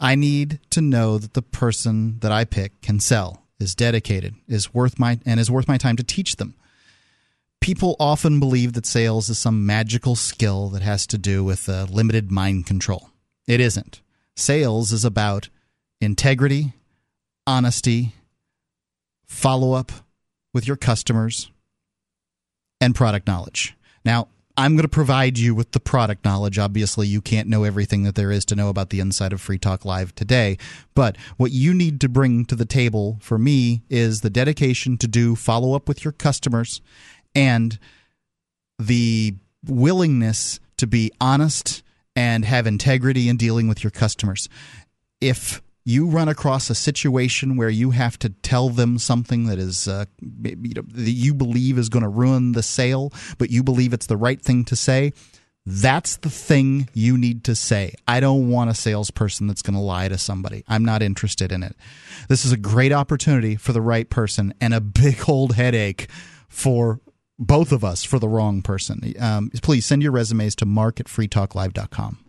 I need to know that the person that I pick can sell, is dedicated, is worth my and is worth my time to teach them people often believe that sales is some magical skill that has to do with uh, limited mind control. It isn't. Sales is about integrity, honesty, follow up with your customers, and product knowledge. Now, I'm going to provide you with the product knowledge. Obviously, you can't know everything that there is to know about the inside of Free Talk Live today. But what you need to bring to the table for me is the dedication to do follow up with your customers and the willingness to be honest and have integrity in dealing with your customers. If you run across a situation where you have to tell them something that is uh, you know, that you believe is going to ruin the sale, but you believe it's the right thing to say, that's the thing you need to say. I don't want a salesperson that's going to lie to somebody. I'm not interested in it. This is a great opportunity for the right person and a big old headache for both of us for the wrong person. Um, please send your resumes to mark at freetalklive.com.